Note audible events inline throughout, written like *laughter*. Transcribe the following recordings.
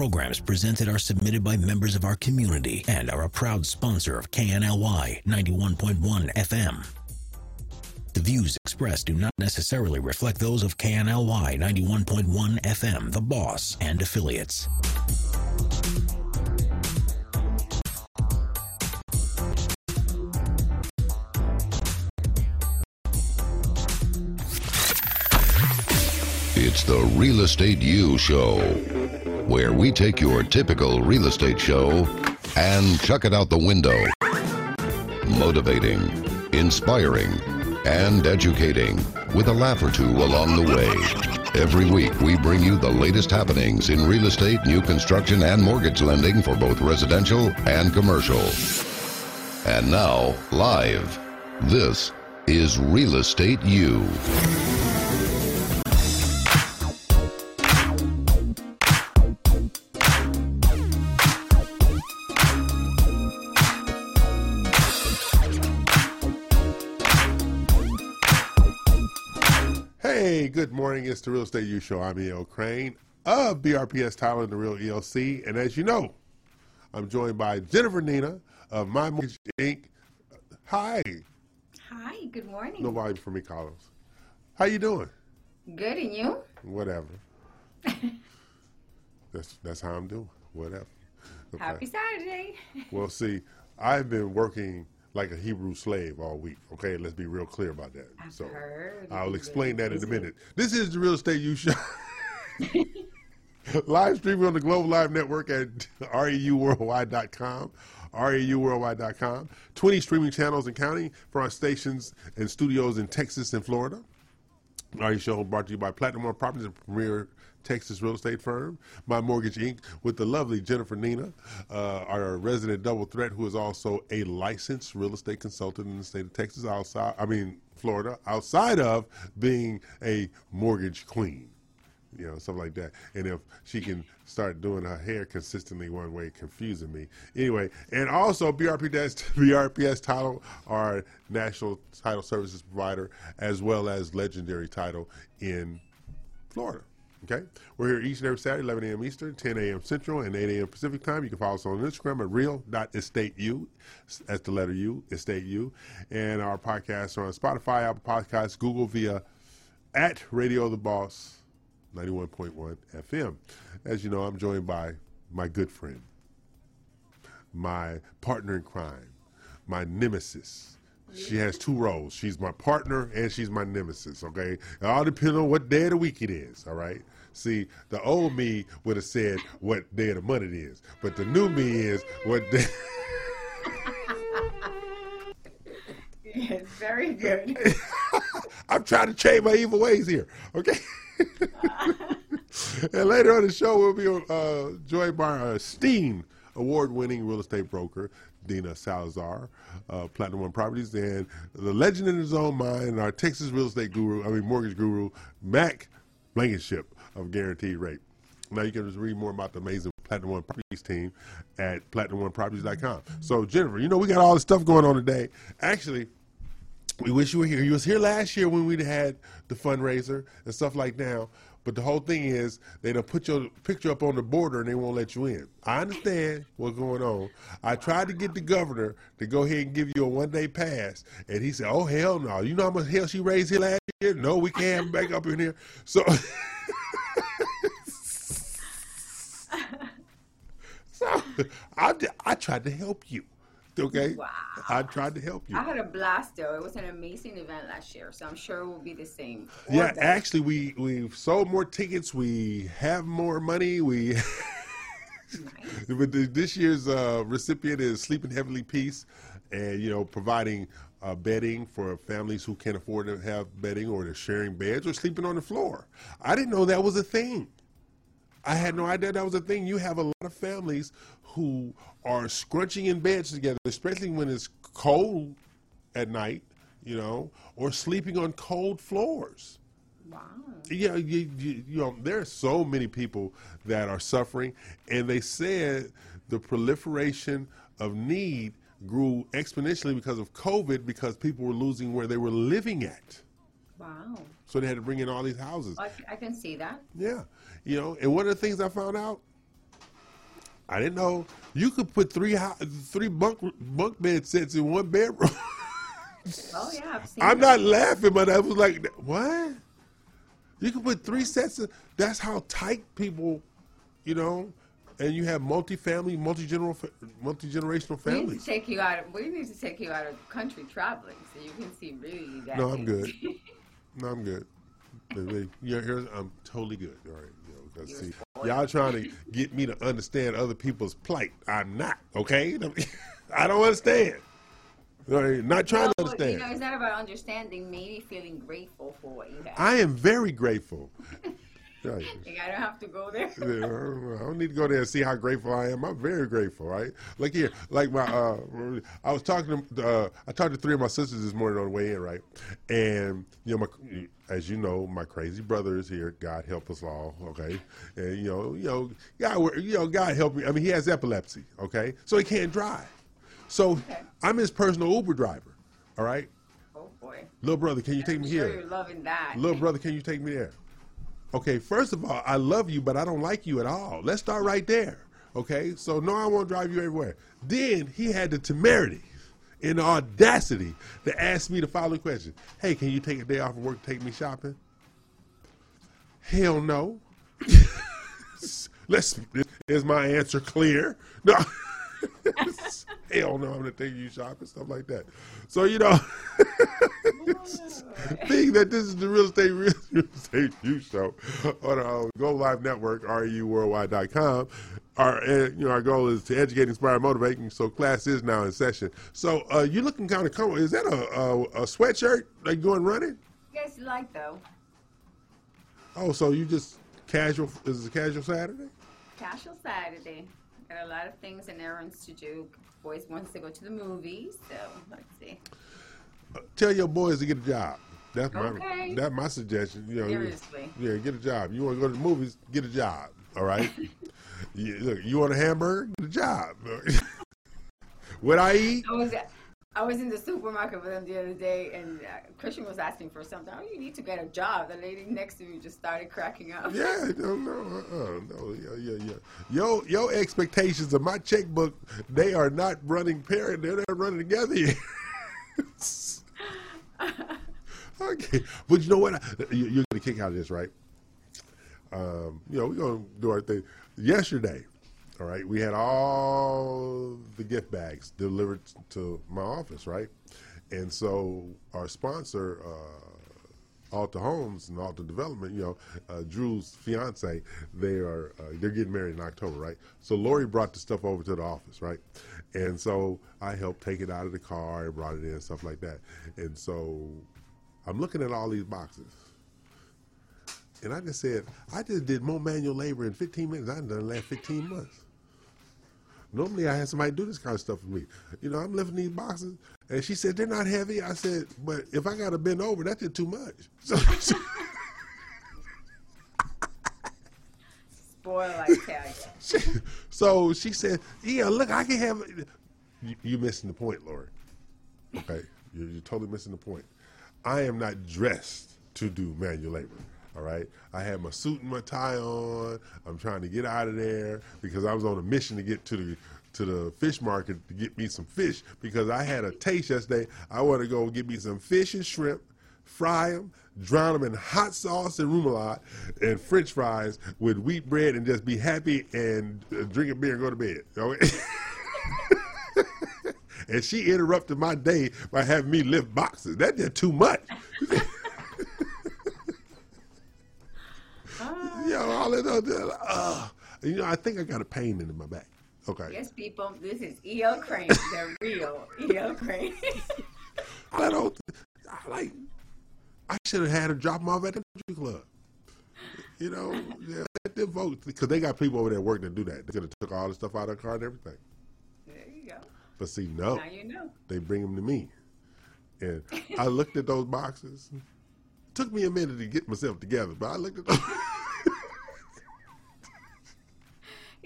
programs presented are submitted by members of our community and are a proud sponsor of KNLY 91.1 FM. The views expressed do not necessarily reflect those of KNLY 91.1 FM, The Boss, and affiliates. It's the Real Estate U Show, where we take your typical real estate show and chuck it out the window. Motivating, inspiring, and educating with a laugh or two along the way. Every week, we bring you the latest happenings in real estate, new construction, and mortgage lending for both residential and commercial. And now, live, this is Real Estate U. good morning. It's the Real Estate U Show. I'm E.L. Craine of BRPS Title and the Real ELC. And as you know, I'm joined by Jennifer Nina of My Mortgage Inc. Hi. Hi, good morning. No volume for me, Carlos. How you doing? Good, and you? Whatever. *laughs* that's that's how I'm doing. Whatever. Okay. Happy Saturday. Well, see, I've been working like a Hebrew slave all week. Okay, let's be real clear about that. I've so heard I'll explain that in a minute. This is the Real Estate U Show. *laughs* live streaming on the Global Live Network at reuworldwide.com. reuworldwide.com. 20 streaming channels and counting for our stations and studios in Texas and Florida. Our show brought to you by Platinum One Properties, a premier Texas real estate firm. My Mortgage Inc. with the lovely Jennifer Nina, uh, our resident double threat, who is also a licensed real estate consultant in the state of Texas, outside, I mean, Florida, outside of being a mortgage queen you know, stuff like that. And if she can start doing her hair consistently one way, confusing me. Anyway, and also BRPS, *laughs* BRPS Title, our national title services provider, as well as legendary title in Florida. Okay, we're here each and every Saturday, 11 a.m. Eastern, 10 a.m. Central, and 8 a.m. Pacific time. You can follow us on Instagram at real.estateu. That's the letter U, estate U. And our podcasts are on Spotify, Apple Podcasts, Google via at Radio The Boss 91.1 FM. As you know, I'm joined by my good friend, my partner in crime, my nemesis. She has two roles. She's my partner and she's my nemesis, okay? It all depends on what day of the week it is, all right? See, the old me would have said what day of the month it is, but the new me is what day. *laughs* Yes, very good. *laughs* I'm trying to change my evil ways here, okay? *laughs* and later on the show, we'll be uh, joined by our esteemed award-winning real estate broker, Dina Salazar, uh, Platinum One Properties, and the legend in his own mind, our Texas real estate guru, I mean mortgage guru, Mack Blankenship of Guaranteed Rate. Now you can just read more about the amazing Platinum One Properties team at platinumoneproperties.com. So Jennifer, you know we got all this stuff going on today. Actually, we wish you were here. You was here last year when we had the fundraiser and stuff like now. But the whole thing is they don't put your picture up on the border and they won't let you in. I understand what's going on. I tried to get the governor to go ahead and give you a one day pass, and he said, "Oh hell no! You know how much hell she raised here last year? No, we can't back up in here." So, *laughs* so *laughs* I I tried to help you. Okay, Wow. I tried to help you. I had a blast though. It was an amazing event last year, so I'm sure it will be the same. Yeah, better. actually, we we've sold more tickets. We have more money. We, *laughs* but this year's uh, recipient is Sleep in Heavenly Peace, and you know, providing uh, bedding for families who can't afford to have bedding, or they're sharing beds, or sleeping on the floor. I didn't know that was a thing. I had no idea that was a thing. You have a lot of families who are scrunching in beds together, especially when it's cold at night, you know, or sleeping on cold floors. Wow. Yeah, you, you, you know, there are so many people that are suffering, and they said the proliferation of need grew exponentially because of COVID because people were losing where they were living at. Wow. So they had to bring in all these houses. I, I can see that. Yeah, you know, and one of the things I found out, I didn't know you could put three three bunk bunk bed sets in one bedroom. *laughs* Oh yeah, I've seen I'm that. not laughing, but I was like, what? You can put three sets of. That's how tight people, you know, and you have multi-family, multi-general, multi generational families. We need to take you out. Of, we need to take you out of country traveling so you can see really that. No, I'm good. No, I'm good. Baby, Yeah, here's, I'm totally good. All right, you know, 'cause You're see, y'all trying to get me to understand other people's plight. I'm not. Okay, *laughs* I don't understand. All right, Not trying to understand. You know, it's not about understanding. Maybe feeling grateful for what you have. I am very grateful. *laughs* Right. Like, I don't have to go there. *laughs* Yeah, I don't need to go there and see how grateful I am. I'm very grateful, right? Like here, like my, uh, I was talking to, uh, I talked to three of my sisters this morning on the way in, right? And you know, my, as you know, my crazy brother is here. God help us all, okay? And you know, you know, God, you know, God help me. I mean, he has epilepsy, okay? So he can't drive. So Okay. I'm his personal Uber driver, all right? Oh boy. Little brother, can you take I'm me sure here? you're loving that. Little brother, can you take me there? Okay, first of all, I love you, but I don't like you at all. Let's start right there. Okay, so no, I won't drive you everywhere. Then he had the temerity and the audacity to ask me the following question Hey, can you take a day off of work to take me shopping? Hell no. *laughs* Let's, is my answer clear? No. *laughs* Hell no, I'm gonna take you shopping, stuff like that. So, you know. *laughs* being that this is the real estate real, *laughs* real estate news show on our Go Live Network, REUWorldwide.com. Our you know our goal is to educate, inspire, motivate. And so class is now in session. So uh, you looking kind of comfortable. Is that a, a, a sweatshirt like going running? You guys like though? Oh, so you just casual? Is it a casual Saturday? Casual Saturday. Got a lot of things and errands to do. Boys wants to go to the movies, so let's see. Tell your boys to get a job. That's my that's my suggestion. You know, Seriously. yeah, get a job. You want to go to the movies? Get a job. All right. *laughs* you, look, you want a hamburger? Get a job. *laughs* what I eat? Was I was in the supermarket with him the other day, and uh, Christian was asking for something. Oh, you need to get a job. The lady next to me just started cracking up. Yeah, no, no, uh-uh, no, yeah, yeah, yeah. Your your expectations of my checkbook, they are not running parent. They're not running together. Here. *laughs* okay, but you know what? You, you're gonna kick out of this, right? Um, you know, we're gonna do our thing. Yesterday, all right, we had all the gift bags delivered to my office, right? And so our sponsor. Uh, Alta Homes and Alta Development, you know, uh, Drew's fiance, they are uh, they're getting married in October, right? So Lori brought the stuff over to the office, right? And so I helped take it out of the car and brought it in, and stuff like that. And so I'm looking at all these boxes. And I just said, I just did more manual labor in 15 minutes. I've done the last 15 months. Normally, I had somebody do this kind of stuff for me. You know, I'm lifting these boxes, and she said they're not heavy. I said, but if I got to bend over, that's just too much. *laughs* So, *laughs* Spoil, I tell you. so she said, "Yeah, look, I can have." You, you're missing the point, Lori. Okay, you're, you're totally missing the point. I am not dressed to do manual labor. All right, I had my suit and my tie on. I'm trying to get out of there because I was on a mission to get to the to the fish market to get me some fish because I had a taste yesterday. I want to go get me some fish and shrimp, fry them, drown them in hot sauce and remoulade, and French fries with wheat bread, and just be happy and uh, drink a beer and go to bed. Okay? *laughs* and she interrupted my day by having me lift boxes. That's just too much. *laughs* Yo, all that other, uh, you know, I think I got a pain in my back. Okay. Yes, people, this is E.L. Craine, the real E.L. Craine. *laughs* I don't, I like, I should have had her drop them off at the country club. You know, yeah, let them vote because they got people over there working to do that. They could have took all the stuff out of the car and everything. there you go. But see, no, Now you know. they bring them to me, and I looked at those boxes. It took me a minute to get myself together, but I looked at those. *laughs*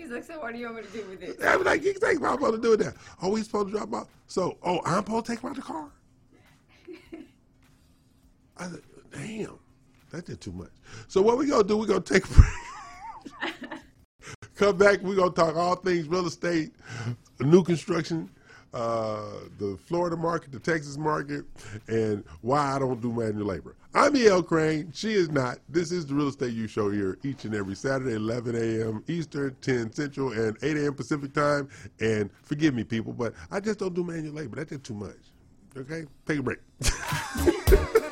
He's like, so what do you want me to do with this? *laughs* I was like, you think I'm supposed to do it there? Oh, we supposed to drop off? So, oh, I'm supposed to take them out the car? *laughs* I said, damn, that did too much. So what we gonna do? We gonna take a break. *laughs* Come back. We're going to talk all things real estate, new construction, uh, the Florida market, the Texas market, and why I don't do manual labor. I'm E.L. Craine. She is not. This is the Real Estate U Show here each and every Saturday, 11 a.m. Eastern, 10 Central, and 8 a.m. Pacific time. And forgive me, people, but I just don't do manual labor. That's just too much. Okay? Take a break. *laughs*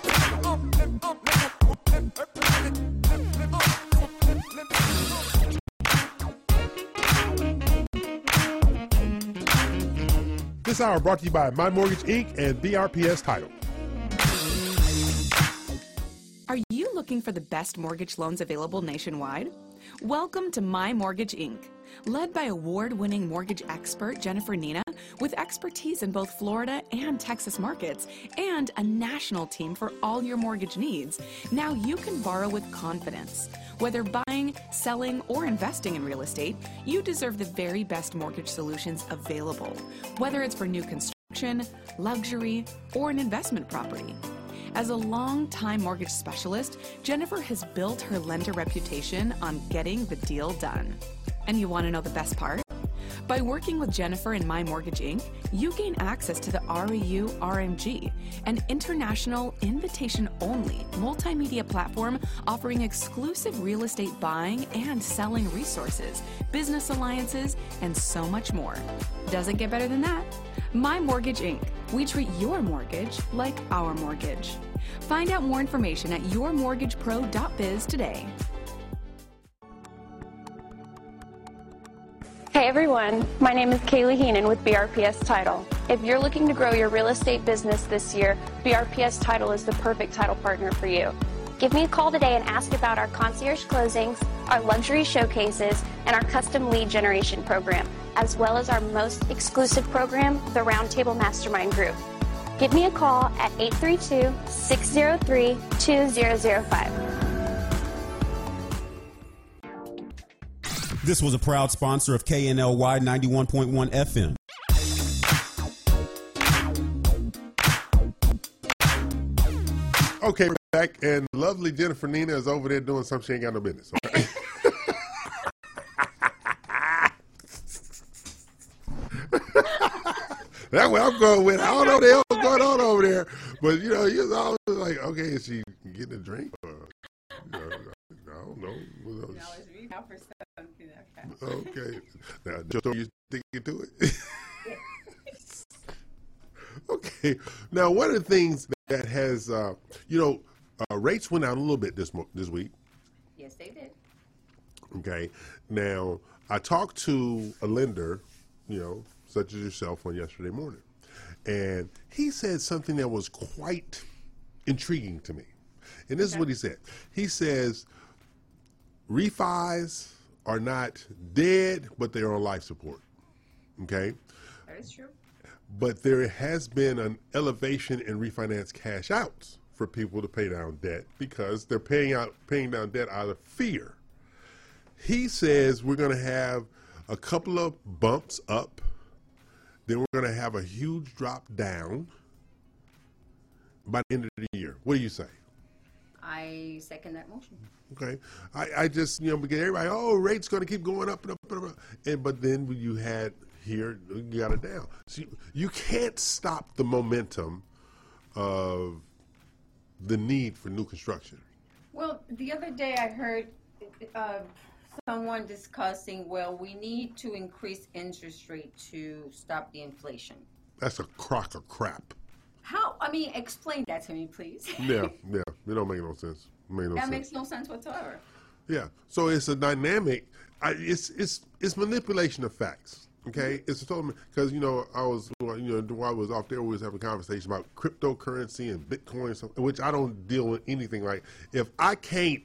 This hour brought to you by My Mortgage Inc. and BRPS Title. Are you looking for the best mortgage loans available nationwide? Welcome to My Mortgage Inc. Led by award winning mortgage expert Jennifer Nina, with expertise in both Florida and Texas markets, and a national team for all your mortgage needs, now you can borrow with confidence. Whether buying, selling, or investing in real estate, you deserve the very best mortgage solutions available, whether it's for new construction, luxury, or an investment property. As a long-time mortgage specialist, Jennifer has built her lender reputation on getting the deal done. And you want to know the best part? By working with Jennifer and My Mortgage Inc., you gain access to the REU RMG, an international invitation only multimedia platform offering exclusive real estate buying and selling resources, business alliances, and so much more. Doesn't get better than that. My Mortgage Inc. We treat your mortgage like our mortgage. Find out more information at yourmortgagepro.biz today. Hey everyone, my name is Kaylee Heenan with BRPS Title. If you're looking to grow your real estate business this year, BRPS Title is the perfect title partner for you. Give me a call today and ask about our concierge closings, our luxury showcases, and our custom lead generation program, as well as our most exclusive program, the Roundtable Mastermind Group. Give me a call at 832 603 2005. This was a proud sponsor of KNLY 91.1 FM. Okay, we're back, and lovely Jennifer Nina is over there doing something she ain't got no business. Okay? *laughs* That's what I'm going with. I don't know what the hell's going on over there, but you know, you're always like, okay, is she getting a drink? Or, you know, I don't know. What else? No, it's reach out for something. Okay. Okay. Now, just don't you sticking to it. *laughs* okay. Now, one of the things that has, uh, you know, uh, rates went out a little bit this mo- this week. Yes, they did. Okay. Now, I talked to a lender, you know, such as yourself on yesterday morning, and he said something that was quite intriguing to me. And this is what he said. He says, refis are not dead, but they're on life support. Okay. That is true. But there has been an elevation in refinance cash outs for people to pay down debt because they're paying out paying down debt out of fear. He says we're going to have a couple of bumps up, then we're going to have a huge drop down by the end of the year. What do you say? I second that motion. Okay, I, I just you know because everybody oh rates going to keep going up and up and up, and but then when you had here you got it down. So you, you can't stop the momentum of the need for new construction. Well, the other day I heard uh, someone discussing, well, we need to increase interest rate to stop the inflation. That's a crock of crap. How? I mean, explain that to me, please. *laughs* Yeah, *laughs* yeah, it don't make no sense. Make no that sense. makes no sense whatsoever. Yeah. So it's a dynamic. I, it's it's it's manipulation of facts. Okay. Mm-hmm. It's a total because you know I was you know while I was off there we was having a conversation about cryptocurrency and Bitcoin, and stuff, which I don't deal with anything like. If I can't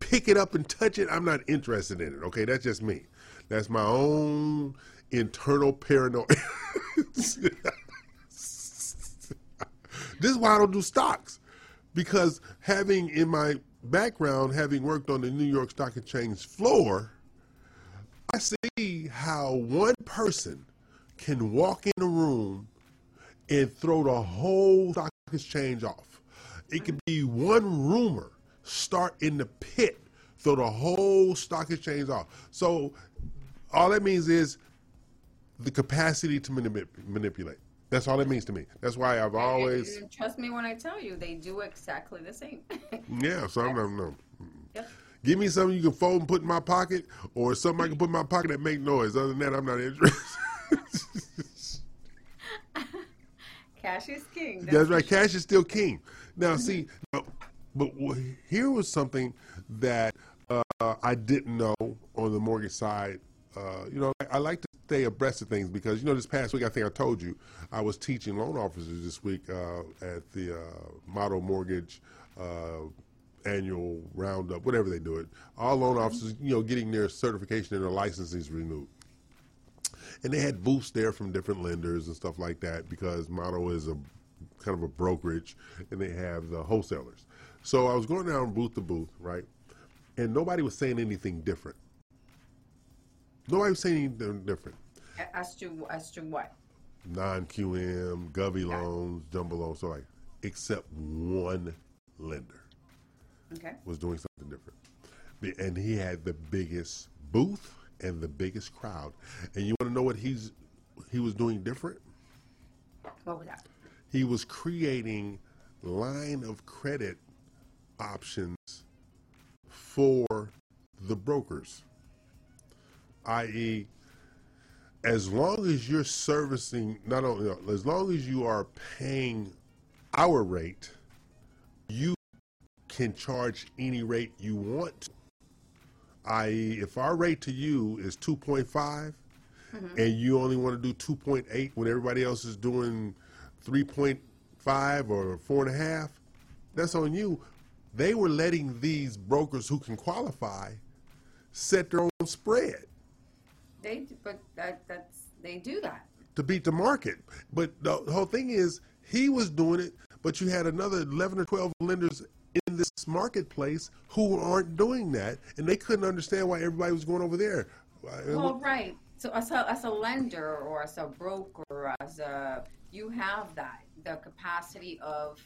pick it up and touch it, I'm not interested in it. Okay, that's just me. That's my own internal paranoia. *laughs* this is why I don't do stocks because having in my background, having worked on the New York Stock Exchange floor, I see how one person can walk in a room and throw the whole stock exchange off. It could be one rumor start in the pit, throw the whole stock exchange off. So all that means is the capacity to manip- manipulate. That's all it means to me. That's why I've always, and trust me when I tell you, they do exactly the same. *laughs* yeah. So I'm, I'm, no. Yep. Give me something you can fold and put in my pocket, or something I can put in my pocket that make noise. Other than that, I'm not interested. *laughs* Cash is king. That's right. sure. Cash is still king. Now, see, now, but here was something that uh, I didn't know on the mortgage side. Uh, you know, I, like to stay abreast of things because you know, this past week, I think I told you, I was teaching loan officers this week uh, at the uh, Motto Mortgage uh, annual roundup, whatever they do it. All loan officers, you know, getting their certification and their licenses renewed and they had booths there from different lenders and stuff like that because Motto is a kind of a brokerage, and they have the wholesalers. So I was going down booth to booth, right, and nobody was saying anything different. Nobody was saying anything different. As to as to what? Non-QM, Govy loans, jumbo loans, so like, except one lender Okay. was doing something different, and he had the biggest booth and the biggest crowd. And you want to know what he's he was doing different? What was that? he was creating line of credit options for the brokers, i.e., as long as you're servicing, not only as long as you are paying our rate, you can charge any rate you want. I.e., if our rate to you is 2.5 mm-hmm. and you only want to do 2.8 when everybody else is doing 3.5 or four and a half, that's on you. They were letting these brokers who can qualify set their own spread They but that that's they do that. to beat the market. But the whole thing is, he was doing it, but you had another 11 or 12 lenders in this marketplace who aren't doing that, and they couldn't understand why everybody was going over there. Well, right. So as a, as a lender or as a broker, as a you have that the capacity of,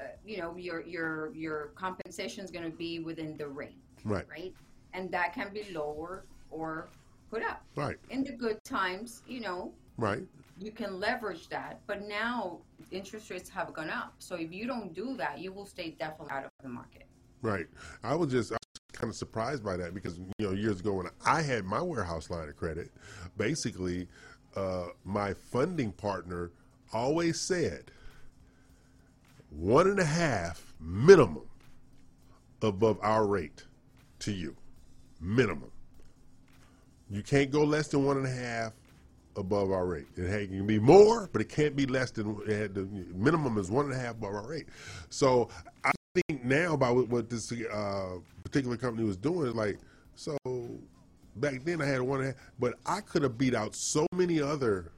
uh, you know, your your your compensation is going to be within the rate, Right. right? And that can be lower or put up. Right. In the good times, you know, Right. you can leverage that. But now interest rates have gone up. So if you don't do that, you will stay definitely out of the market. Right. I was just I was kind of surprised by that because you know years ago when I had my warehouse line of credit, basically uh, my funding partner always said one and a half minimum above our rate to you, minimum. You can't go less than one and a half above our rate. It can be more, but it can't be less than the minimum is one and a half above our rate. So I think now by what, this uh, particular company was doing, like so back then I had one and a half, but I could have beat out so many other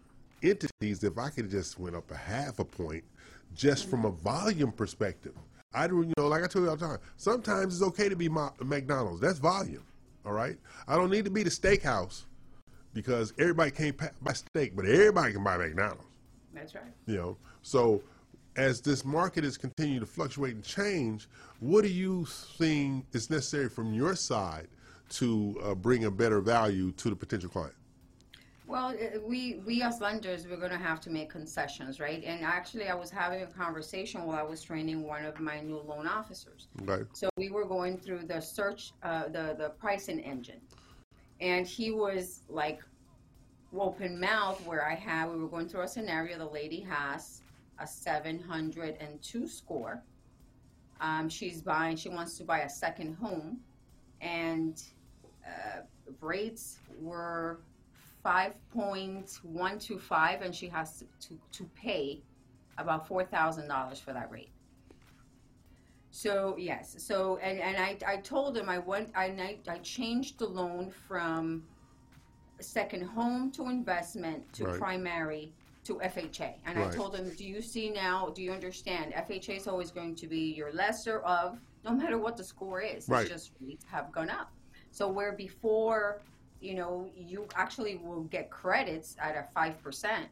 entities if I could just went up a half a point just from a volume perspective. I do, you know, like I tell you all the time, sometimes it's okay to be McDonald's. That's volume, all right? I don't need to be the steakhouse because everybody can't buy steak, but everybody can buy McDonald's That's right. you know so as this market is continuing to fluctuate and change what do you think is necessary from your side to uh, bring a better value to the potential client Well, uh, we we as lenders we're going to have to make concessions, right? And actually, I was having a conversation while I was training one of my new loan officers. okay So we were going through the search, uh, the the pricing engine, and he was like open mouth. Where I had, we were going through a scenario. The lady has a 702 score. Um, she's buying. She wants to buy a second home, and uh, rates were 5.125, and she has to, to, to pay about $4,000 for that rate. So yes, so and, and I, I told him I went I, I I changed the loan from second home to investment to Right. primary to FHA, and I Right. told him, do you see now? Do you understand? FHA is always going to be your lesser of, no matter what the score is. Right. It's just rates have gone up. So where before, you know, you actually will get credits at a five percent.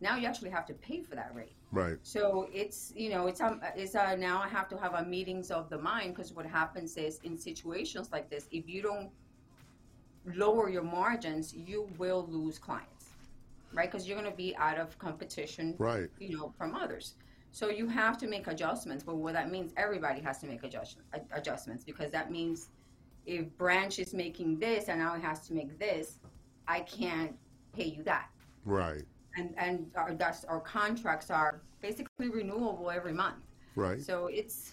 Now you actually have to pay for that rate. right So it's you know it's um it's uh, now I have to have a meetings of the mind because what happens is in situations like this if you don't lower your margins, you will lose clients, right? Because you're going to be out of competition, Right. You know, from others. So you have to make adjustments. But what that means, everybody has to make adjust, adjustments because that means if branch is making this and now it has to make this, I can't pay you that. Right. And and our that's our contracts are basically renewable every month. Right. So it's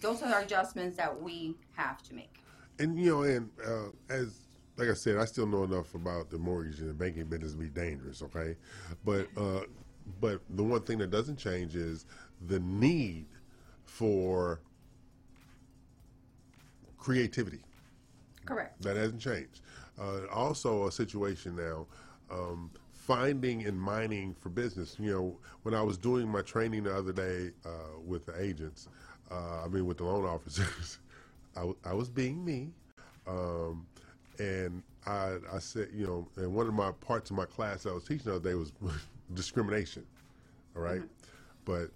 those are adjustments that we have to make. And you know, and uh, as like I said, I still know enough about the mortgage and the banking business to be dangerous. Okay, but uh, but the one thing that doesn't change is the need for creativity. Correct. That hasn't changed. Uh, also, a situation now. Um, finding and mining for business. You know, when I was doing my training the other day uh, with the agents, uh, I mean with the loan *laughs* officers, I, w- I was being me, um, and I, I said, you know, and one of my parts of my class I was teaching the other day was *laughs* discrimination. All right? but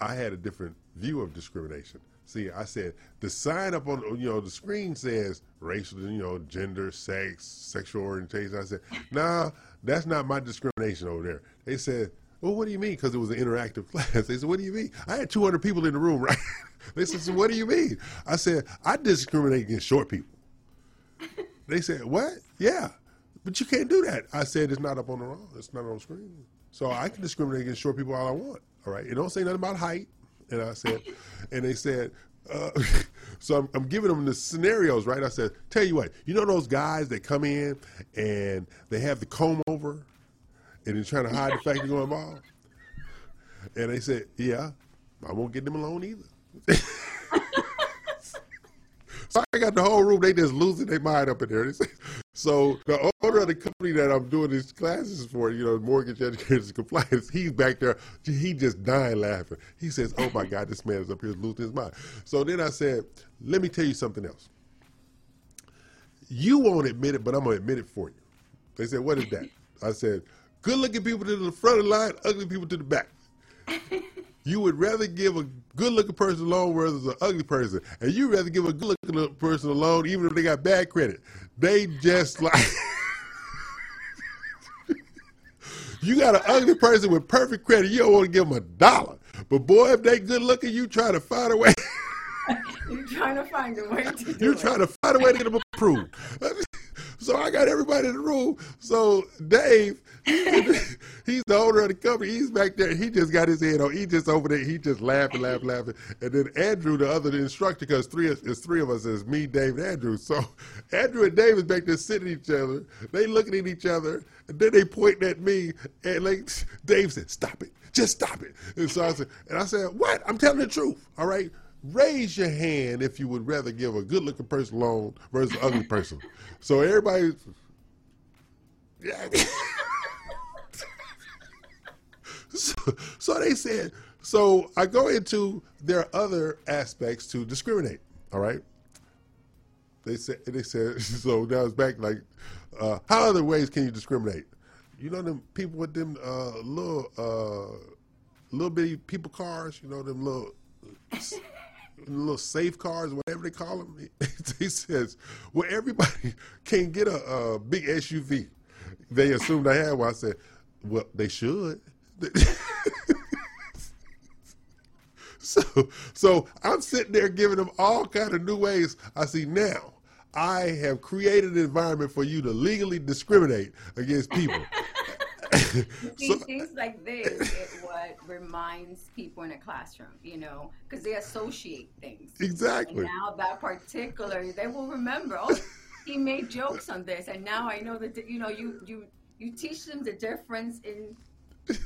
I had a different view of discrimination. See, I said the sign up on you know the screen says racial, you know, gender, sex, sexual orientation. I said, *laughs* nah, that's not my discrimination over there. They said, well, what do you mean? Because it was an interactive *laughs* class. They said, what do you mean? I had 200 people in the room, *laughs* right? they said, so what do you mean? I said, I discriminate against short people. They said, what? Yeah, but you can't do that. I said, it's not up on the wall. It's not on the screen. So I can discriminate against short people all I want. All right. It don't say nothing about height. And I said, and they said, uh, *laughs* so I'm, I'm giving them the scenarios, right? I said, tell you what, you know those guys that come in and they have the comb over and they're trying to hide the fact they're going bald? And they said, yeah, I won't get them alone either. *laughs* So I got the whole room. They just losing their mind up in there. *laughs* So the owner of the company that I'm doing these classes for, you know, mortgage educators and compliance, he's back there. He just dying laughing. He says, "Oh my God, this man is up here losing his mind." So then I said, "Let me tell you something else. You won't admit it, but I'm gonna admit it for you." They said, "What is that?" I said, "Good-looking people to the front of the line, ugly people to the back." You would rather give a good looking person a loan versus an ugly person. And you'd rather give a good looking person a loan even if they got bad credit. They just like *laughs* You got an ugly person with perfect credit, you don't want to give them a dollar. But boy, if they good looking, you try to find a way. *laughs* You're trying to find a way to do You're it. trying to find a way to get them approved. So I got everybody in the room. So Dave, *laughs* he's the owner of the company. He's back there. He just got his head on. He just over there. He just laughing, laughing, laughing. And then Andrew, the other instructor, because three is three of us is me, Dave, and Andrew. So Andrew and Dave is back there sitting at each other. They looking at each other, and then they pointing at me. And like Dave said, "Stop it." Just stop it. And so I said, and I said, what? I'm telling the truth. All right. Raise your hand if you would rather give a good looking person loan versus an ugly person. So everybody, yeah. *laughs* so, so they said, so I go into there are other aspects to discriminate. All right. They said, they said, *laughs* so now it's back like, uh, how other ways can you discriminate? You know them people with them uh, little, uh, little bitty people cars. You know them little little safe cars, whatever they call them. *laughs* he says, well, everybody *laughs* can get a, a big SUV. They assumed I had one. I said, well, they should. *laughs* so, so I'm sitting there giving them all kind of new ways. I see now. I have created an environment for you to legally discriminate against people. *laughs* *laughs* See, things like this is what reminds people in a classroom, you know, because they associate things. Exactly. And now that particular, they will remember. Oh, he made jokes on this, and now I know that you know you you you teach them the difference in. *laughs*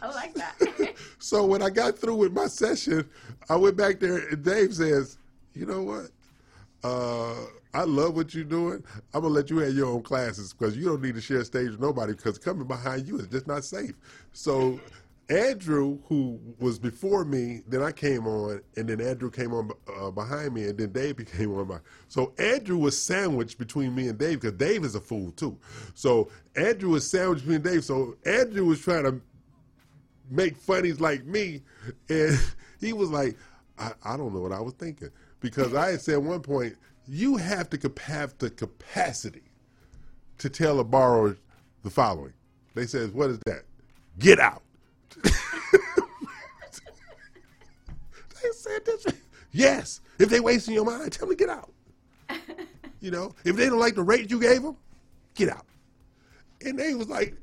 I like that. So when I got through with my session, I went back there and Dave says, "You know what? Uh, I love what you're doing. I'm gonna let you have your own classes because you don't need to share stage with nobody because coming behind you is just not safe." So Andrew, who was before me, then I came on, and then Andrew came on uh, behind me, and then Dave *laughs* became on my. So Andrew was sandwiched between me and Dave because Dave is a fool too. So Andrew was sandwiched between Dave. So Andrew was trying to make funnies like me. And *laughs* he was like, I, I don't know what I was thinking. Because I had said at one point, you have to have the capacity to tell a borrower the following. They says, "What is that? Get out." *laughs* they said this. Yes, if they wasting your mind, tell them to get out. *laughs* you know, if they don't like the rate you gave them, get out. And they was like,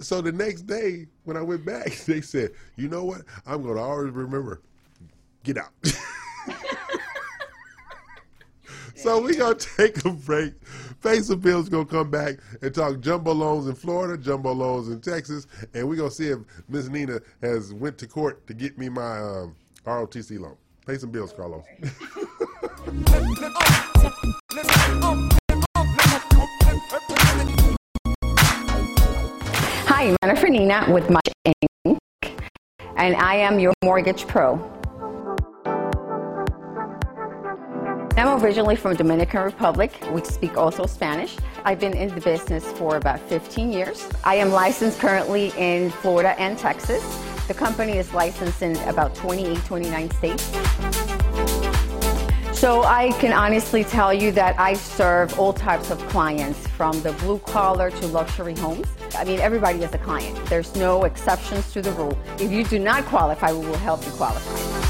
so the next day when I went back, *laughs* they said, you know what? I'm going to always remember, get out. So we to *laughs* take a break. Face of Bill's going to come back and talk jumbo loans in Florida, jumbo loans in Texas, and going to see if Miss Nina has went to court to get me my um, ROTC loan. Pay some bills, Carlos. Hi, Jennifer Nina with Much Inc. And I am your mortgage pro. I'm originally from Dominican Republic. We speak also Spanish. I've been in the business for about 15 years. I am licensed currently in Florida and Texas. The company is licensed in about 28, 29 states. So I can honestly tell you that I serve all types of clients from the blue collar to luxury homes. I mean, everybody is a client. There's no exceptions to the rule. If you do not qualify, we will help you qualify.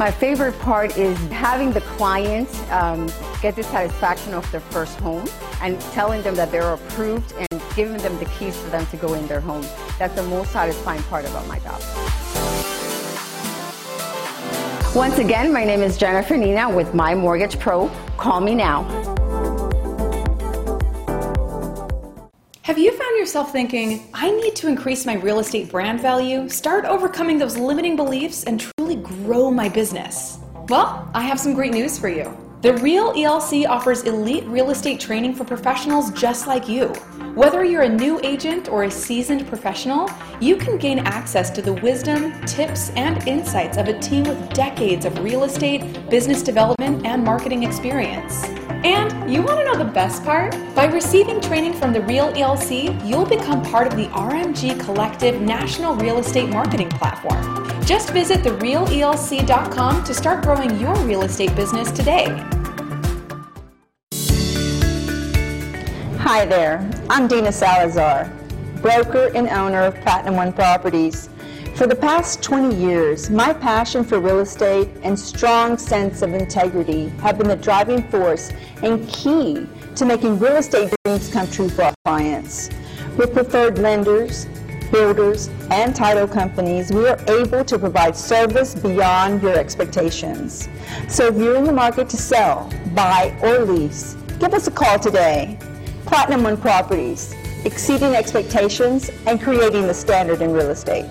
My favorite part is having the clients um, get the satisfaction of their first home and telling them that they're approved and giving them the keys for them to go in their home. That's the most satisfying part about my job. Once again, my name is Jennifer Nina with My Mortgage Pro. Call me now. Have you found yourself thinking, I need to increase my real estate brand value, start overcoming those limiting beliefs, and truly grow my business? Well, I have some great news for you. The Real ELC offers elite real estate training for professionals just like you. Whether you're a new agent or a seasoned professional, you can gain access to the wisdom, tips, and insights of a team with decades of real estate, business development, and marketing experience. And you want to know the best part? By receiving training from the Real ELC, you'll become part of the RMG Collective National Real Estate Marketing Platform. Just visit therealelc.com to start growing your real estate business today. Hi there, I'm Dina Salazar, broker and owner of Platinum One Properties. For the past 20 years, my passion for real estate and strong sense of integrity have been the driving force and key to making real estate dreams come true for our clients. With preferred lenders, builders, and title companies, we are able to provide service beyond your expectations. So if you're in the market to sell, buy, or lease, give us a call today. Platinum One Properties, exceeding expectations and creating the standard in real estate.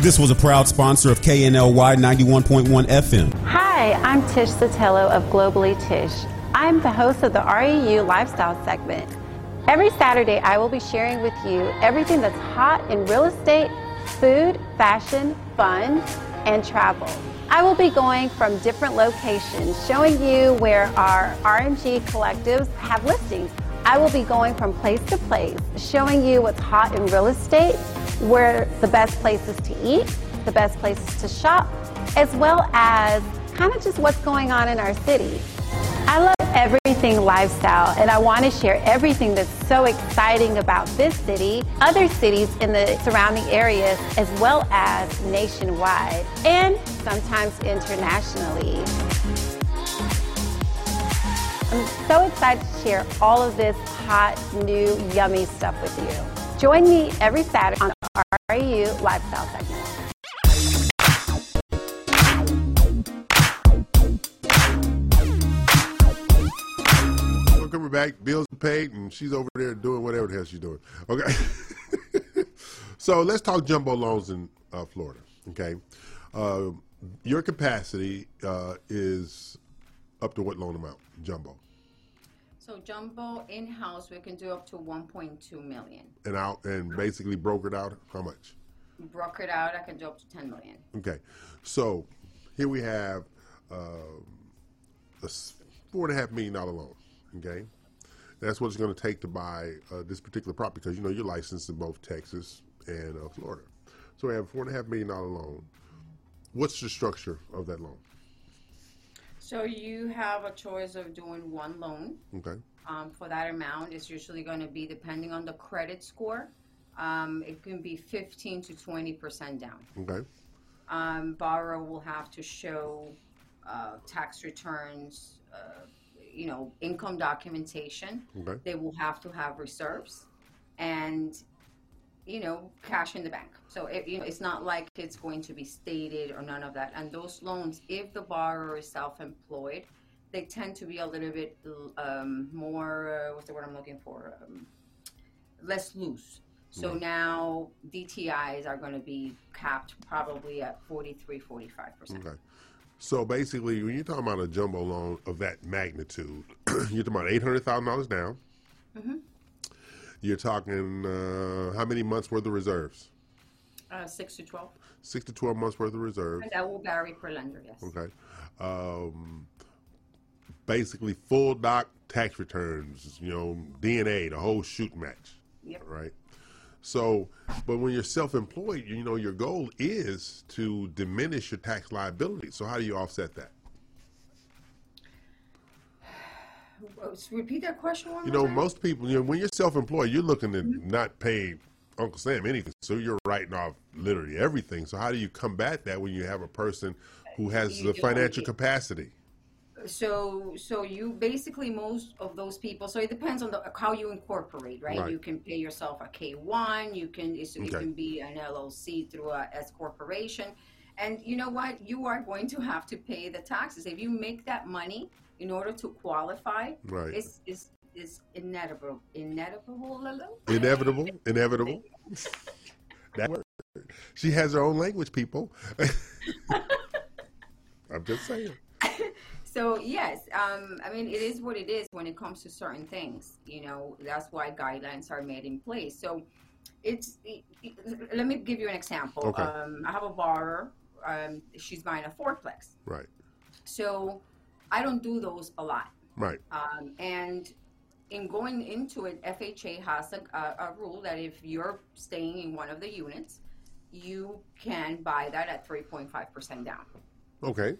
This was a proud sponsor of KNLY 91.1 FM. Hi, I'm Tish Sotelo of Globally Tish. I'm the host of the REU Lifestyle segment. Every Saturday, I will be sharing with you everything that's hot in real estate, food, fashion, fun, and travel. I will be going from different locations, showing you where our RMG collectives have listings. I will be going from place to place, showing you what's hot in real estate, where the best places to eat, the best places to shop, as well as kind of just what's going on in our city. I love everything lifestyle, and I want to share everything that's so exciting about this city, other cities in the surrounding areas, as well as nationwide and sometimes internationally. I'm so excited to share all of this hot, new, yummy stuff with you. Join me every Saturday on the REU Lifestyle segment. We're coming back. Bills paid, and she's over there doing whatever the hell she's doing. Okay. *laughs* so let's talk jumbo loans in uh, Florida. Okay. Uh, your capacity uh, is up to what loan amount? Jumbo. So jumbo in-house, we can do up to 1.2 million. And out and basically brokered out how much? Brokered out, I can do up to 10 million. Okay. So here we have uh, a four and a half million dollar loan. Okay. That's what it's going to take to buy uh, this particular property because you know you're licensed in both Texas and uh, Florida. So we have a four and a half million dollar loan. What's the structure of that loan? So you have a choice of doing one loan Okay. um, for that amount. It's usually going to be depending on the credit score. Um, it can be 15 to 20 percent down. Okay. Um, borrower will have to show uh, tax returns, uh, you know, income documentation. Okay. They will have to have reserves, and you know, cash in the bank. So it, you know, it's not like it's going to be stated or none of that. And those loans, if the borrower is self-employed, they tend to be a little bit um, more. Uh, what's the word I'm looking for? Um, less loose. So now DTIs are going to be capped probably at 43, 45 percent. Okay. So basically, when you're talking about a jumbo loan of that magnitude, *clears throat* you're talking about eight hundred thousand dollars down. Mhm. You're talking uh, how many months worth of reserves? Uh, six to 12. Six to twelve months worth of reserves. And that will vary per lender, yes. Okay. Um, basically, full doc tax returns. You know, DNA, the whole shoot match. Yep. Right. So, but when you're self-employed, you know your goal is to diminish your tax liability. So, how do you offset that? Uh, Repeat that question one You know, time. most people, you know, when you're self-employed, you're looking to mm-hmm. not pay Uncle Sam anything, so you're writing off literally everything. So how do you combat that when you have a person who has You the financial capacity? So, so you basically most of those people. So it depends on the, how you incorporate, right? Right. You can pay yourself a K one. You can it Okay. can be an LLC through a S corporation, and you know what? You are going to have to pay the taxes if you make that money in order to qualify. Right. It's it's it's inevitable. Inevitable. Inevitable, inevitable. *laughs* that word. She has her own language, people. *laughs* I'm just saying. So yes, um, I mean it is what it is when it comes to certain things. You know that's why guidelines are made in place. So it's. It, it- let me give you an example. Okay. Um, I have a borrower. Um, she's buying a fourplex. Right, So I don't do those a lot. right, Um, and in going into it, FHA has a, a, a rule that if you're staying in one of the units, you can buy that at 3.5% down. okay,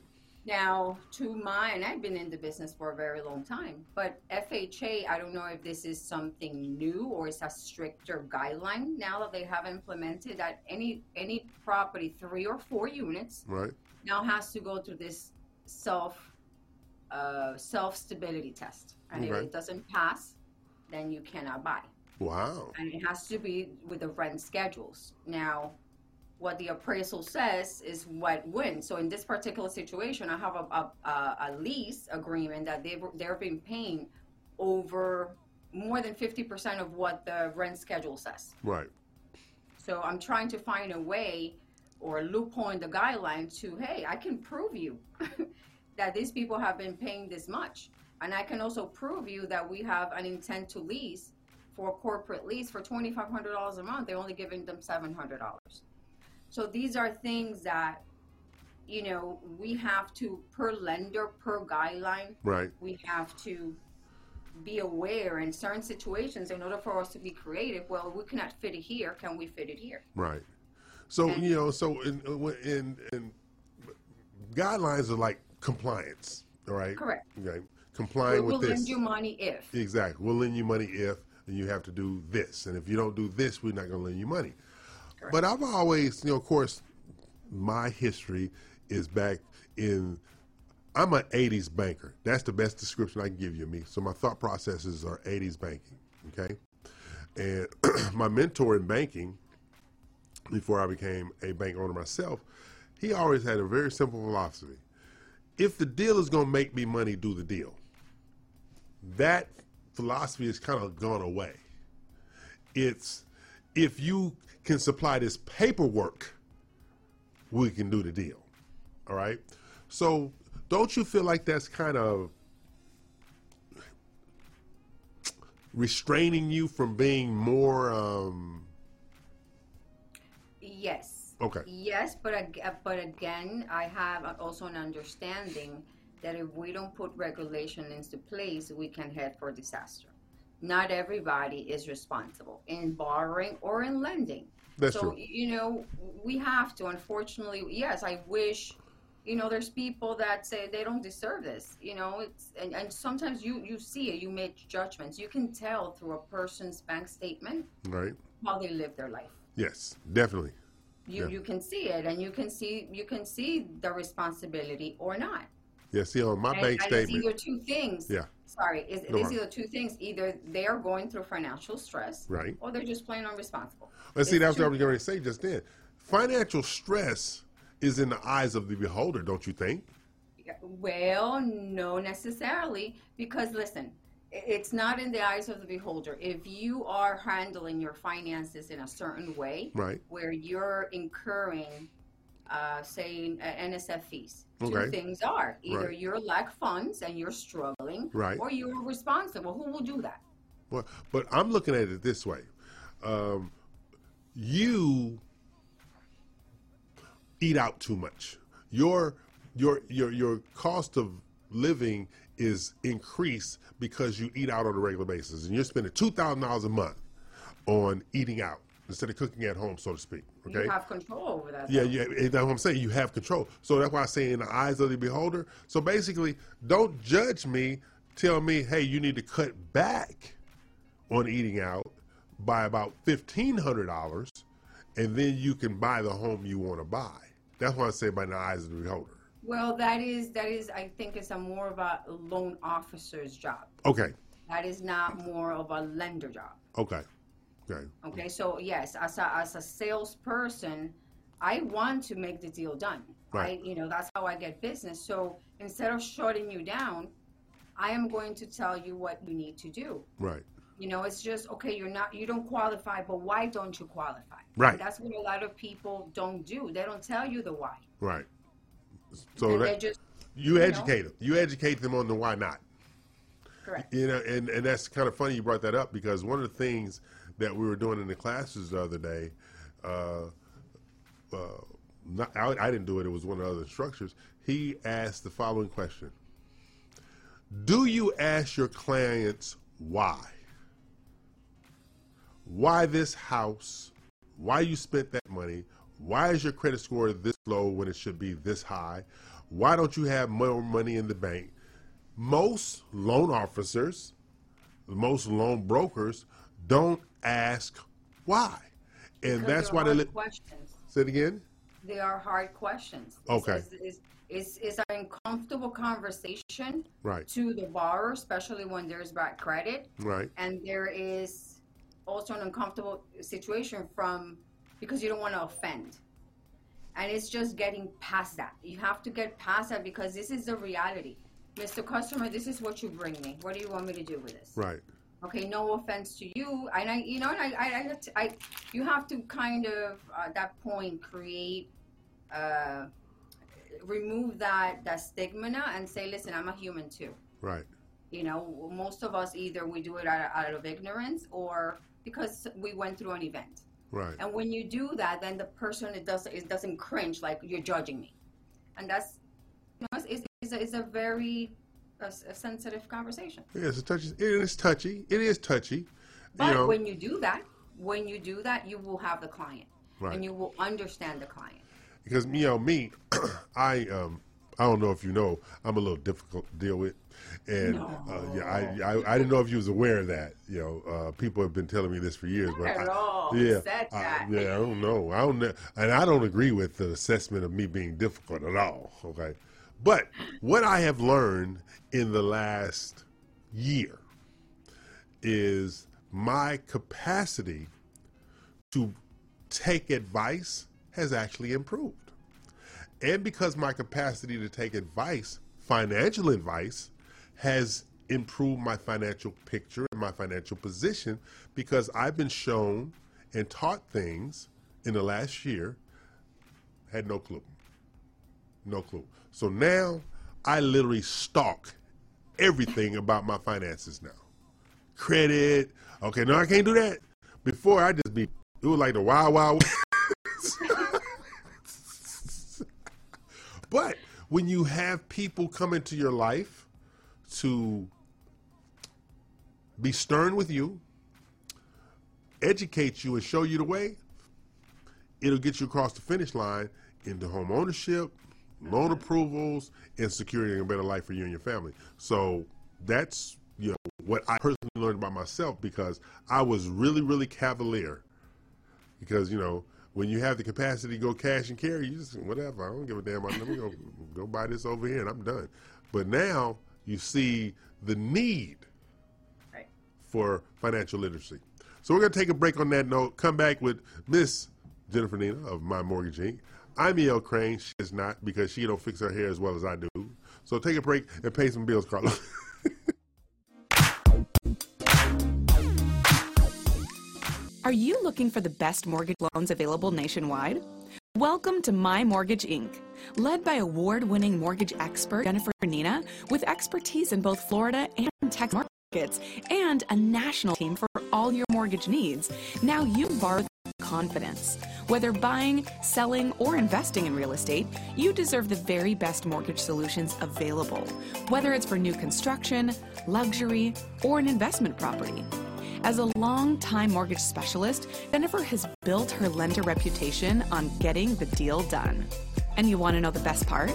Now, to my, and I've been in the business for a very long time, but FHA, I don't know if this is something new or it's a stricter guideline now that they have implemented that any any property three or four units right, now has to go through this self uh, self stability test, and if it doesn't pass, then you cannot buy wow, and it has to be with the rent schedules. Now, what the appraisal says is what wins. So in this particular situation, I have a, a, a, lease agreement that they've they've been paying over more than fifty percent of what the rent schedule says. right, So I'm trying to find a way or a loophole in the guideline to hey, I can prove you *laughs* that these people have been paying this much. And I can also prove you that we have an intent to lease for a corporate lease for $2,500 a month. They're only giving them $700. So these are things that, you know, we have to, per lender, per guideline, right, we have to be aware in certain situations in order for us to be creative. Well, we cannot fit it here. Can we fit it here? right. So you know, so in in, in guidelines are like compliance, all right? Correct. Okay, We complying will with this. We'll lend you money if. Exactly. We'll lend you money if, and you have to do this. And if you don't do this, we're not going to lend you money. Correct. But I've always, you know, of course, my history is back in. I'm an '80s banker. That's the best description I can give you of me. So my thought processes are '80s banking. Okay, and *clears throat* my mentor in banking, before I became a bank owner myself, he always had a very simple philosophy: if the deal is going to make me money, do the deal that philosophy has kind of gone away. It's if you can supply this paperwork, we can do the deal. All right. So don't you feel like that's kind of restraining you from being more? Um, Yes. Okay. Yes, but ag- uh, but again, I have also an understanding that if we don't put regulation into place, we can head for disaster. Not everybody is responsible in borrowing or in lending. That's so true. you know we have to. Unfortunately, yes, I wish you know, there's people that say they don't deserve this. You know, it's and, and sometimes you you see it, you make judgments. You can tell through a person's bank statement Right. how they live their life. Yes, definitely. You Yeah. you can see it, and you can see you can see the responsibility or not. Yeah. See on my and, bank and statement. it's either two things. Yeah. Sorry, it's, No it's worries. either two things. Either they are going through financial stress, Right. or they're just plain unresponsible. Let's see. That's what I was going to say just then. Financial stress is in the eyes of the beholder, don't you think? Well, no, necessarily, because listen, it's not in the eyes of the beholder. If you are handling your finances in a certain way, Right. where you're incurring, uh, say, uh, NSF fees, two things are either Right. you're lack funds and you're struggling, Right. or you're responsible. Who will do that? Well, but I'm looking at it this way. Um, you eat out too much. Your your your your cost of living is increased because you eat out on a regular basis, and you're spending two thousand dollars a month on eating out instead of cooking at home, so to speak. Okay. You have control over that. Yeah, yeah, that's what I'm saying. You have control. So that's why I say in the eyes of the beholder. So basically, don't judge me. Tell me, hey, you need to cut back on eating out by about fifteen hundred dollars, and then you can buy the home you want to buy. That's what I say by the eyes of the beholder. Well, that is that is I think it's a more of a loan officer's job. Okay, That is not more of a lender job. okay, okay, Okay, so yes, as a as a salesperson, I want to make the deal done. Right. I, you know, that's how I get business. So instead of shutting you down, I am going to tell you what you need to do. right, You know, it's just okay. You're not, you don't qualify, but why don't you qualify? Right. And that's what a lot of people don't do. They don't tell you the why. right. So that just you you know. educate them. You educate them on the why not. correct. You know, and, and that's kind of funny you brought that up because one of the things that we were doing in the classes the other day, uh, uh, not, I, I didn't do it, it was one of the other instructors. He asked the following question Do you ask your clients why? Why this house? Why you spent that money? Why is your credit score this low when it should be this high? Why don't you have more money in the bank? most loan officers, most loan brokers don't ask why, and Because that's why they. Li- questions. say it again. They are hard questions. Okay. It's, it's, it's, it's an uncomfortable conversation Right. to the borrower, especially when there's bad credit. Right. And there is also an uncomfortable situation from because you don't want to offend. And it's just getting past that. You have to get past that because this is the reality. Mr. Customer, this is what you bring me. What do you want me to do with this? Right. okay no offense to you and i you know and i i, I, I you have to kind of uh, at that point create uh remove that that stigma and say listen i'm a human too Right. you know most of us either we do it out, out of ignorance or because we went through an event Right. and when you do that then the person it doesn't it doesn't cringe like you're judging me and that's you know it's, it's, a, it's a very a, a sensitive conversation Yeah, it's touchy. It is touchy. It is touchy. But you know. when you do that, when you do that, you will have the client, Right. and you will understand the client. because you know me, *clears throat* I um I don't know if you know I'm a little difficult to deal with, and uh, yeah I, I I didn't know if you was aware of that. You know, uh, people have been telling me this for years, but at I, all. Yeah, I- yeah, I don't know. I don't know, and I don't agree with the assessment of me being difficult at all. Okay, but what I have learned in the last year is my capacity to take advice has actually improved. And because my capacity to take advice, financial advice, has improved my financial picture and my financial position because I've been shown and taught things in the last year, had no clue. No clue. So now I literally stalk everything about my finances now. Credit. Okay, no, I can't do that. Before I just be, it was like the wild. West. *laughs* but when you have people come into your life to be stern with you, educate you, and show you the way, it'll get you across the finish line into home ownership, loan mm-hmm. approvals, and securing a better life for you and your family. So that's you know what I personally learned about myself because I was really really cavalier because you know when you have the capacity to go cash and carry, you just whatever. I don't give a damn. Let me go go buy this over here and I'm done. But now you see the need Right. for financial literacy. So we're going to take a break on that note. Come back with Miss Jennifer Nina of My Mortgage Inc. I'm E.L. Craine. She is not because she don't fix her hair as well as I do. So take a break and pay some bills, Carlos. *laughs* Are you looking for the best mortgage loans available nationwide? Welcome to My Mortgage Inc., led by award winning mortgage expert Jennifer Nina, with expertise in both Florida and Texas markets, and a national team for all your mortgage needs. Now you borrow confidence. Whether buying, selling, or investing in real estate, you deserve the very best mortgage solutions available, whether it's for new construction, luxury, or an investment property. As a long-time mortgage specialist, Jennifer has built her lender reputation on getting the deal done. And you want to know the best part?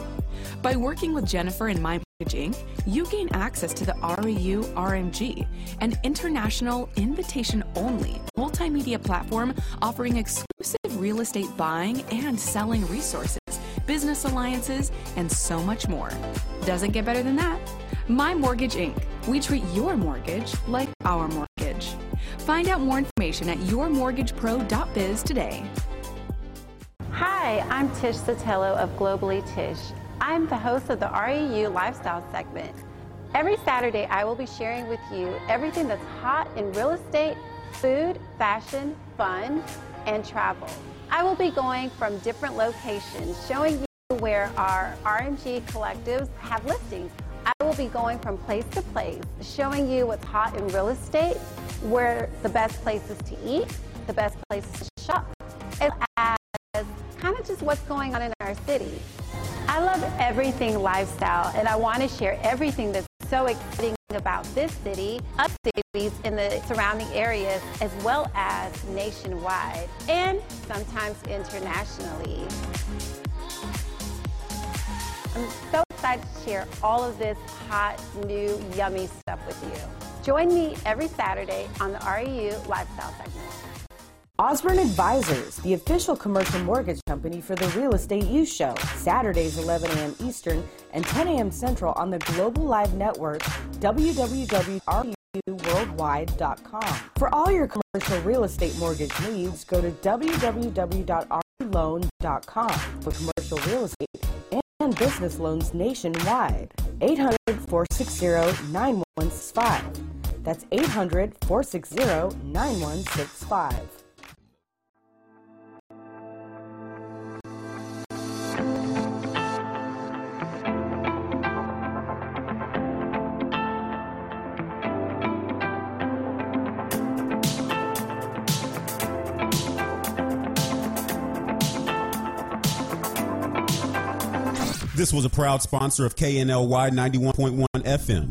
By working with Jennifer and My Inc., you gain access to the REU RMG, an international invitation-only multimedia platform offering exclusive real estate buying and selling resources, business alliances, and so much more. Doesn't get better than that. My Mortgage Inc. We treat your mortgage like our mortgage. Find out more information at yourmortgagepro.biz today. Hi, I'm Tish Sotelo of Globally Tish. I'm the host of the REU Lifestyle segment. Every Saturday, I will be sharing with you everything that's hot in real estate, food, fashion, fun, and travel. I will be going from different locations, showing you where our RMG collectives have listings. I will be going from place to place, showing you what's hot in real estate, where the best places to eat, the best places to shop, kind of just what's going on in our city. I love everything lifestyle, and I want to share everything that's so exciting about this city, other cities in the surrounding areas, as well as nationwide, and sometimes internationally. I'm so excited to share all of this hot, new, yummy stuff with you. Join me every Saturday on the REU Lifestyle segment. Osborne Advisors, the official commercial mortgage company for the Real Estate U Show, Saturdays 11 a.m. Eastern and 10 a.m. Central on the Global Live Network, www.ruworldwide.com. For all your commercial real estate mortgage needs, go to www.rloan.com for commercial real estate and business loans nationwide. 800 460 9165. That's 800 460 9165. This was a proud sponsor of KNLY 91.1 FM.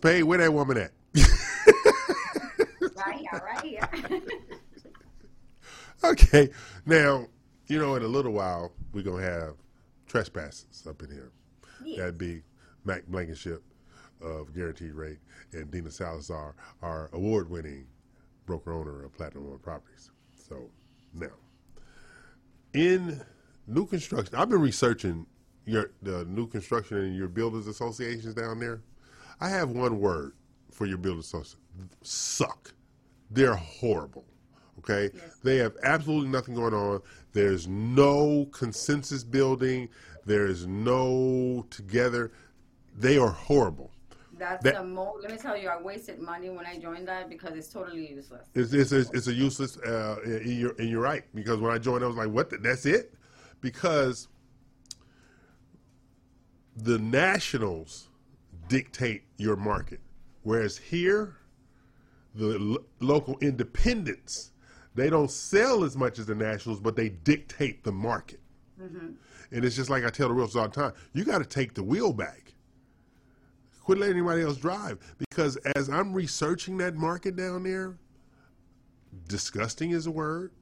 Paid. Where that woman at? Right here, right here. *laughs* Okay. Now, you know, in a little while, we're going to have trespasses up in here. That'd be Mack Blankenship of Guaranteed Rate and Dina Salazar, our award winning broker owner of Platinum One Properties. So, now, in new construction, I've been researching your the new construction and your builders associations down there. I have one word for your building associations suck. They're horrible. Okay, they have absolutely nothing going on. There's no consensus building. There's no together. They are horrible. That's That- the mo. Let me tell you, I wasted money when I joined that because it's totally useless. It's it's, it's, it's a useless. Uh, and you're and you're right because when I joined, I was like, "What? The, that's it?" Because the nationals dictate your market, whereas here, the lo- local independents they don't sell as much as the nationals, but they dictate the market. And it's just like I tell the realtors all the time: you got to take the wheel back. Quit letting anybody else drive. Because as I'm researching that market down there, disgusting is a word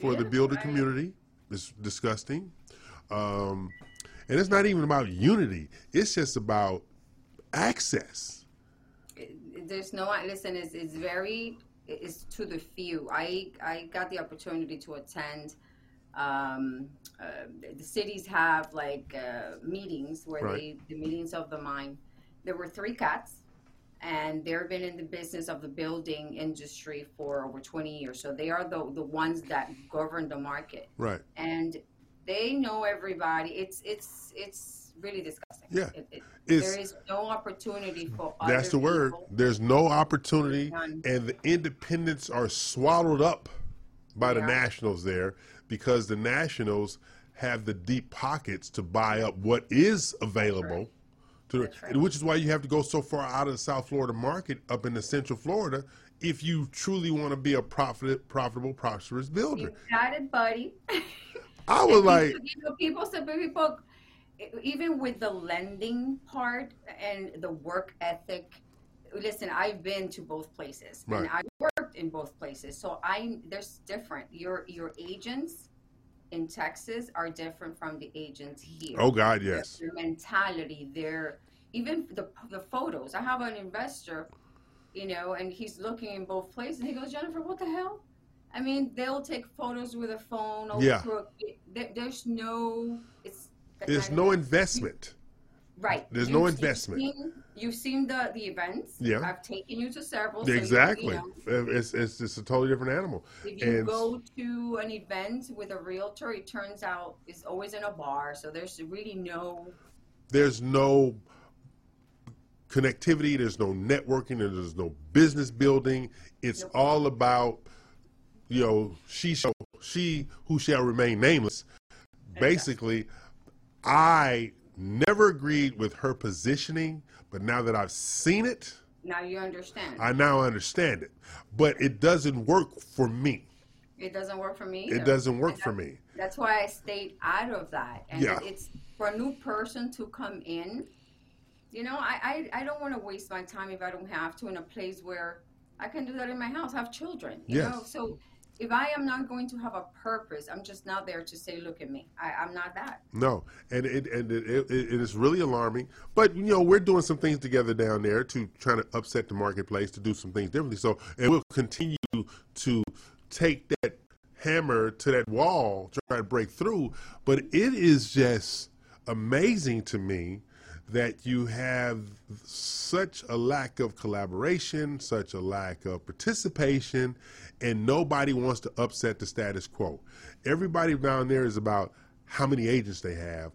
for the builder community. It's disgusting. Um, and it's not even about unity, it's just about access. There's no listen. It's, it's very. It's to the few. I I got the opportunity to attend. Um, uh, the cities have like uh, meetings where Right. they the meetings of the mind. There were three cats, and they've been in the business of the building industry for over 20 years. So they are the the ones that govern the market. Right. and they know everybody. It's it's it's really disgusting. Yeah. It- it- there is no opportunity for That's the word. There's no opportunity, None. and the independents are swallowed up by the Yeah. nationals there because the nationals have the deep pockets to buy up what is available. To, Which is why you have to go so far out of the South Florida market up into Central Florida if you truly want to be a profit, profitable, prosperous builder. You got it, buddy. *laughs* I was like, people, people people, even with the lending part and the work ethic. Listen, I've been to both places, and Right. I worked in both places, so I there's different. Your your agents in Texas are different from the agents here. Oh, God, yes. Their, mentality, their even the the photos. I have an investor, you know, and he's looking in both places, and he goes, Jennifer, what the hell? I mean, they'll take photos with a phone. Yeah. a, there, there's no. It's there's no investment. right. there's You've- no you've investment. seen- You've seen the the events. Yeah. I've taken you to several. so you- Exactly. You know, It's, it's just a totally different animal. if you and go to an event with a realtor, it turns out it's always in a bar. So there's really no. there's no connectivity, there's no networking, there's no business building. It's all about, you know, she shall, she who shall remain nameless. Basically, I never agreed with her positioning, but now that I've seen it, Now you understand. I now understand it. But it doesn't work for me. It doesn't work for me. It doesn't work for me. That's why I stayed out of that. And Yeah. it's for a new person to come in. You know, I, I, I don't want to waste my time if I don't have to in a place where I can do that in my house. I have children. You Yes. know, so if I am not going to have a purpose, I'm just not there to say, look at me. I, I'm not that. No, and it and it, it, it is really alarming. But you know, we're doing some things together down there to try to upset the marketplace to do some things differently. So, and we'll continue to take that hammer to that wall, try to break through. But it is just amazing to me that you have such a lack of collaboration, such a lack of participation, and nobody wants to upset the status quo. Everybody down there is about how many agents they have,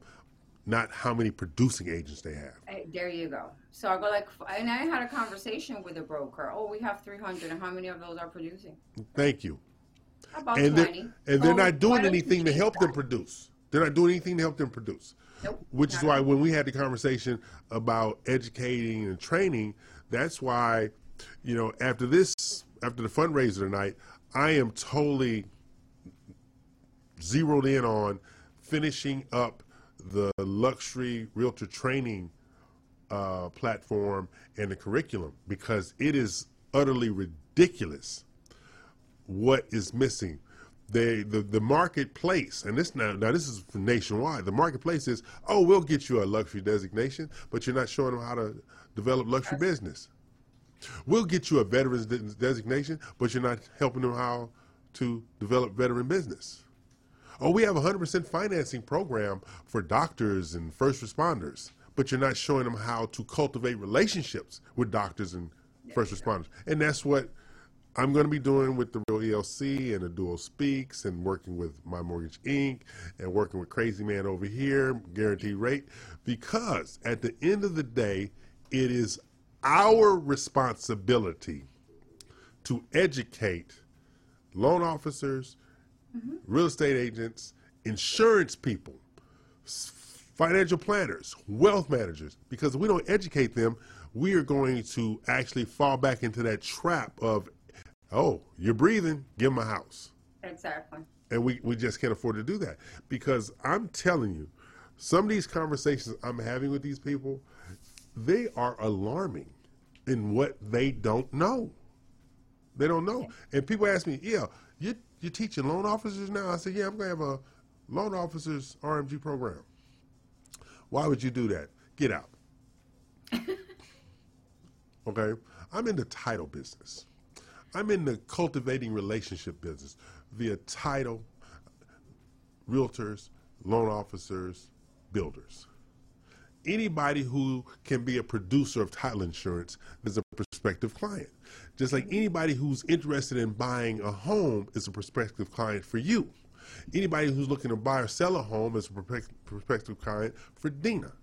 not how many producing agents they have. There you go. So I go like, and I had a conversation with a broker. Oh, we have 300, and how many of those are producing? Thank you. About and 20. they're, and they're Oh, not doing anything to help them produce. They're not doing anything to help them produce. Nope, Which is why when we had the conversation about educating and training, that's why, you know, after this, after the fundraiser tonight, I am totally zeroed in on finishing up the luxury realtor training uh, platform and the curriculum because it is utterly ridiculous what is missing. They, the the marketplace, and this now now this is nationwide. The marketplace is, oh, we'll get you a luxury designation, but you're not showing them how to develop luxury business. We'll get you a veterans de- designation, but you're not helping them how to develop veteran business. Oh, we have a 100% financing program for doctors and first responders, but you're not showing them how to cultivate relationships with doctors and first responders. And that's what I'm going to be doing with the Real ELC and the Dual Speaks and working with My Mortgage Inc. and working with Crazy Man over here, guaranteed rate, because at the end of the day, it is our responsibility to educate loan officers, mm-hmm. real estate agents, insurance people, financial planners, wealth managers, because if we don't educate them, we are going to actually fall back into that trap of, oh, you're breathing, give them a house. Exactly. And we, we just can't afford to do that. Because I'm telling you, some of these conversations I'm having with these people, they are alarming in what they don't know. They don't know. And people ask me, yeah, you, you're teaching loan officers now? I said, yeah, I'm going to have a loan officers RMG program. Why would you do that? Get out. *laughs* okay? I'm in the title business. I'm in the cultivating relationship business via title, realtors, loan officers, builders. Anybody who can be a producer of title insurance is a prospective client. Just like anybody who's interested in buying a home is a prospective client for you. Anybody who's looking to buy or sell a home is a prospective client for Dina.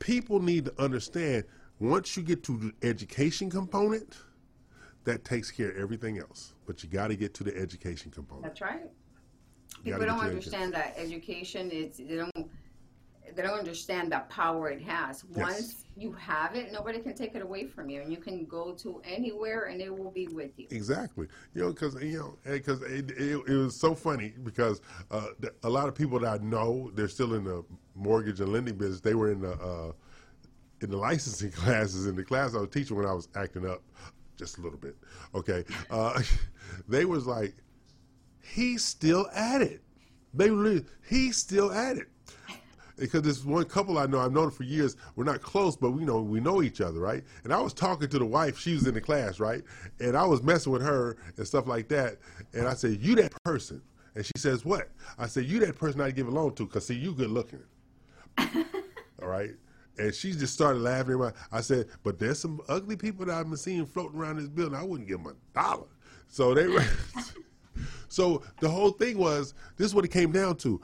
People need to understand once you get to the education component, that takes care of everything else. But you got to get to the education component. That's right. You People don't understand that education is they don't they don't understand the power it has. Yes. Once you have it, nobody can take it away from you, and you can go to anywhere, and it will be with you. Exactly. You know, because you know, because it, it, it was so funny because uh, a lot of people that I know, they're still in the mortgage and lending business. They were in the uh, in the licensing *laughs* classes in the class I was teaching when I was acting up just a little bit. Okay, uh, *laughs* they was like, he's still at it. They really, he's still at it. Because this one couple I know, I've known for years. We're not close, but we know we know each other, right? And I was talking to the wife. She was in the class, right? And I was messing with her and stuff like that. And I said, "You that person?" And she says, "What?" I said, "You that person I give a loan to, cause see, you good looking." *laughs* All right. And she just started laughing. I said, "But there's some ugly people that I've been seeing floating around this building. I wouldn't give them a dollar." So they. *laughs* so the whole thing was this is what it came down to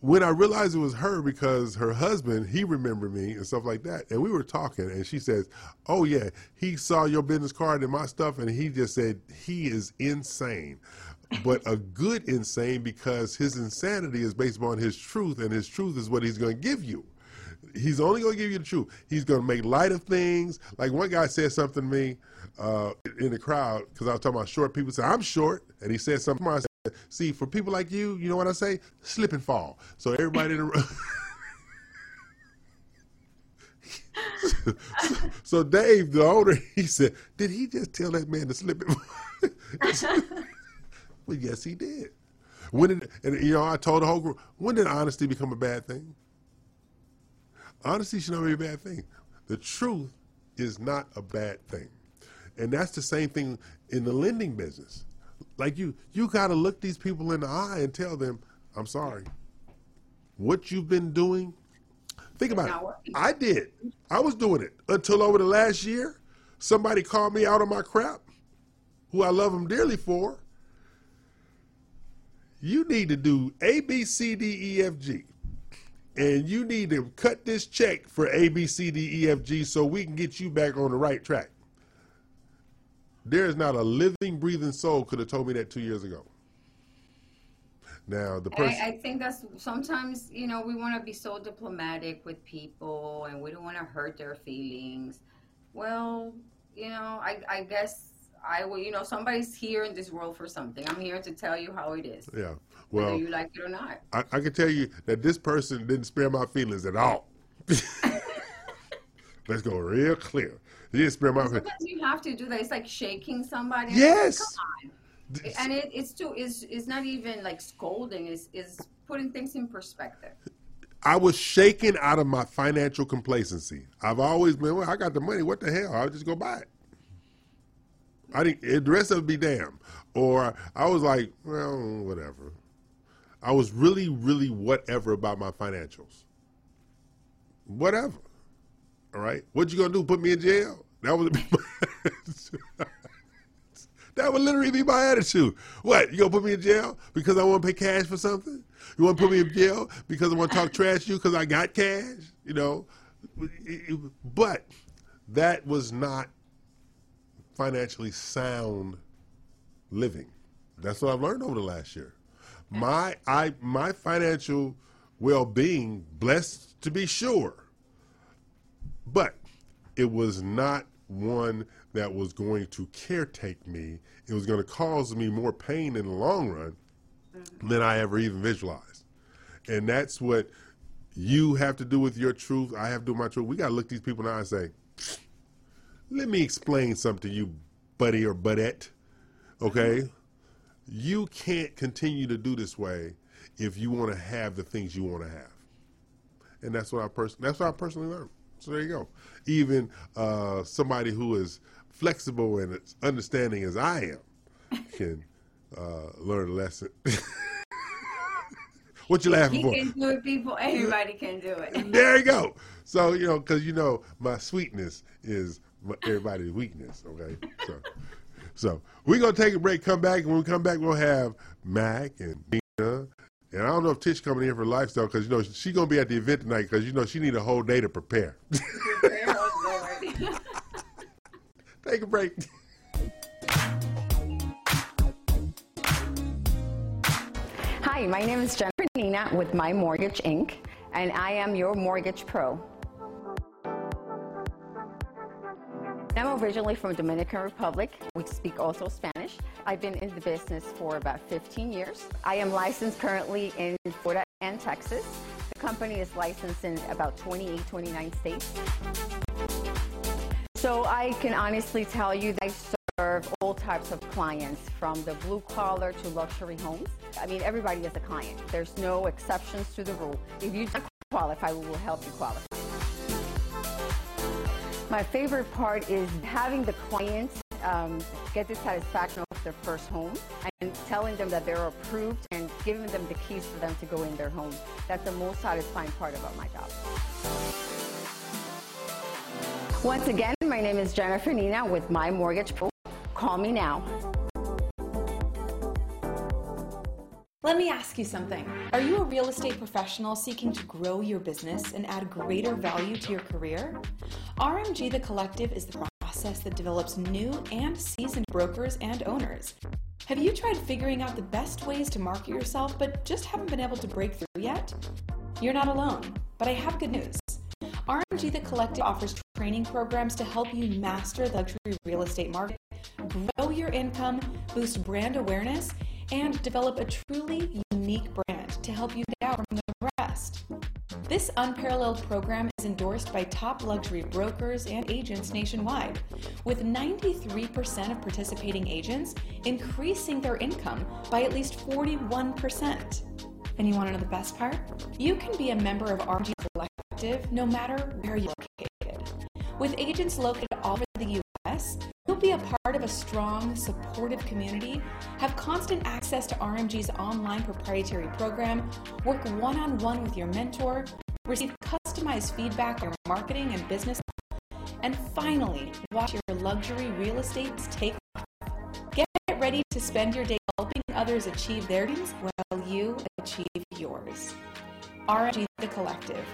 when I realized it was her because her husband, he remembered me and stuff like that. And we were talking and she says, Oh yeah, he saw your business card and my stuff and he just said he is insane. But a good insane because his insanity is based upon his truth and his truth is what he's gonna give you. He's only gonna give you the truth. He's gonna make light of things. Like one guy said something to me uh, in the crowd because I was talking about short people. Said I'm short, and he said something. See, for people like you, you know what I say? Slip and fall. So everybody in the *laughs* so, so Dave, the owner, *laughs* he said, "Did he just tell that man to slip and fall?" *laughs* well, yes, he did. When did and you know? I told the whole group. When did honesty become a bad thing? Honesty should not be a bad thing. The truth is not a bad thing. And that's the same thing in the lending business. Like you you got to look these people in the eye and tell them, "I'm sorry. What you've been doing Think about it. I did. I was doing it until over the last year, somebody called me out on my crap, who I love them dearly for. You need to do A, B, C, D, E, F, G. And you need to cut this check for A, B, C, D, E, F, G so we can get you back on the right track. There is not a living, breathing soul could have told me that two years ago. Now the person, I, I think that's sometimes you know we want to be so diplomatic with people and we don't want to hurt their feelings. Well, you know, I, I guess I will. You know, somebody's here in this world for something. I'm here to tell you how it is, yeah. Well, whether you like it or not. I, I can tell you that this person didn't spare my feelings at all. *laughs* Let's go real clear. He didn't spare my feelings. Sometimes you have to do that. It's like shaking somebody. Yes. On. And it, it's too. It's it's not even like scolding. It's is putting things in perspective. I was shaken out of my financial complacency. I've always been, well, I got the money. What the hell? I'll just go buy it. I didn't. The rest of it be damn. Or I was like, well, whatever. I was really, really whatever about my financials. Whatever. All right. What you gonna do? Put me in jail? That was. *laughs* That would literally be my attitude. What? You gonna put me in jail because I want to pay cash for something? You want to put me in jail because I want to talk trash to you because I got cash? You know, but that was not financially sound living. That's what I've learned over the last year. My I my financial well-being, blessed to be sure, but it was not one that was going to caretake me. It was going to cause me more pain in the long run than I ever even visualized. And that's what you have to do with your truth. I have to do my truth. We got to look these people in the eye and say, let me explain something to you, buddy or budette. Okay? You can't continue to do this way if you want to have the things you want to have. And that's what I person that's what I personally learned. So there you go. Even uh, somebody who is flexible and understanding as I am can uh, learn a lesson. *laughs* what you laughing he for? He can do it, people. Everybody can do it. *laughs* there you go. So you know, because you know, my sweetness is everybody's weakness. Okay, so so we're gonna take a break. Come back, and when we come back, we'll have Mack and Dina and I don't know if Tish coming in for lifestyle because you know she's gonna be at the event tonight because you know she need a whole day to prepare. *laughs* Take a break. Hi, my name is Jennifer Nina with My Mortgage Inc., and I am your mortgage pro. I'm originally from Dominican Republic. We speak also Spanish. I've been in the business for about 15 years. I am licensed currently in Florida and Texas. The company is licensed in about 28, 29 states. So I can honestly tell you that I serve all types of clients from the blue collar to luxury homes. I mean, everybody is a client. There's no exceptions to the rule. If you qualify, we will help you qualify. My favorite part is having the clients um, get the satisfaction of their first home and telling them that they're approved and giving them the keys for them to go in their home. That's the most satisfying part about my job. Once again, my name is Jennifer Nina with My Mortgage Pro. Call me now. Let me ask you something. Are you a real estate professional seeking to grow your business and add greater value to your career? RMG The Collective is the that develops new and seasoned brokers and owners. Have you tried figuring out the best ways to market yourself but just haven't been able to break through yet? You're not alone, but I have good news. RMG The Collective offers training programs to help you master the luxury real estate market, grow your income, boost brand awareness, and develop a truly unique brand to help you get out from the rest. This unparalleled program is endorsed by top luxury brokers and agents nationwide, with 93% of participating agents increasing their income by at least 41%. And you want to know the best part? You can be a member of RG Collective no matter where you're located. With agents located all over the U.S., You'll be a part of a strong, supportive community, have constant access to RMG's online proprietary program, work one on one with your mentor, receive customized feedback on your marketing and business, and finally, watch your luxury real estate take off. Get ready to spend your day helping others achieve their dreams while you achieve yours. RMG The Collective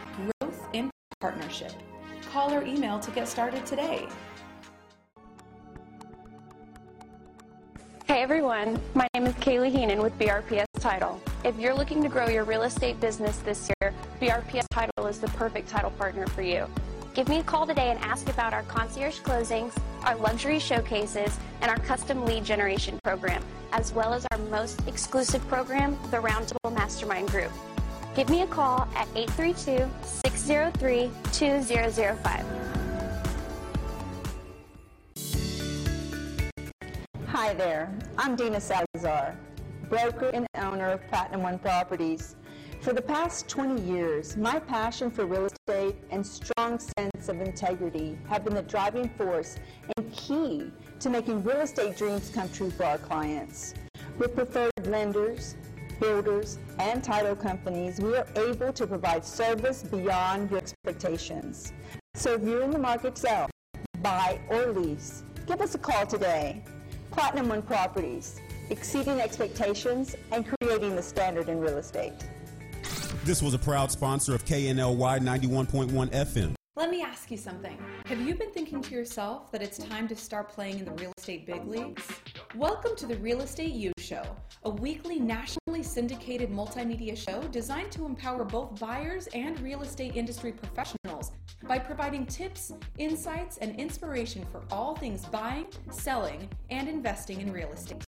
Growth in Partnership. Call or email to get started today. Hey everyone, my name is Kaylee Heenan with BRPS Title. If you're looking to grow your real estate business this year, BRPS Title is the perfect title partner for you. Give me a call today and ask about our concierge closings, our luxury showcases, and our custom lead generation program, as well as our most exclusive program, the Roundtable Mastermind Group. Give me a call at 832 603 2005. Hi there, I'm Dina Salazar, broker and owner of Platinum One Properties. For the past 20 years, my passion for real estate and strong sense of integrity have been the driving force and key to making real estate dreams come true for our clients. With preferred lenders, builders, and title companies, we are able to provide service beyond your expectations. So if you're in the market to sell, buy, or lease, give us a call today Platinum One Properties, exceeding expectations and creating the standard in real estate. This was a proud sponsor of KNLY 91.1 FM. Let me ask you something. Have you been thinking to yourself that it's time to start playing in the real estate big leagues? Welcome to the Real Estate U Show, a weekly nationally syndicated multimedia show designed to empower both buyers and real estate industry professionals by providing tips, insights, and inspiration for all things buying, selling, and investing in real estate.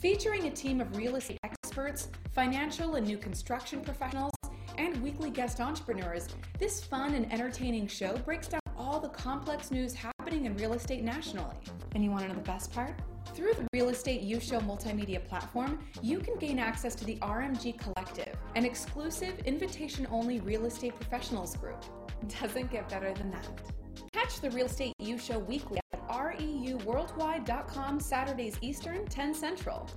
Featuring a team of real estate experts, financial and new construction professionals, and weekly guest entrepreneurs, this fun and entertaining show breaks down all the complex news happening in real estate nationally. And you want to know the best part? Through the Real Estate U Show multimedia platform, you can gain access to the RMG Collective, an exclusive invitation only real estate professionals group. Doesn't get better than that. Catch the Real Estate U Show weekly at reuworldwide.com Saturdays Eastern, 10 Central.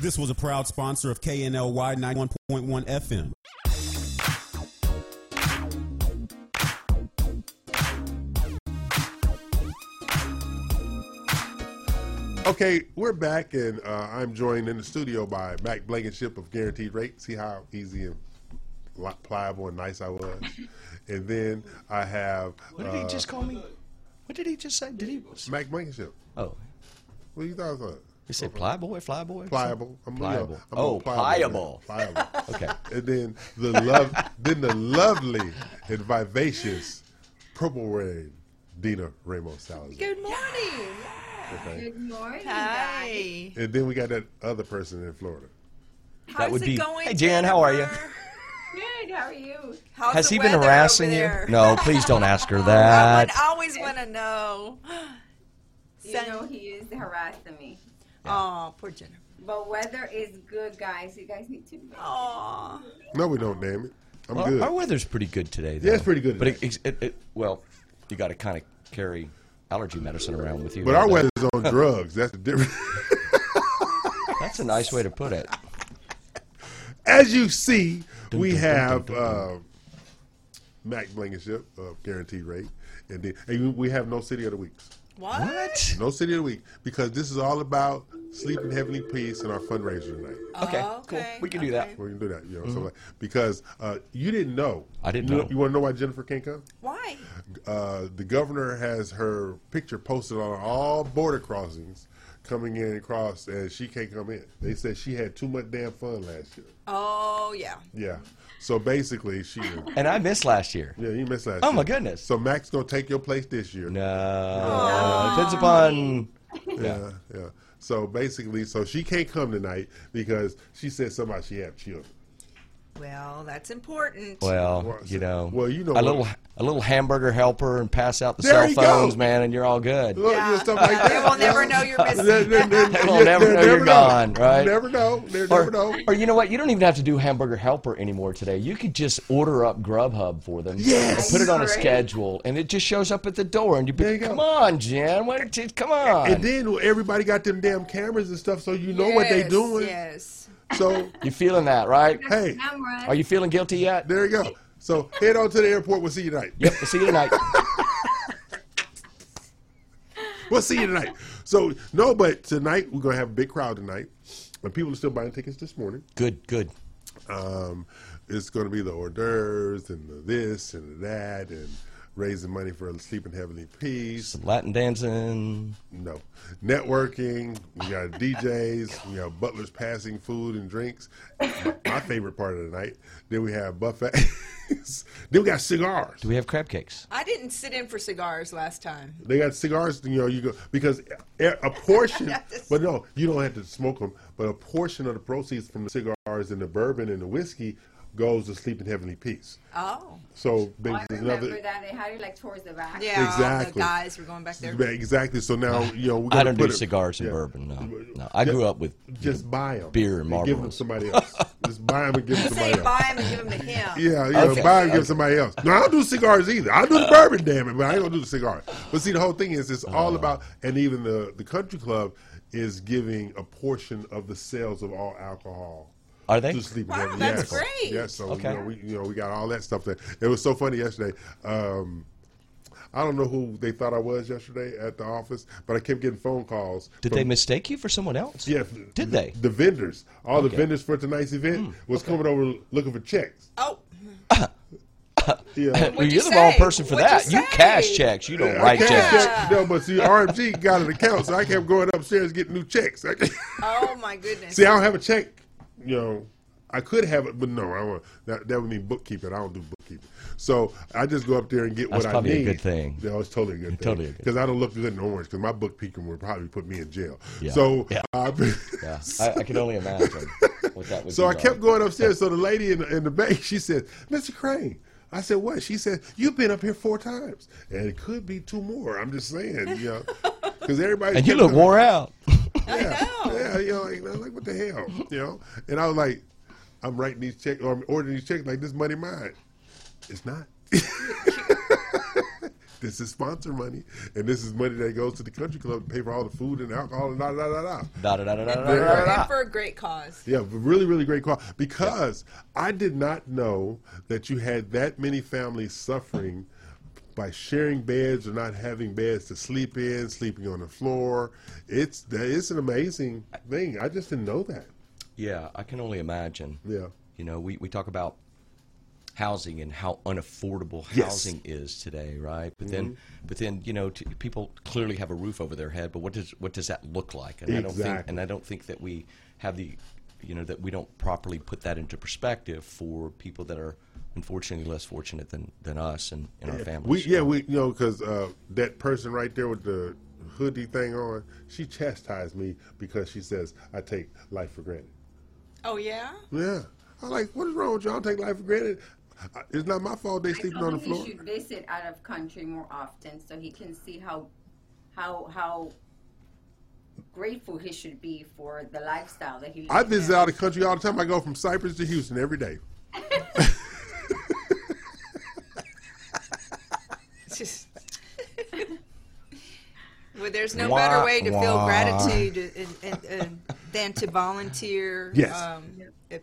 This was a proud sponsor of KNLY 91.1 FM. Okay, we're back, and uh, I'm joined in the studio by Mack Blankenship of Guaranteed Rate. See how easy and pliable and nice I was. *laughs* and then I have. What did he uh, just call me? What did he just say? Did he? Mack Blankenship. Oh, What do you thought? I was? he said pliable, flyboy. Pliable. I'm, you know, Pliable. I'm oh, more pliable. Pliable. *laughs* Okay. And then the love, then the lovely and vivacious purple rain, Dina Ramos Salazar. Good morning. Okay. Good morning, guys. Hi. And then we got that other person in Florida. How's That would it be. going, Hey, Jan, how are you? Good. How are you? How's Has the he been harassing you? No, please don't ask her *laughs* I that. would always want to know. You know he is harassing me. Oh, poor Jennifer. But weather is good, guys. You guys need to know. Oh. No, we don't. Damn it. I'm Well, good. Our weather's pretty good today. Though. Yeah, it's pretty good But it, it, it, well, you got to kind of carry allergy medicine around with you. But our don't weather's on *laughs* drugs. That's the difference. *laughs* That's a nice way to put it. As you see, we have uh, Mack Blankenship of Guaranteed Rate, and then and we have no city of the weeks. What? No city of the week because this is all about sleep in heavenly peace and our fundraiser tonight. Okay, Oh, cool. We can do that. We can do that, you know. So like, because uh, you didn't know, I didn't you know. You want to know why Jennifer can't come? Why? Uh, the governor has her picture posted on all border crossings coming in and across, and she can't come in. They said she had too much damn fun last year. Oh, yeah. Yeah. So basically, she. And I missed last year. Yeah, you missed last Oh, year. my goodness. So Max gonna take your place this year. No. Depends upon. Yeah, yeah. So basically, so she can't come tonight because she said somebody she have children. Well, that's important. Well, Well, you know, well, you know a what- little a little hamburger helper and pass out the There cell you go. phones, man, and you're all good. Look, Yeah. yeah, stuff like *laughs* that. They will never know you're missing. They- they- they- *laughs* They will yeah, never they know you're gone, right? Never know. They Or, never know. or you know what? You don't even have to do hamburger helper anymore today. You could just order up Grubhub for them. Yes. Put it on a schedule, and it just shows up at the door. And you, There you go. come on, Jen, why don't you, come on. And then everybody got them damn cameras and stuff, so you know what they Yes, doing. Yes. So *laughs* you're feeling that, right? hey, Camera. Are you feeling guilty yet? there you go. So head on to the airport. We'll see you tonight. Yep. We'll see you tonight. *laughs* We'll see you tonight. So no, but tonight we're gonna have a big crowd tonight, and people are still buying tickets this morning. good, good. Um, it's going to be the hors d'oeuvres and the this and the that and raising money for Sleep in Heavenly Peace. Some Latin dancing. No. Networking. We got *laughs* DJs. We have butlers passing food and drinks. My favorite part of the night. Then we have buffets. *laughs* then we got cigars. Do we have crab cakes? I didn't sit in for cigars last time. They got cigars, you know, you go because a a portion, *laughs* but no, you don't have to smoke them. But a portion of the proceeds from the cigars and the bourbon and the whiskey goes to sleep in heavenly peace. Oh. So Oh, I remember another that. They had it like towards the back. Yeah. Exactly. The guys were going back there. Exactly. So now you know we're I don't put do it- cigars and yeah. bourbon. No, no. I grew up with Just buy them, beer and give them to somebody else. Just buy them and give them to somebody else. buy him and give him to him. *laughs* Yeah, yeah. Okay, Buy and give okay. somebody else. No, I don't do cigars either. I do the bourbon, damn it, but I ain't gonna do the cigar. But see, the whole thing is, it's Uh. all about, and even the the country club is giving a portion of the sales of all alcohol. Are they? To sleep Wow, in that's yes. great. Yes, so Okay. you know, we you know we got all that stuff there. It was so funny yesterday. Um, I don't know who they thought I was yesterday at the office, but I kept getting phone calls. Did from- they mistake you for someone else? Yeah. Did they? The vendors, all Okay. the vendors for tonight's event, was coming over looking for checks. Oh. *laughs* Yeah. *laughs* Well, you're the wrong person for that. You cash checks. You don't I write checks. check- No, but see, RMG got an account, so I kept going upstairs getting new checks. *laughs* Oh my goodness. see, I don't have a check. You know, I could have it, but no, I want that. That would mean bookkeeping. I don't do bookkeeping, so I just go up there and get That's what I need. probably a good thing. Yeah, it's totally a good thing. Totally because I don't look good in orange. Because my bookkeeping would probably put me in jail. Yeah. So Yeah. *laughs* uh, Yeah, I, I can only imagine what that *laughs* would So I like. kept going upstairs. So the lady in the, in the bank, *laughs* she said, "Mr. Craine." I said, "What?" She said, "You've been up here four times, and it could be two more." I'm just saying, you know, *laughs* because everybody And you look coming- wore out. *laughs* Yeah, yeah, you know, like, like what the hell, you know? And I was like, I'm writing these checks or I'm ordering these checks like this money mine. It's not. *laughs* this is sponsor money, and this is money that goes to the country club to pay for all the food and alcohol and da da da da. Da da da da da da da for, da. and for a great cause. Yeah, really, really great call. Because I did not know that you had that many families suffering by sharing beds or not having beds to sleep in, sleeping on the floor. It's it's an amazing thing. I just didn't know that. Yeah, I can only imagine. Yeah. You know, we, we talk about housing and how unaffordable Yes. housing is today, right? But Mhm. then, but then, you know, t- people clearly have a roof over their head. But what does what does that look like? And I don't think, and I don't think that we have the, you know, that we don't properly put that into perspective for people that are unfortunately less fortunate than than us and, and our We families. yeah we you know because uh, that person right there with the hoodie thing on, she chastised me because she says I take life for granted. Oh yeah. Yeah, I'm like, what is wrong with y'all? I don't take life for granted. It's not my fault they I sleeping on the floor. He should visit out of country more often so he can see how, how, how grateful he should be for the lifestyle that he. I lives visit in. out of country all the time. I go from Cypress to Houston every day. Just. *laughs* well, there's no Wah, better way to feel gratitude and, and, and, than to volunteer. Yes. Um,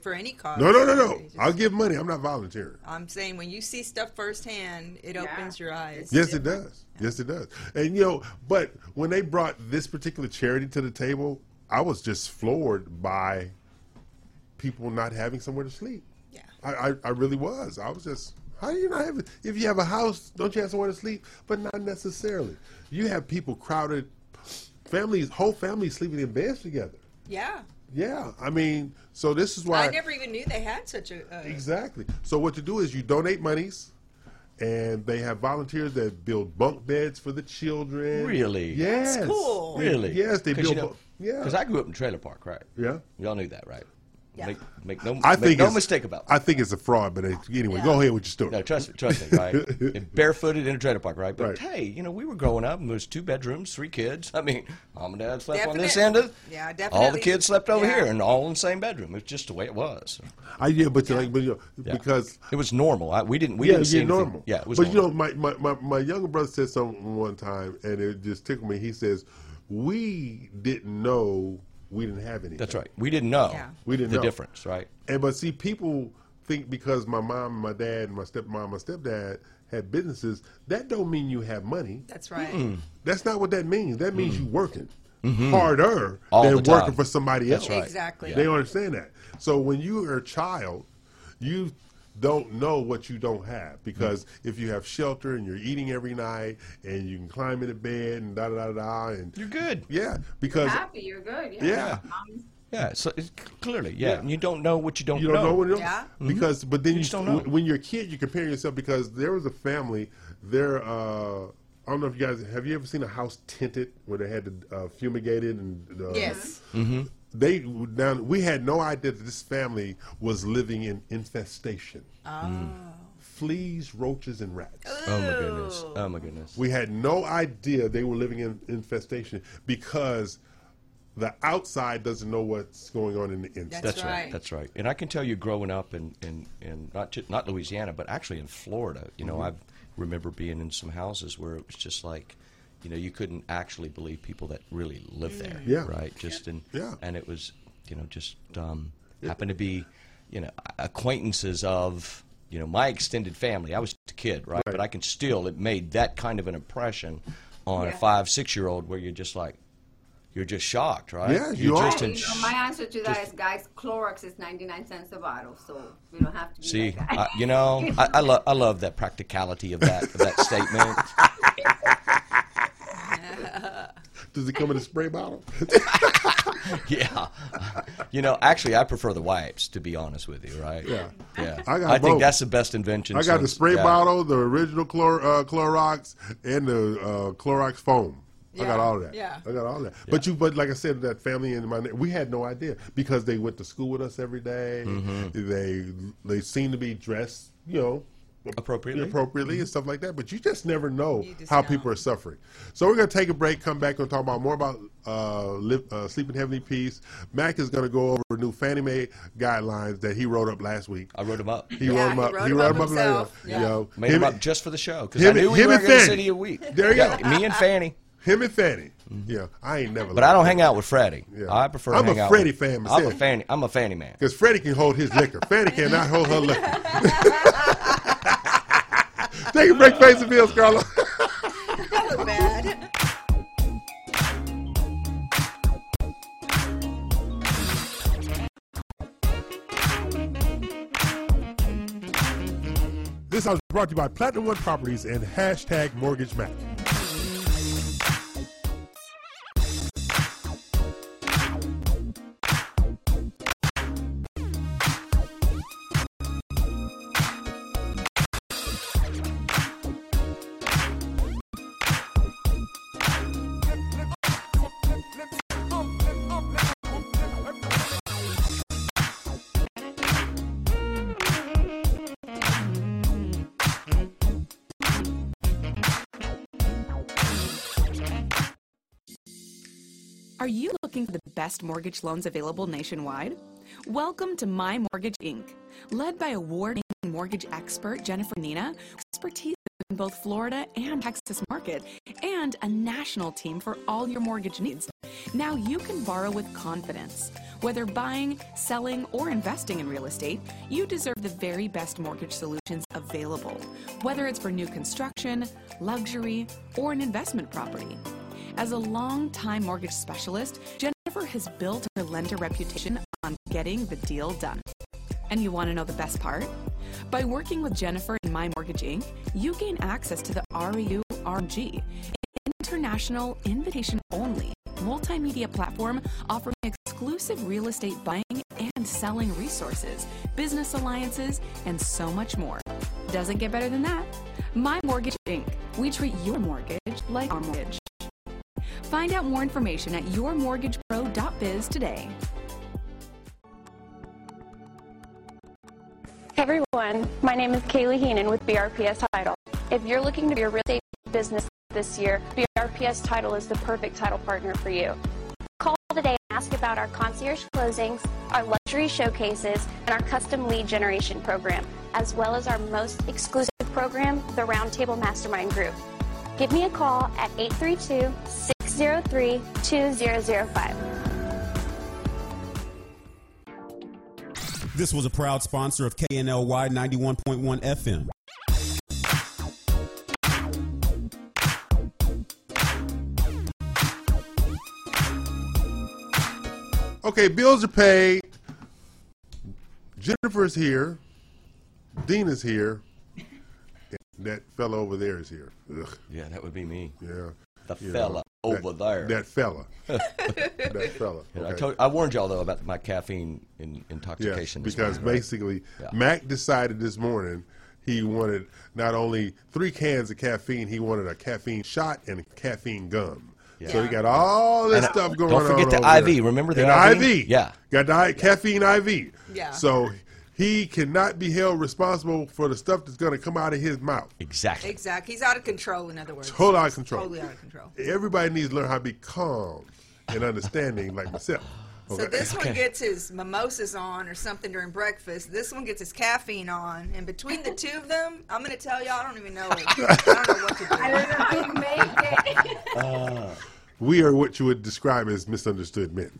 for any cause. No, no, no, no. I'll give money. I'm not volunteering. I'm saying when you see stuff firsthand, it opens your eyes. Yes, it does. Yes, it does. And you know, but when they brought this particular charity to the table, I was just floored by people not having somewhere to sleep. Yeah. I, I, I really was. I was just. How do you not have? If you have a house, don't you have somewhere to sleep? But not necessarily. You have people crowded, families, whole families sleeping in beds together. Yeah. Yeah, I mean, so this is why I never even knew they had such a. Uh, Exactly. So what you do is you donate monies, and they have volunteers that build bunk beds for the children. Really? Yes. That's cool. Really? Yes, they build. You know, bu- yeah. Because I grew up in trailer park, right? Yeah. Y'all knew that, right? Yeah. Make, make no, I make think no mistake about. I think it's a fraud, but uh, anyway, go ahead with your story. No, trust me, trust me, right? *laughs* And barefooted in a trailer park, right? But Right. hey, you know, we were growing up, and there was two bedrooms, three kids. I mean, mom and dad slept on this end of. Yeah, definitely. All the kids slept over Yeah. here, and all in the same bedroom. It's just the way it was. I yeah, but you like, but you know, Yeah. because It was normal. I, we didn't. We yeah, didn't see yeah, anything. normal. Yeah, it was. But you know, my, my, my, my younger brother said something one time, and it just tickled me. He says, "We didn't know we didn't have any. That's right. We didn't know. Yeah. We didn't know. the know. difference, right? And but see, people think because my mom, and my dad, and my stepmom, and my stepdad had businesses, that don't mean you have money. That's right. Mm. That's not what that means. That means you working harder Mm-hmm. All than working for somebody else. Right. Exactly. They don't understand that. So when you are a child, you don't know what you don't have because if you have shelter and you're eating every night and you can climb into bed and da da da da and You're good. yeah because you're Happy, you're good. Yeah. Yeah. Um, Yeah. So it's clearly, yeah. Yeah. And you don't know what you don't you don't know, know. what you Yeah. because but then you, just don't know. when- when you're a kid you compare yourself because there was a family there uh I don't know if you guys have you ever seen a house tinted where they had to uh, fumigated and uh, Yes. They down we had no idea that this family was living in infestation Oh. fleas roaches and rats Oh my goodness. Oh my goodness. we had no idea they were living in infestation because the outside doesn't know what's going on in the inside That's That's right. right. That's right. And I can tell you, growing up in in, in not ju- not Louisiana, but actually in Florida, you know, mm-hmm. I remember being in some houses where it was just like, you know, you couldn't actually believe people that really lived there. Yeah. Right. Just in. Yeah. And it was, you know, just um, happened to be, you know, acquaintances of. you know, my extended family. I was a kid, right? Right. But I can still. It made that kind of an impression on a five, six year old where you're just like, you're just shocked, right? Yeah, you're you are. just in You know, my answer to that is, guys, Clorox is 99 cents a bottle, so we don't have to be See, that. I, you know, I, I love I love that practicality of that of that *laughs* statement. *laughs* *laughs* Does it come in a spray bottle? *laughs* yeah, you know, actually, I prefer the wipes to be honest with you, right? Yeah. yeah. I got think both. that's the best invention. I got the spray yeah. bottle, the original Clor- uh, Clorox, and the uh, Clorox foam. I got Yeah, all that. yeah. I got all of that. But you, but like I said, that family in my, we had no idea because they went to school with us every day. Mm-hmm. They they seem to be dressed, you know, Appropriately. appropriately and stuff like that. But you just never know just how know. people are suffering. So we're gonna take a break, come back and talk about more about uh, live, uh, sleep in heavenly peace. Mack is gonna go over new Fannie Mae guidelines that he wrote up last week. I wrote them up. He Yeah, wrote them he up. wrote he 'em wrote them up himself. later. Yeah. You know, Made him them up just for the show because I him knew and- we him were and going to city a week. There you Yeah, go. Me and Fanny. Him and Fanny. Yeah, I ain't never. But I don't hang out with Freddie. Yeah. I prefer. I'm to a hang out Freddie with, fan I'm a Fanny. I'm a Fanny man. Because Freddie can hold his liquor. Fanny cannot hold her liquor. *laughs* *laughs* Take a break, face the bills, Carla. That look bad. this house is brought to you by Platinum One Properties and hashtag Mortgage Mack. Best mortgage loans available nationwide? Welcome to My Mortgage Inc. Led by award-winning mortgage expert Jennifer Nina, expertise in both Florida and Texas market, and a national team for all your mortgage needs. Now you can borrow with confidence. Whether buying, selling, or investing in real estate, you deserve the very best mortgage solutions available, whether it's for new construction, luxury, or an investment property. As a long-time mortgage specialist, Jennifer has built her lender reputation on getting the deal done. And you want to know the best part? By working with Jennifer and My Mortgage Inc., you gain access to the REU an international invitation-only multimedia platform offering exclusive real estate buying and selling resources, business alliances, and so much more. Doesn't get better than that. My Mortgage Inc. We treat your mortgage like our mortgage. Find out more information at yourmortgagepro.biz today. Hey everyone, my name is Kaylee Heenan with BRPS Title. If you're looking to be a real estate business this year, BRPS Title is the perfect title partner for you. Call today and ask about our concierge closings, our luxury showcases, and our custom lead generation program, as well as our most exclusive program, the Roundtable Mastermind Group. Give me a call at 832 603 2005. This was a proud sponsor of KNLY 91.1 FM. Okay, bills are paid. Jennifer's here. Dina's here. And that fella over there is here. Ugh. Yeah, that would be me. Yeah. The You fella know, over that- there. That fella. *laughs* that fella. Yeah, I, told, I warned y'all though about my caffeine in, Yes, intoxication. this because morning, right? basically, Yeah. Mack decided this morning he wanted not only three cans of caffeine, he wanted a caffeine shot and a caffeine gum. Yeah. So he got all this And, stuff going on. don't on. forget the over IV. there. Remember the And IV? Yeah. Got the I- caffeine IV. Yeah. So he cannot be held responsible for the stuff that's going to come out of his mouth. Exactly. Exactly. He's out of control, in other words. Totally out of control. Totally out of control. Everybody needs to learn how to be calm and understanding like myself. So Okay. this one gets his mimosas on or something during breakfast. This one gets his caffeine on, and between the two of them, I'm going to tell y'all, I don't even know. I don't know what to do. I don't know how you make it. *laughs* Uh, we are what you would describe as misunderstood men.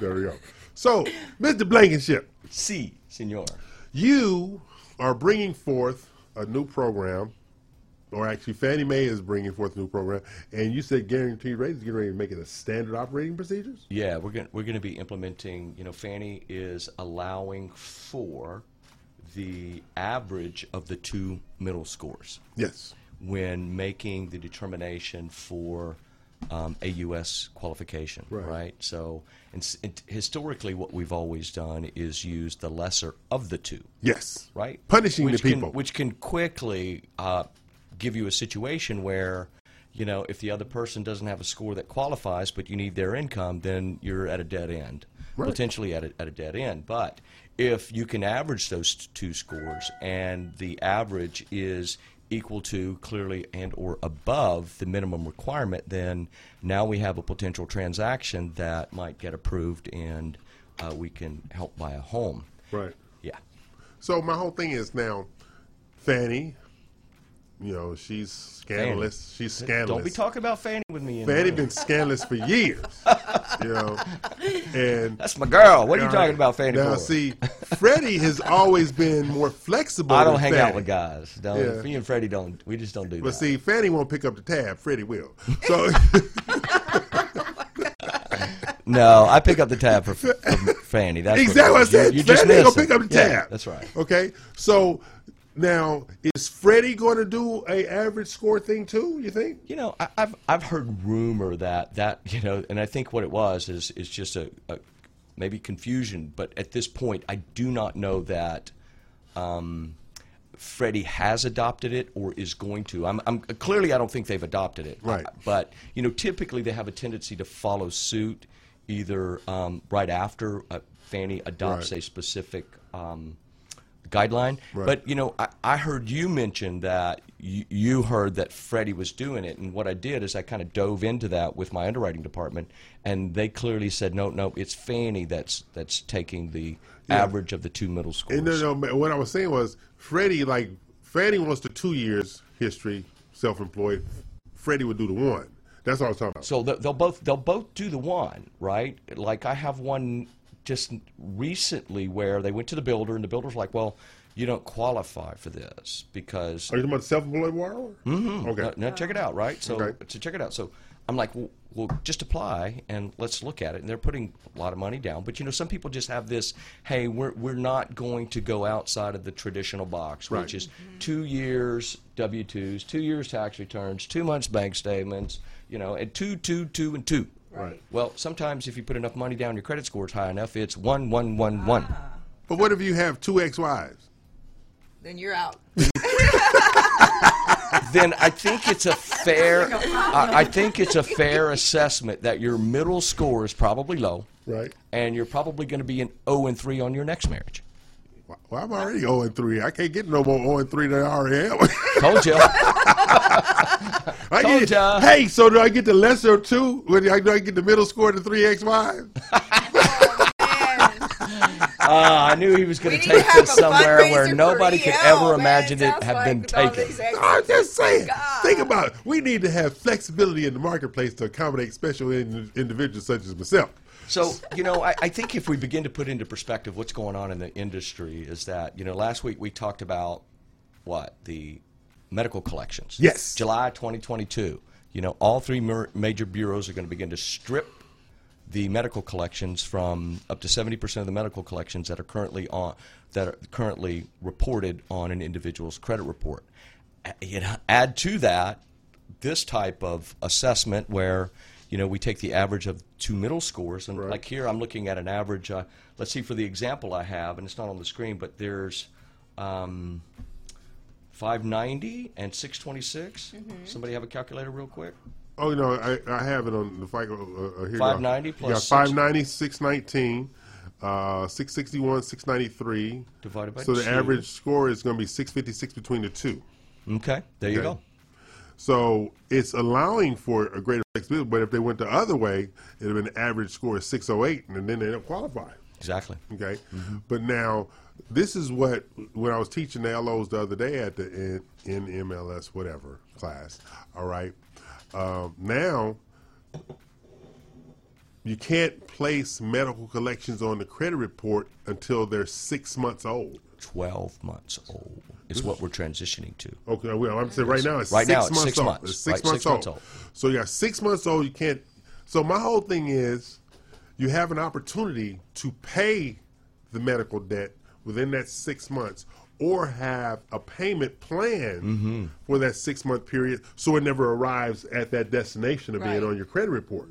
There we go. So, Mr. Blankenship, Si, senor. You are bringing forth a new program, or actually, Fannie Mae is bringing forth a new program, and you said guaranteed rates is getting ready to make it a standard operating procedures. Yeah, we're going we're going to be implementing. You know, Fannie is allowing for the average of the two middle scores. Yes. When making the determination for um, a U.S. qualification, Right. right? So, and, s- and historically, what we've always done is use the lesser of the two. Yes. Right. Punishing which the people. can, which can quickly uh, give you a situation where. You know, if the other person doesn't have a score that qualifies, but you need their income, then you're at a dead end, Right. potentially at a, at a dead end. But if you can average those two scores, and the average is equal to clearly and or above the minimum requirement, then now we have a potential transaction that might get approved, and uh, we can help buy a home. Right. Yeah. So my whole thing is now, Fannie. You know, she's scandalous. Fannie. She's scandalous. Don't be talking about Fanny with me. in Fannie been scandalous for years. you know, *laughs* and That's my girl. What are you talking right. about Fanny? Now, for? see, Freddie has always been more flexible. I don't hang Fannie. out with guys. Don't, Yeah. Me and Freddie don't. We just don't do But that. But see, Fanny won't pick up the tab. Freddie will. So *laughs* No, I pick up the tab for, for Fannie. That's exactly what I. You- said. You, just Fannie gonna pick up the Yeah, tab. that's right. Okay. So now is Freddie going to do a average score thing too? You think? You know, I, I've I've heard rumor that that you know, and I think what it was is is just a, a maybe confusion. But at this point, I do not know that. Um, Freddie has adopted it or is going to. I'm, I'm clearly I don't think they've adopted it. Right. But you know, typically they have a tendency to follow suit, either um, right after uh, Fannie adopts Right. a specific um, guideline. Right. But you know, I, I heard you mention that you, you heard that Freddie was doing it, and what I did is I kind of dove into that with my underwriting department, and they clearly said, no, no, it's Fannie that's that's taking the Yeah. average of the two middle schools. And no, no. What I was saying was Freddie, like Freddie wants the two years history, self-employed. Freddie would do the one. That's what I was talking about. So they'll both they'll both do the one, right? Like I have one just recently where they went to the builder, and the builder's like, "Well, you don't qualify for this because." Are you talking about self-employed borrower? Mm-hmm. Okay. Now, now check it out, right? So, Okay. so check it out. So I'm like, well, well, just apply and let's look at it. And they're putting a lot of money down, but you know, some people just have this. Hey, we're we're not going to go outside of the traditional box, Right. which is two years W twos, two years tax returns, two months bank statements, you know, and two, two, two, and two. Right. Well, sometimes if you put enough money down, your credit score is high enough. It's one, one, one, one. Ah. But what if you have two ex-wives? Then you're out. *laughs* then I think it's a fair. I, I think it's a fair assessment that your middle score is probably low, Right. and you're probably going to be an 0 and 3 on your next marriage. Well, I'm already 0 and 3. I can't get no more 0 and 3 than I already am. Told you. *laughs* I Told get, ya. Hey, so do I get the lesser of two? When I, do I get the middle score to three ex-wives? Ah, I knew he was going to take this somewhere where nobody could EL, ever man. imagine it Sounds have like been taken. I'm just saying. God. Think about it. We need to have flexibility in the marketplace to accommodate special in, individuals such as myself. So, you know, I, I think if we begin to put into perspective what's going on in the industry is that, you know, last week we talked about what? The medical collections. Yes. July 2022. You know, all three mer- major bureaus are going to begin to strip the medical collections from up to 70% of the medical collections that are currently on that are currently reported on an individual's credit report. A- You know, add to that this type of assessment where you know we take the average of two middle scores and like here I'm looking at an average. Uh, let's see for the example I have, and it's not on the screen, but there's. Um, 590 and 626. Somebody have a calculator real quick? Oh, no, I, I have it on the FICO. Uh, uh, here 590 plus got six- 590, 619, uh, 661, 693. Divided by So the average score is going to be 656 between the two. Okay, there you go. So it's allowing for a greater flexibility, but if they went the other way, it would have been average score is 608, and then they don't qualify. Exactly. Okay. But now, this is what, when I was teaching the LOs the other day at the N- NMLS, whatever class, all right. Um, now, you can't place medical collections on the credit report until they're six months old. 12 months old is what we're transitioning to. Okay, well, I'm saying right now it's Right six now it's months six old. months. It's six, Right, months, six old. months old. So you got six months old. You can't. So my whole thing is, you have an opportunity to pay the medical debt within that six months, or have a payment plan Mm-hmm. for that six month period, so it never arrives at that destination of Right. being on your credit report.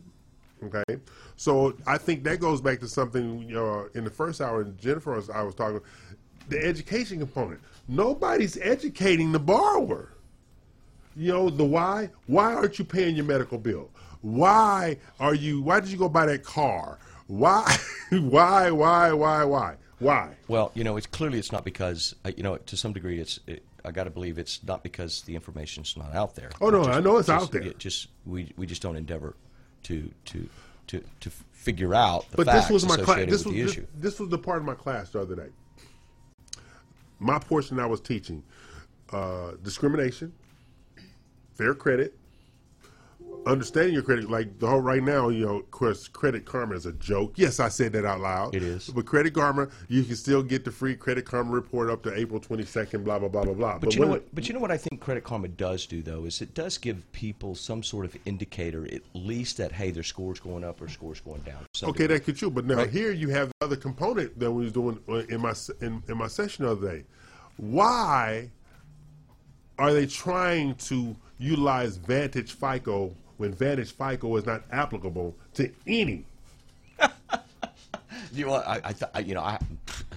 Okay, so I think that goes back to something uh, in the first hour. And Jennifer, was, I was talking, the education component. Nobody's educating the borrower. You know the why? Why aren't you paying your medical bill? Why are you? Why did you go buy that car? Why? *laughs* why? Why? Why? Why? Why? Well, you know, it's clearly it's not because uh, you know to some degree it's. It, I got to believe it's not because the information's not out there. Oh, no, It I know it's just- out there. it Just we we just don't endeavor to to to to figure out the but facts this was my associated This with was the this, issue. this was the part of my class the other day. My portion I was teaching uh, discrimination, fair credit, understanding your credit. Like the whole right now, you know, of course, Credit Karma is a joke. Yes, I said that out loud. It is. But Credit Karma, you can still get the free Credit Karma report up to April twenty second. Blah blah blah blah blah. But, you know what? But you know what I think Credit Karma does do though is it does give people some sort of indicator, at least that hey, their score's going up or score's going down. Okay, that could you. But now Right. here you have the other component that we was doing uh, in my in, in my session the other day. Why are they trying to utilize Vantage FICO when Vantage FICO is not applicable to any? *laughs* You know, I, I, I you know, I,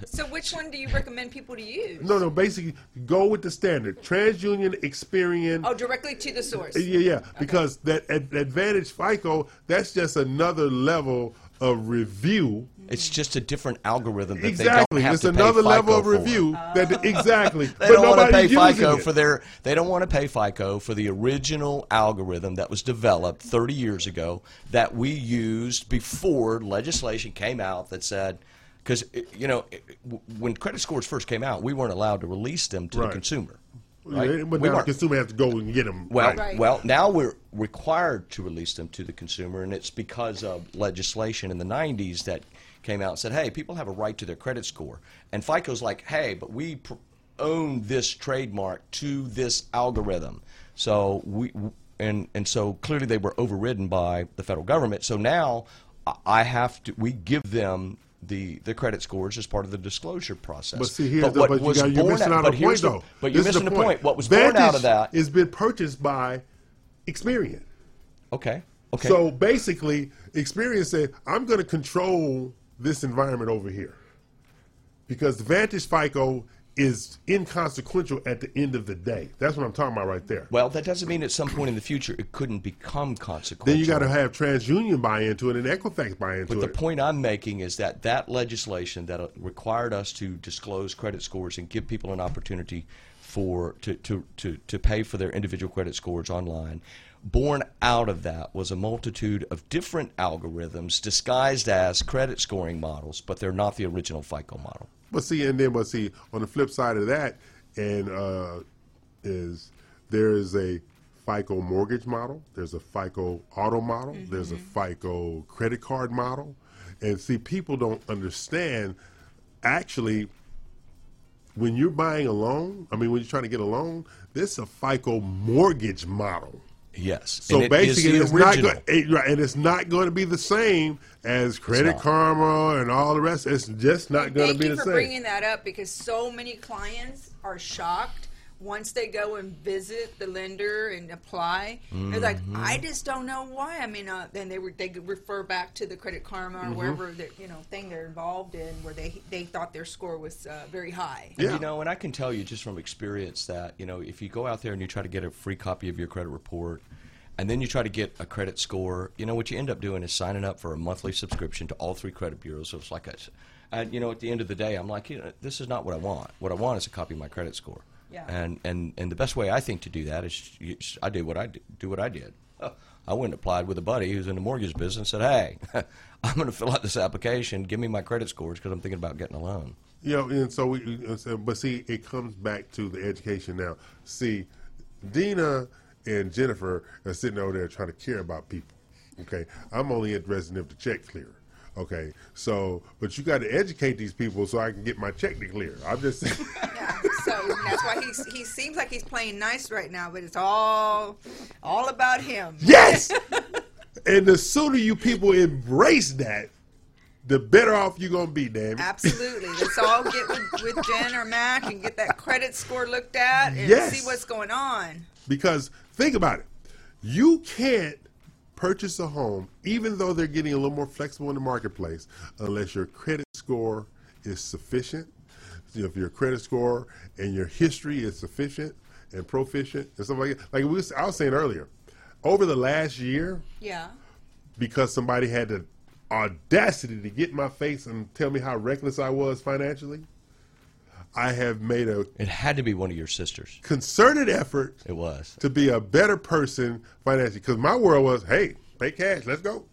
So which one do you recommend people to use? No, no. Basically, go with the standard TransUnion, Experian. Oh, directly to the source. Yeah, yeah. Because that Advantage FICO, that's just another level of review. It's just a different algorithm that Exactly. they don't have It's to pay another FICO level of for. review that *laughs* exactly. They but don't want to pay FICO it. for their. They don't want to pay FICO for the original algorithm that was developed 30 years ago that we used before legislation came out that said, because eh, you know, eh, when credit scores first came out, we weren't allowed to release them to the Right. consumer. Yeah, Right? But We now the weren't. consumer has to go and get them. Well, right. well, now we're required to release them to the consumer, and it's because of legislation in the '90s that came out and said, "Hey, people have a right to their credit score," and FICO's like, "Hey, but we pr- own this trademark to this algorithm," so we and and so clearly they were overridden by the federal government. So now I- have to. We give them. The, the credit scores as part of the disclosure process. But see, what but you was got, you're born missing out, out but on a here's point, the- though. But you're This is missing the point. What was born out of that has been purchased by Experian. Okay. Okay. So basically, Experian said, I'm going to control this environment over here. Because the Vantage FICO is inconsequential at the end of the day. That's what I'm talking about right there. Well, that doesn't mean at some point in the future it couldn't become consequential. Then you got to have TransUnion buy into it and Equifax buy into it. But the point I'm making is that that legislation that uh, required us to disclose credit scores and give people an opportunity for to, to, to, to pay for their individual credit scores online, born out of that was a multitude of different algorithms disguised as credit scoring models, but they're not the original FICO model. But see, and then but see, on the flip side of that, and uh, is there is a FICO mortgage model, there's a FICO auto model, there's a FICO credit card model, and see, people don't understand. Actually, when you're buying a loan, I mean, when you're trying to get a loan, this is a FICO mortgage model. Yes. So and basically, the it's not original. go- it- right, and it's not going to be the same as Credit. Karma and all the rest. It's just not going to Thank be you the for same. bringing that up because so many clients are shocked once they go and visit the lender and apply. They're like, Mm-hmm. I just don't know why. I mean, uh, then they were they could refer back to the Credit Karma or Mhm. wherever that you know thing they're involved in where they they thought their score was uh, very high. And, you know, and I can tell you just from experience that, you know, if you go out there and you try to get a free copy of your credit report, and then you try to get a credit score, you know, what you end up doing is signing up for a monthly subscription to all three credit bureaus. So it's like a, and, you know, at the end of the day, I'm like, you know, this is not what I want. What I want is a copy of my credit score. Yeah. And, and, and the best way I think to do that is you- I did what I did, do what I did. I went and applied with a buddy who's in the mortgage business and said, hey, *laughs* I'm going to fill out this application. Give me my credit scores because I'm thinking about getting a loan. Yeah, and so we, but see, it comes back to the education now. See, Dina and Jennifer are sitting over there trying to care about people. Okay, I'm only interested if the check clear. Okay, so but you got to educate these people so I can get my check to clear. I'm just *laughs* Yeah, so that's why he's, he seems like he's playing nice right now, but it's all all about him. yes. *laughs* and the sooner you people embrace that, the better off you're gonna be. Damn it. Absolutely. Let's all get with, with Jen or Mack and get that credit score looked at and Yes. see what's going on. Because think about it, you can't purchase a home, even though they're getting a little more flexible in the marketplace, unless your credit score is sufficient. If your credit score and your history is sufficient and proficient and stuff like that. Like we was, I was saying earlier, over the last year, Yeah. because somebody had the audacity to get in my face and tell me how reckless I was financially, I have made a It had to be one of your sisters. concerted effort It was. to be a better person financially because my world was hey pay cash let's go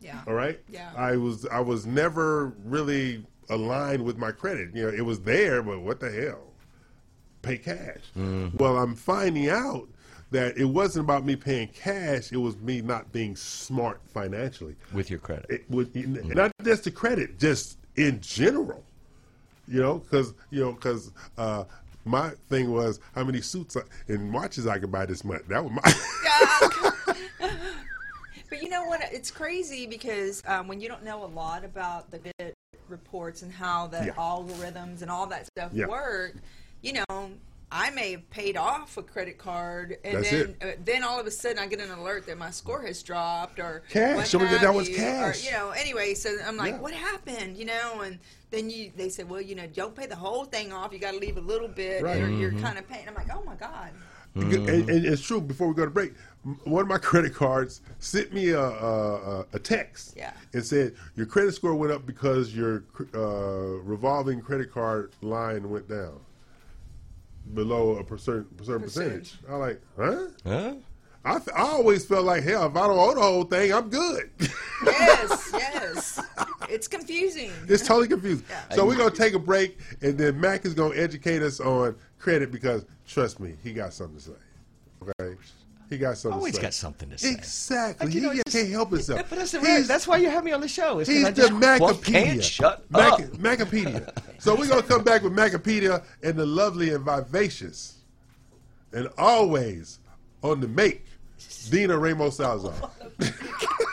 Yeah. all right Yeah. i was i was never really aligned with my credit you know it was there but what the hell pay cash mm-hmm. well i'm finding out that it wasn't about me paying cash it was me not being smart financially With your credit. it would mm-hmm. not just the credit just in general you know because you know because uh my thing was how many suits I, and watches I could buy this month. That was my. *laughs* But you know what? It's crazy because um, when you don't know a lot about the good reports and how the Yeah. algorithms and all that stuff Yeah. work, you know, I may have paid off a credit card, and That's then it. uh, then all of a sudden I get an alert that my score has dropped or Cash. what Somebody said that was you, cash. Or, you know, anyway, so I'm like, Yeah. what happened? You know, and then you they said, well, you know, don't pay the whole thing off. You got to leave a little bit, Right. or you're Mhm. kind of paying. I'm like, oh my god. and, and it's true. Before we go to break, one of my *laughs* credit cards sent me a, a, a- a text Yeah. and said your credit score went up because your uh, revolving credit card line went down below a certain, certain percentage. I'm like, huh? Huh? I I always felt like hell. If I don't owe the whole thing, I'm good. Yes, *laughs* yes. It's confusing. It's totally confused. So we're gonna take a break, and then Mack is gonna educate us on credit because trust me, he got something to say. Okay, he got something. Always to say. got something to say. Exactly. Like, you know, he just- can't help himself. But that's, the right, that's why you have me on the show. is 'cause He's I the just well, Macapedia. can't shut Mac- up. Macapedia. So we're gonna come back with Macapedia and the lovely and vivacious, and always on the make, Dina Ramos Salazar. *laughs*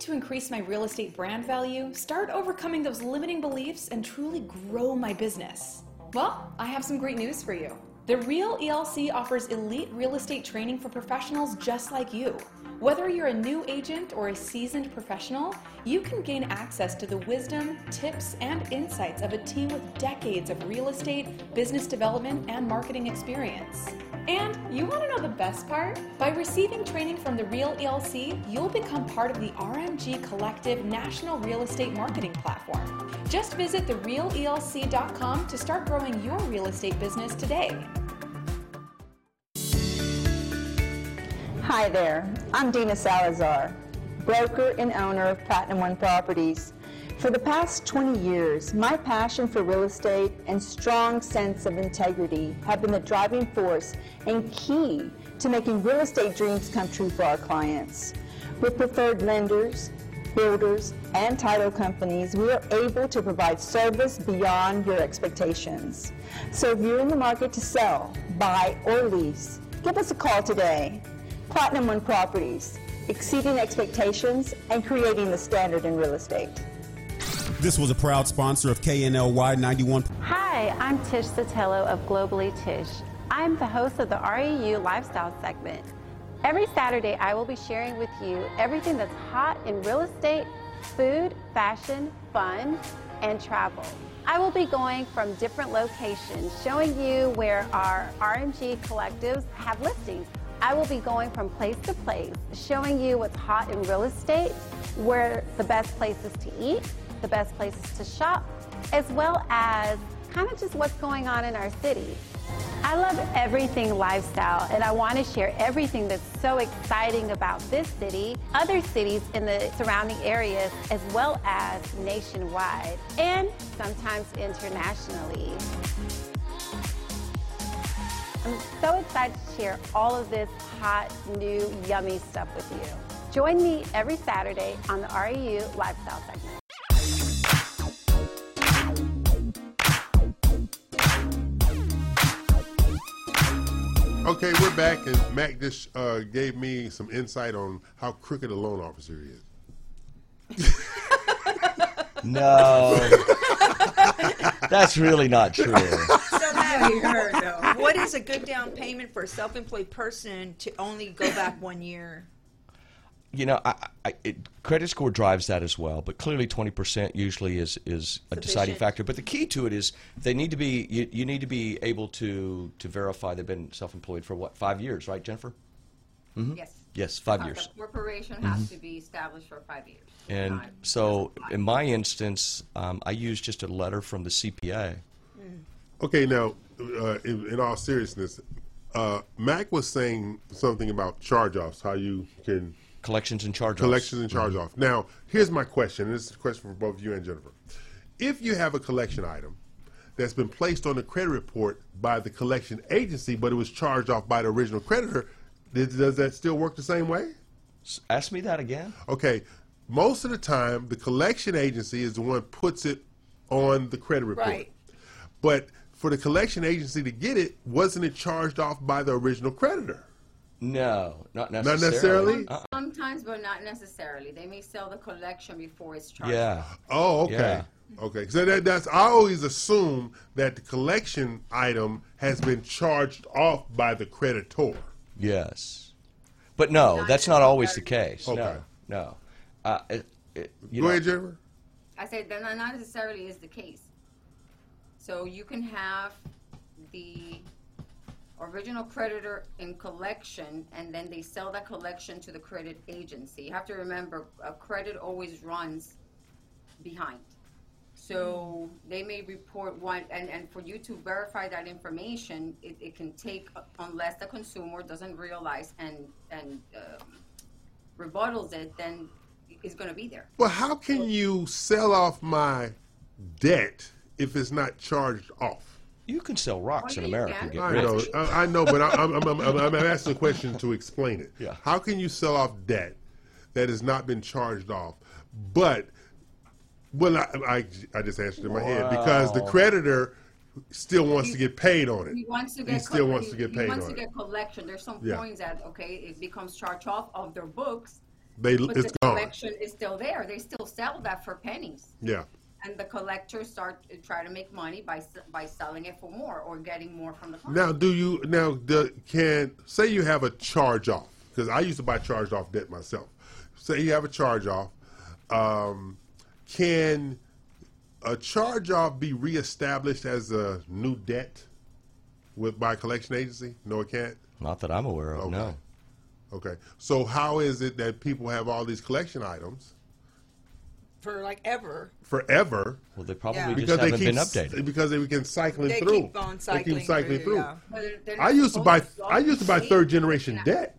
to increase my real estate brand value, start overcoming those limiting beliefs, and truly grow my business? Well, I have some great news for you. The Real ELC offers elite real estate training for professionals just like you. Whether you're a new agent or a seasoned professional, you can gain access to the wisdom, tips, and insights of a team with decades of real estate, business development, and marketing experience. And you want to know the best part? By receiving training from the Real ELC, you'll become part of the RMG Collective National Real Estate Marketing Platform. Just visit therealelc.com to start growing your real estate business today. Hi there, I'm Dina Salazar, broker and owner of Platinum One Properties. For the past 20 years, my passion for real estate and strong sense of integrity have been the driving force and key to making real estate dreams come true for our clients. With preferred lenders, builders, and title companies, we are able to provide service beyond your expectations. So if you're in the market to sell, buy, or lease, give us a call today. Platinum One Properties, exceeding expectations and creating the standard in real estate. This was a proud sponsor of KNLY 91. Hi, I'm Tish Sotelo of Globally Tish. I'm the host of the REU Lifestyle segment. Every Saturday, I will be sharing with you everything that's hot in real estate, food, fashion, fun, and travel. I will be going from different locations, showing you where our RMG collectives have listings. I will be going from place to place, showing you what's hot in real estate, where the best places to eat, the best places to shop, as well as kind of just what's going on in our city. I love everything lifestyle, and I want to share everything that's so exciting about this city, other cities in the surrounding areas, as well as nationwide and sometimes internationally. I'm so excited to share all of this hot, new, yummy stuff with you. Join me every Saturday on the REU Lifestyle segment. Okay, we're back, and Mack just uh, gave me some insight on how crooked a loan officer is. *laughs* No. That's really not true. *laughs* So now, what is a good down payment for a self-employed person to only go back one year? You know, I, I, it, credit score drives that as well, but clearly twenty percent usually is is a deciding factor. But the key to it is they need to be you, you need to be able to to verify they've been self-employed for what five years, right, Jennifer? Mhm. Yes. Yes, five Uh, years. The corporation has Mhm. to be established for five years. And Not- so, in my instance, um, I use just a letter from the CPA. Okay, now, uh, in, in all seriousness, uh, Mack was saying something about charge-offs, how you can collections and charge-offs. collections and charge-off. Mm-hmm. Now, here's my question. and This is a question for both you and Jennifer. If you have a collection item that's been placed on the credit report by the collection agency, but it was charged off by the original creditor, does, does that still work the same way? Ask me that again. Okay, most of the time, the collection agency is the one puts it on the credit report. Right. But for the collection agency to get it, wasn't it charged off by the original creditor? No, not Not necessarily. necessarily? Uh-uh. Sometimes, but not necessarily. They may sell the collection before it's charged. Yeah. Oh, okay. Yeah. Okay. So that, that's I always assume that the collection item has been charged off by the creditor. Yes, but no, that's not always the case. Okay. No, no. Uh, it, it, you Go know, ahead, Jennifer. I said that not necessarily is the case. So you can have the original creditor in collection, and then they sell that collection to the credit agency. You have to remember, a credit always runs behind. So they may report one, and, and for you to verify that information, it, it can take, unless the consumer doesn't realize and, and um, rebuttals it, then it's going to be there. Well, how can you sell off my debt if it's not charged off? You can sell rocks in America and get I rich. know, I, I know, but I, I'm, I'm, I'm, I'm asking a question to explain it. Yeah. How can you sell off debt that has not been charged off, but well, I, I, I just answered in my head because the creditor still wants to get paid on it. He wants to get. He still co- wants he- to get he wants on to it. collection. There's some Yeah. points that okay, it becomes charged off of their books. They, but it's the gone. collection is still there. They still sell that for pennies, Yeah. And the collectors start to try to make money by by selling it for more or getting more from the client. Now, do you now the, can say you have a charge off because I used to buy charged off debt myself. Say you have a charge off, um, can a charge off be reestablished as a new debt with by a collection agency? No, it can't. Not that I'm aware of. No. Okay, so how is it that people have all these collection items For like ever. forever? Well, they probably Yeah. just Because they haven't keep been updated. because they can cycling They through. keep on they cycling keep cycling through, through. yeah. But they're- they're I not used to buy. supposed I used to buy third generation debt.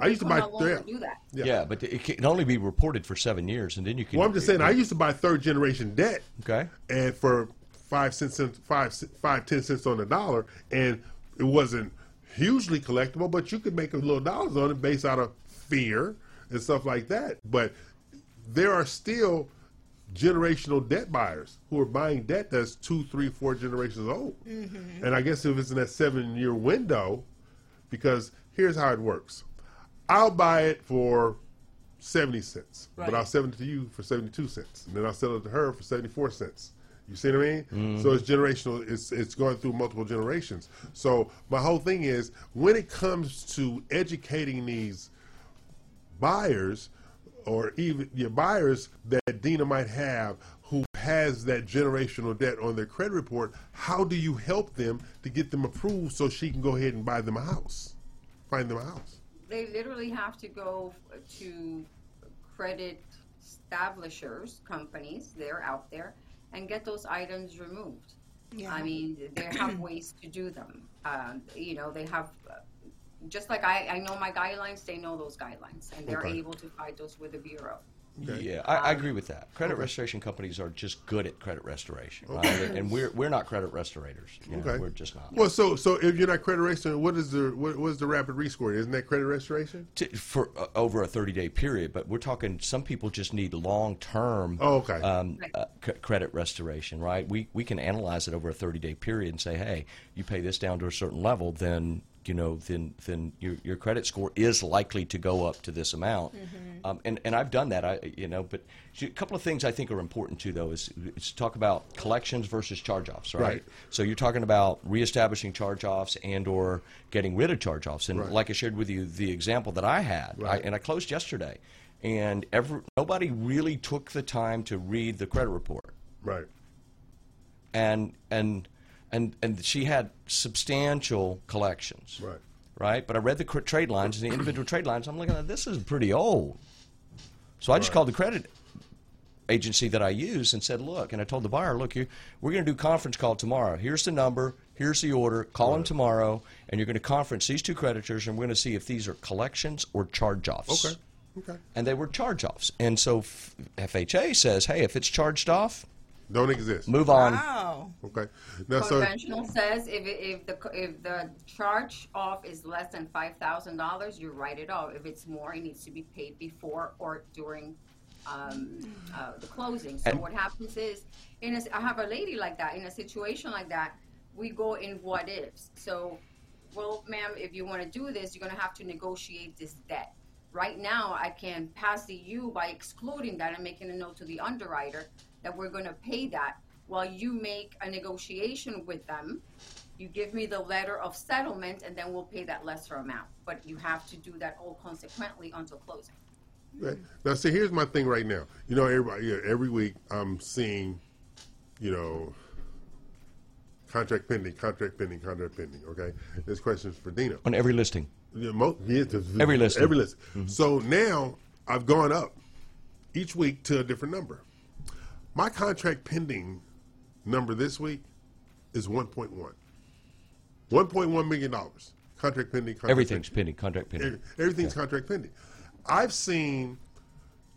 I used to buy. can no longer yeah. do that. Yeah. but it can only be reported for seven years, and then you can. Well, I'm just saying. I used to buy third generation debt, Okay. and for five cents, five, five, ten cents on the dollar, and it wasn't hugely collectible, but you could make a little dollars on it based out of fear and stuff like that. But there are still generational debt buyers who are buying debt that's two, three, four generations old. Mm-hmm. And I guess if it's in that seven year window, because here's how it works I'll buy it for 70 cents, but I'll sell it to you for 72 cents. And then I'll sell it to her for 74 cents. You see what I mean? Mm-hmm. So it's generational, it's, it's going through multiple generations. So my whole thing is when it comes to educating these buyers or even your buyers that Dina might have who has that generational debt on their credit report, how do you help them to get them approved so she can go ahead and buy them a house? Find them a house. They literally have to go to credit establishers, companies, they're out there, and get those items removed. Yeah. I mean, they have ways to do them. Um, you know, they have, uh, just like I, I know my guidelines, they know those guidelines, and they're Okay. able to fight those with the bureau. Yeah, I, I agree with that. Credit restoration companies are just good at credit restoration, right? And, and we're we're not credit restorators. You know, Okay. we're just not. Well, so so if you're not credit restoration, what is the what, what is the rapid rescoring? Isn't that credit restoration? to, for uh, over a 30 day period, but we're talking some people just need long term Oh, okay. um, uh, c- credit restoration, right? We, we can analyze it over a 30 day period and say, hey, you pay this down to a certain level, then you know, then then your, your credit score is likely to go up to this amount. Um, and, and I've done that, I you know, but a couple of things I think are important too, though, is, is to talk about collections versus charge offs, right? Right. So you're talking about reestablishing charge offs and or getting rid of charge offs. And Right. like I shared with you, the example that I had, I, and I closed yesterday, and every, nobody really took the time to read the credit report. Right. And and and and she had substantial collections. Right. Right. But I read the cr- trade lines and the individual trade lines. I'm looking at this is pretty old. So I just Right. called the credit agency that I use and said, look, and I told the buyer, look, you, we're going to do conference call tomorrow. Here's the number. Here's the order. Call them tomorrow, and you're going to conference these two creditors, and we're going to see if these are collections or charge-offs. Okay. Okay. And they were charge-offs. And so F- FHA says, hey, if it's charged off, Don't exist. move on. Wow. Okay. Now, so Conventional says if it, if the if the charge off is less than five thousand dollars, you write it off. If it's more, it needs to be paid before or during um, uh, the closing. So And- what happens is, in a, I have a lady like that in a situation like that. We go in what ifs. So, well, ma'am, if you want to do this, you're going to have to negotiate this debt. Right now, I can pass the you by excluding that and making a note to the underwriter that we're going to pay that while you make a negotiation with them. You give me the letter of settlement, and then we'll pay that lesser amount. But you have to do that all consequently until closing. Okay. Now, see, here's my thing right now. You know, everybody, yeah, every week I'm seeing, you know, contract pending, contract pending, contract pending. Okay, this question is for Dina. On every listing. Yeah, mo- yeah, th- th- Every listing. Every list. Mm-hmm. So now I've gone up each week to a different number. My contract pending number this week is 1.1. 1.1 million dollars. Contract pending. Contract. Everything's pending, contract pending. Every- Everything's contract pending. I've seen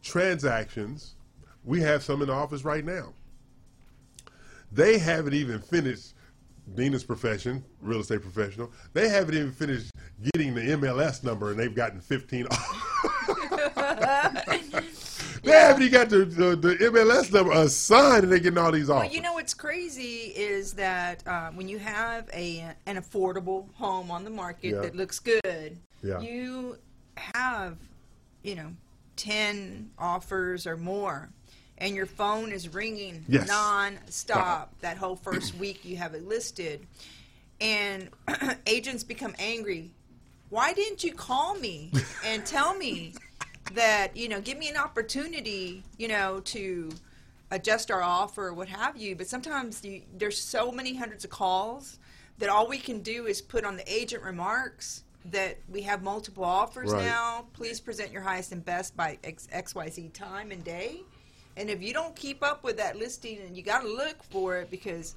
transactions. We have some in the office right now. They haven't even finished Dina's profession, real estate professional. They haven't even finished getting the MLS number, and they've gotten 15. *laughs* *laughs* they haven't even got the, the, the MLS number assigned, and they're getting all these offers. Well, you know what's crazy is that uh, when you have a an affordable home on the market Yeah. that looks good, Yeah. you have, you know, ten offers or more, and your phone is ringing Yes. non-stop that whole first *clears throat* week you have it listed, and *clears throat* agents become angry. Why didn't you call me and tell me that you know give me an opportunity you know to adjust our offer or what have you. But sometimes you, there's so many hundreds of calls that all we can do is put on the agent remarks that we have multiple offers Right. now. Please present your highest and best by X, xyz time and day. And if you don't keep up with that listing and you got to look for it because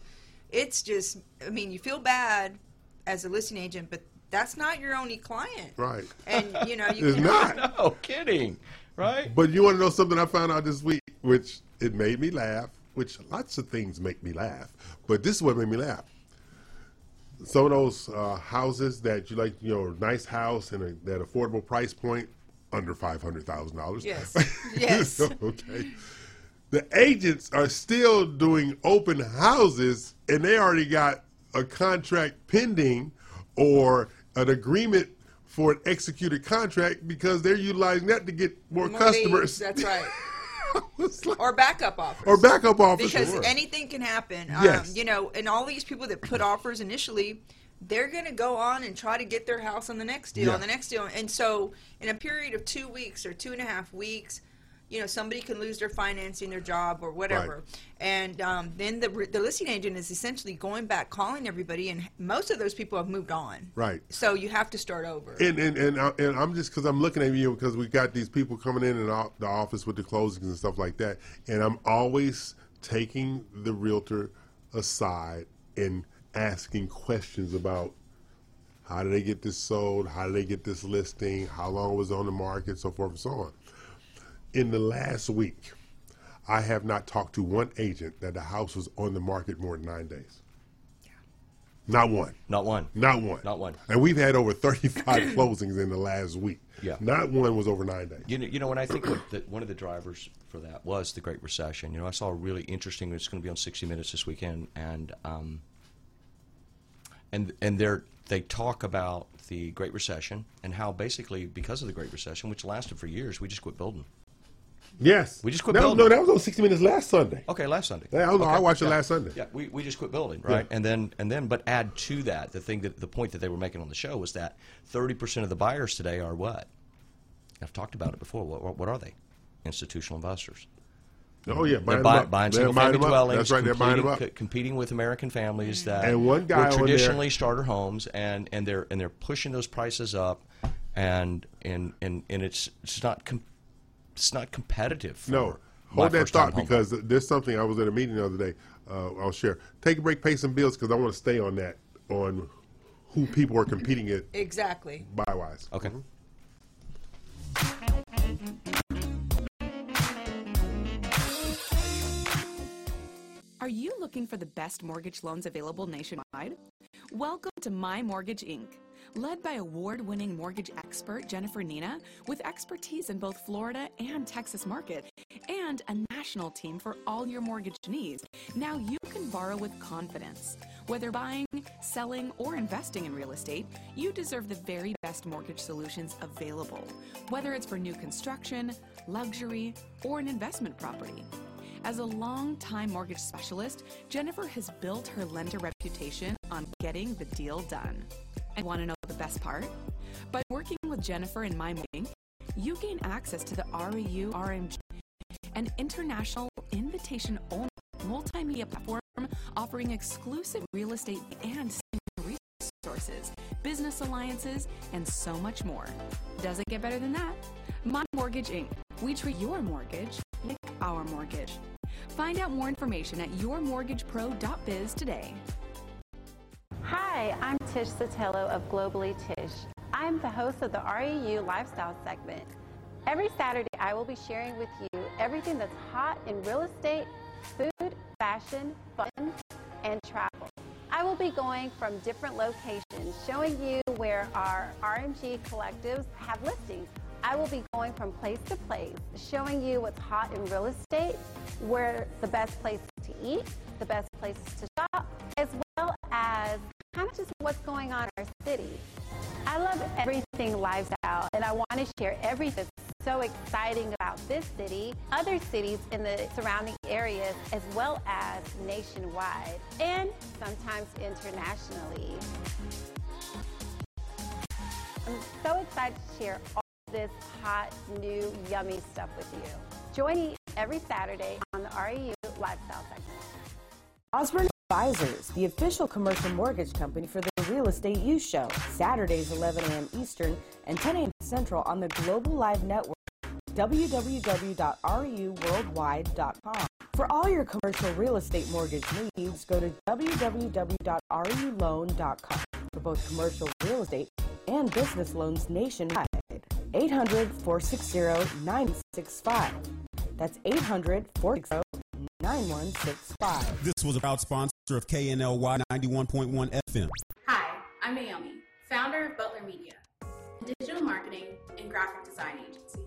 it's just i mean you feel bad as a listing agent but that's not your only client right. and you know you It's can not. No kidding, right? But you want to know something I found out this week, which it made me laugh. Which lots of things make me laugh, but this is what made me laugh. Some of those uh, houses that you like, you know, nice house and a, that affordable price point, under five hundred thousand dollars. Yes. *laughs* Yes. *laughs* okay. The agents are still doing open houses, and they already got a contract pending or an agreement for an executed contract because they're utilizing that to get more, More customers. leads, that's right. *laughs* or backup offers. Or backup offers, Because sure. anything can happen. Yes. Um, you know, and all these people that put offers initially, they're going to go on and try to get their house on the next deal, Yeah. on the next deal. And so, in a period of two weeks or two and a half weeks, you know, somebody can lose their financing, their job, or whatever. And um, then the, the listing agent is essentially going back, calling everybody, and most of those people have moved on. Right. So you have to start over. And and and, I, and I'm just because I'm looking at you because we got these people coming in and out the office with the closings and stuff like that, and I'm always taking the realtor aside and asking questions about how did they get this sold, how did they get this listing, how long was it on the market, so forth and so on. In the last week, I have not talked to one agent that the house was on the market more than nine days. Yeah. Not one. Not one. Not one. Not one. And we've had over 35 *laughs* closings in the last week. Yeah. Not one was over nine days. You know, you know, and I think what the, one of the drivers for that was the Great Recession. You know, I saw a really interesting. It's going to be on 60 Minutes this weekend, and um, and and they're they talk about the Great Recession and how basically because of the Great Recession, which lasted for years, we just quit building. Yes. We just quit That was- building. no, that was on 60 Minutes last Sunday. Okay, last Sunday. Yeah, I, was- I Okay, watched it last Sunday. Yeah, we, we just quit building, right? Yeah. And then and then, but add to that the thing that the point that they were making on the show was that thirty percent of the buyers today are what? I've talked about it before. What, what, are they? Institutional investors. Oh, yeah, buying buy- up. buying single buying family dwellings. That's right, they're buying them up. co- competing with American families mm. that And one guy were traditionally starter homes, and, and they're and they're pushing those prices up, and and and, and it's it's not com- it's not competitive. For No, my hold that first-time thought because there's something I was at a meeting the other day. Uh, I'll share. Take a break, pay some bills because I want to stay on that on who people are competing it Exactly. buy wise. Okay. Are you looking for the best mortgage loans available nationwide? Welcome to My Mortgage Inc., led by award winning mortgage expert Jennifer Nina, with expertise in both Florida and Texas market, and a national team for all your mortgage needs. Now you can borrow with confidence. Whether buying, selling, or investing in real estate, you deserve the very best mortgage solutions available, whether it's for new construction, luxury, or an investment property. As a long-time mortgage specialist, Jennifer has built her lender reputation on getting the deal done. And want to know the best part? By working with Jennifer in My Meeting, you gain access to the REU RMG, an international invitation-only multimedia platform offering exclusive real estate and resources, business alliances, and so much more. Does it get better than that? My Mortgage Inc. We treat your mortgage like our mortgage. Find out more information at yourmortgagepro.biz today. Hi, I'm Tish Sotelo of Globally Tish. I'm the host of the REU Lifestyle segment. Every Saturday, I will be sharing with you everything that's hot in real estate, food, fashion, fun, and travel. I will be going from different locations, showing you where our RMG collectives have listings. I will be going from place to place, showing you what's hot in real estate, where the best places to eat, the best places to shop, as well as kind of just what's going on in our city. I love everything lifestyle, and I want to share everything that's so exciting about this city, other cities in the surrounding areas, as well as nationwide, and sometimes internationally. I'm so excited to share all this hot, new, yummy stuff with you. Join me every Saturday on the REU Lifestyle segment. Osborne Advisors, the official commercial mortgage company for the Real Estate U Show, Saturdays 11 a.m. Eastern and 10 a.m. Central on the Global Live Network, www.ruworldwide.com. For all your commercial real estate mortgage needs, go to www.ruloan.com for both commercial real estate and business loans nationwide. 800 460 965. That's 800 460 9165. This was a proud sponsor of KNLY 91.1 FM. Hi, I'm Naomi, founder of Butler Media, a digital marketing and graphic design agency.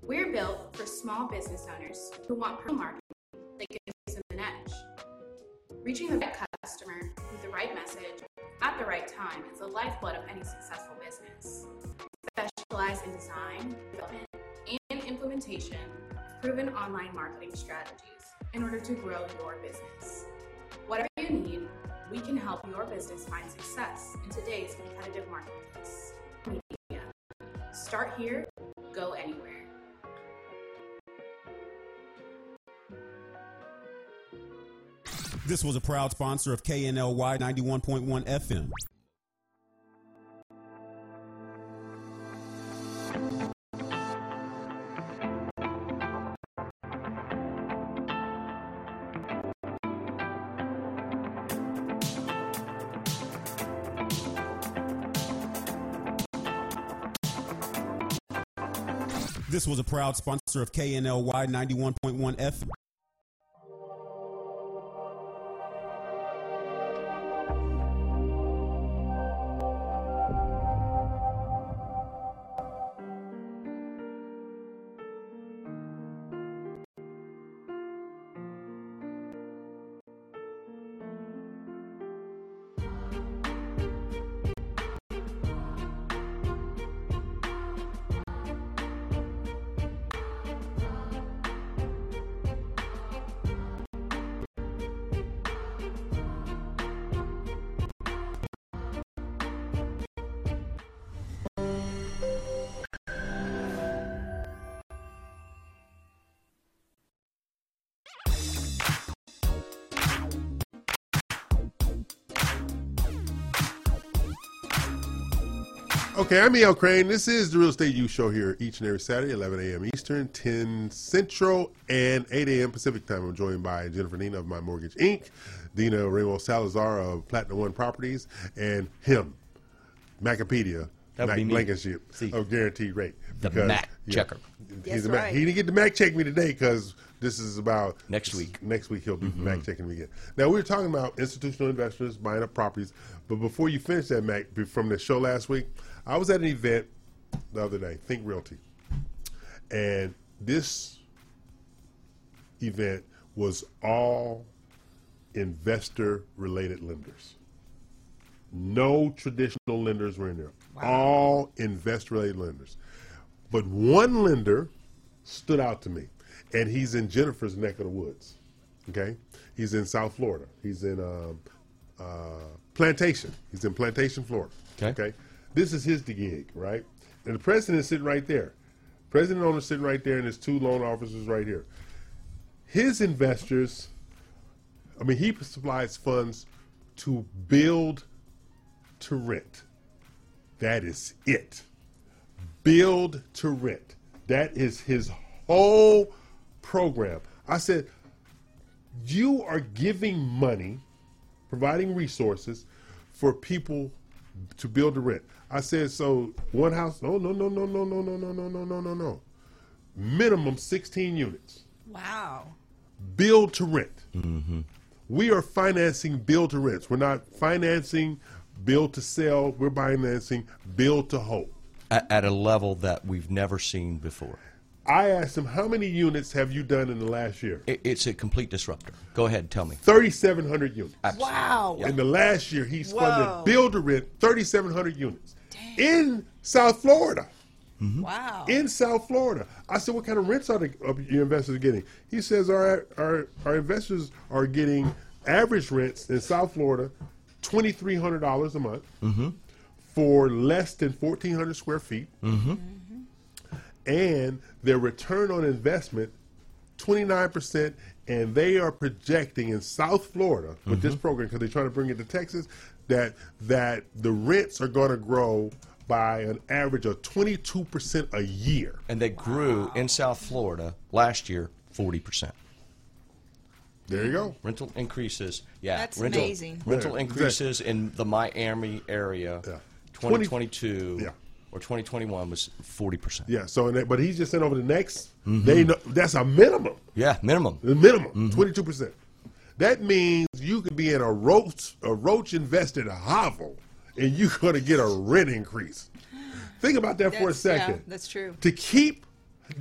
We're built for small business owners who want personal marketing that gives them an edge. Reaching the right customer with the right message at the right time is the lifeblood of any successful business. We specialize in design, development, and implementation of proven online marketing strategies in order to grow your business. Whatever you need, we can help your business find success in today's competitive marketplace. Start here, go anywhere. This was a proud sponsor of KNLY 91.1 FM. This was a proud sponsor of KNLY 91.1 FM. Okay, I'm E.L. Craine. This is the Real Estate U Show here each and every Saturday, 11 a.m. Eastern, 10 Central, and 8 a.m. Pacific time. I'm joined by Jennifer Nina of My Mortgage Inc., Dina Ramo Salazar of Platinum One Properties, and him, Macapedia, That would Mack be me. Blankenship of Guaranteed Rate. The Mack checker. He's That's the Mack. right. He didn't get the Mack check me today because this is about Next week. Next week he'll be Mhm. Mack checking me again. Now we were talking about institutional investors buying up properties, but before you finish that Mack from the show last week, I was at an event the other day, Think Realty, and this event was all investor related lenders. No traditional lenders were in there. All investor related lenders. But one lender stood out to me, and he's in Jennifer's neck of the woods. Okay? He's in South Florida. He's in um, uh, Plantation. He's in Plantation, Florida. Okay. This is his gig, right? And the president is sitting right there. President owner sitting right there, and his two loan officers right here. His investors, I mean, he supplies funds to build to rent. That is it. Build to rent. That is his whole program. I said, you are giving money, providing resources for people to build to rent. I said, so one house, no, no, no, no, no, no, no, no, no, no, no, no, no. Minimum 16 units. Wow. Build to rent. Mm-hmm. We are financing build to rents. We're not financing build to sell. We're financing build to hold. At, at a level that we've never seen before. I asked him, how many units have you done in the last year? It, it's a complete disruptor. Go ahead, tell me. 3,700 units. Wow. In the last year, he's Whoa. funded build to rent 3,700 units in South Florida. Wow. In South Florida. I said, what kind of rents are, the, are your investors getting? He says, our, our, our investors are getting average rents in South Florida $2,300 a month Mm-hmm. for less than 1,400 square feet. Mm-hmm. and their return on investment 29% and they are projecting in south florida with this program because they're trying to bring it to texas that that the rents are going to grow by an average of 22% a year And they grew in South Florida last year 40%. There you go. Rental increases. Yeah. That's rental, amazing. Rental Yeah, increases in the Miami area. 2022 Yeah. or 2021 was 40%. yeah so that, but he's just saying over the next Mhm. they know that's a minimum Yeah, minimum. the minimum 22% that means you could be in a roach a roach invested hovel and you're going to get a rent increase think about that for a That's- yeah, second that's true. to keep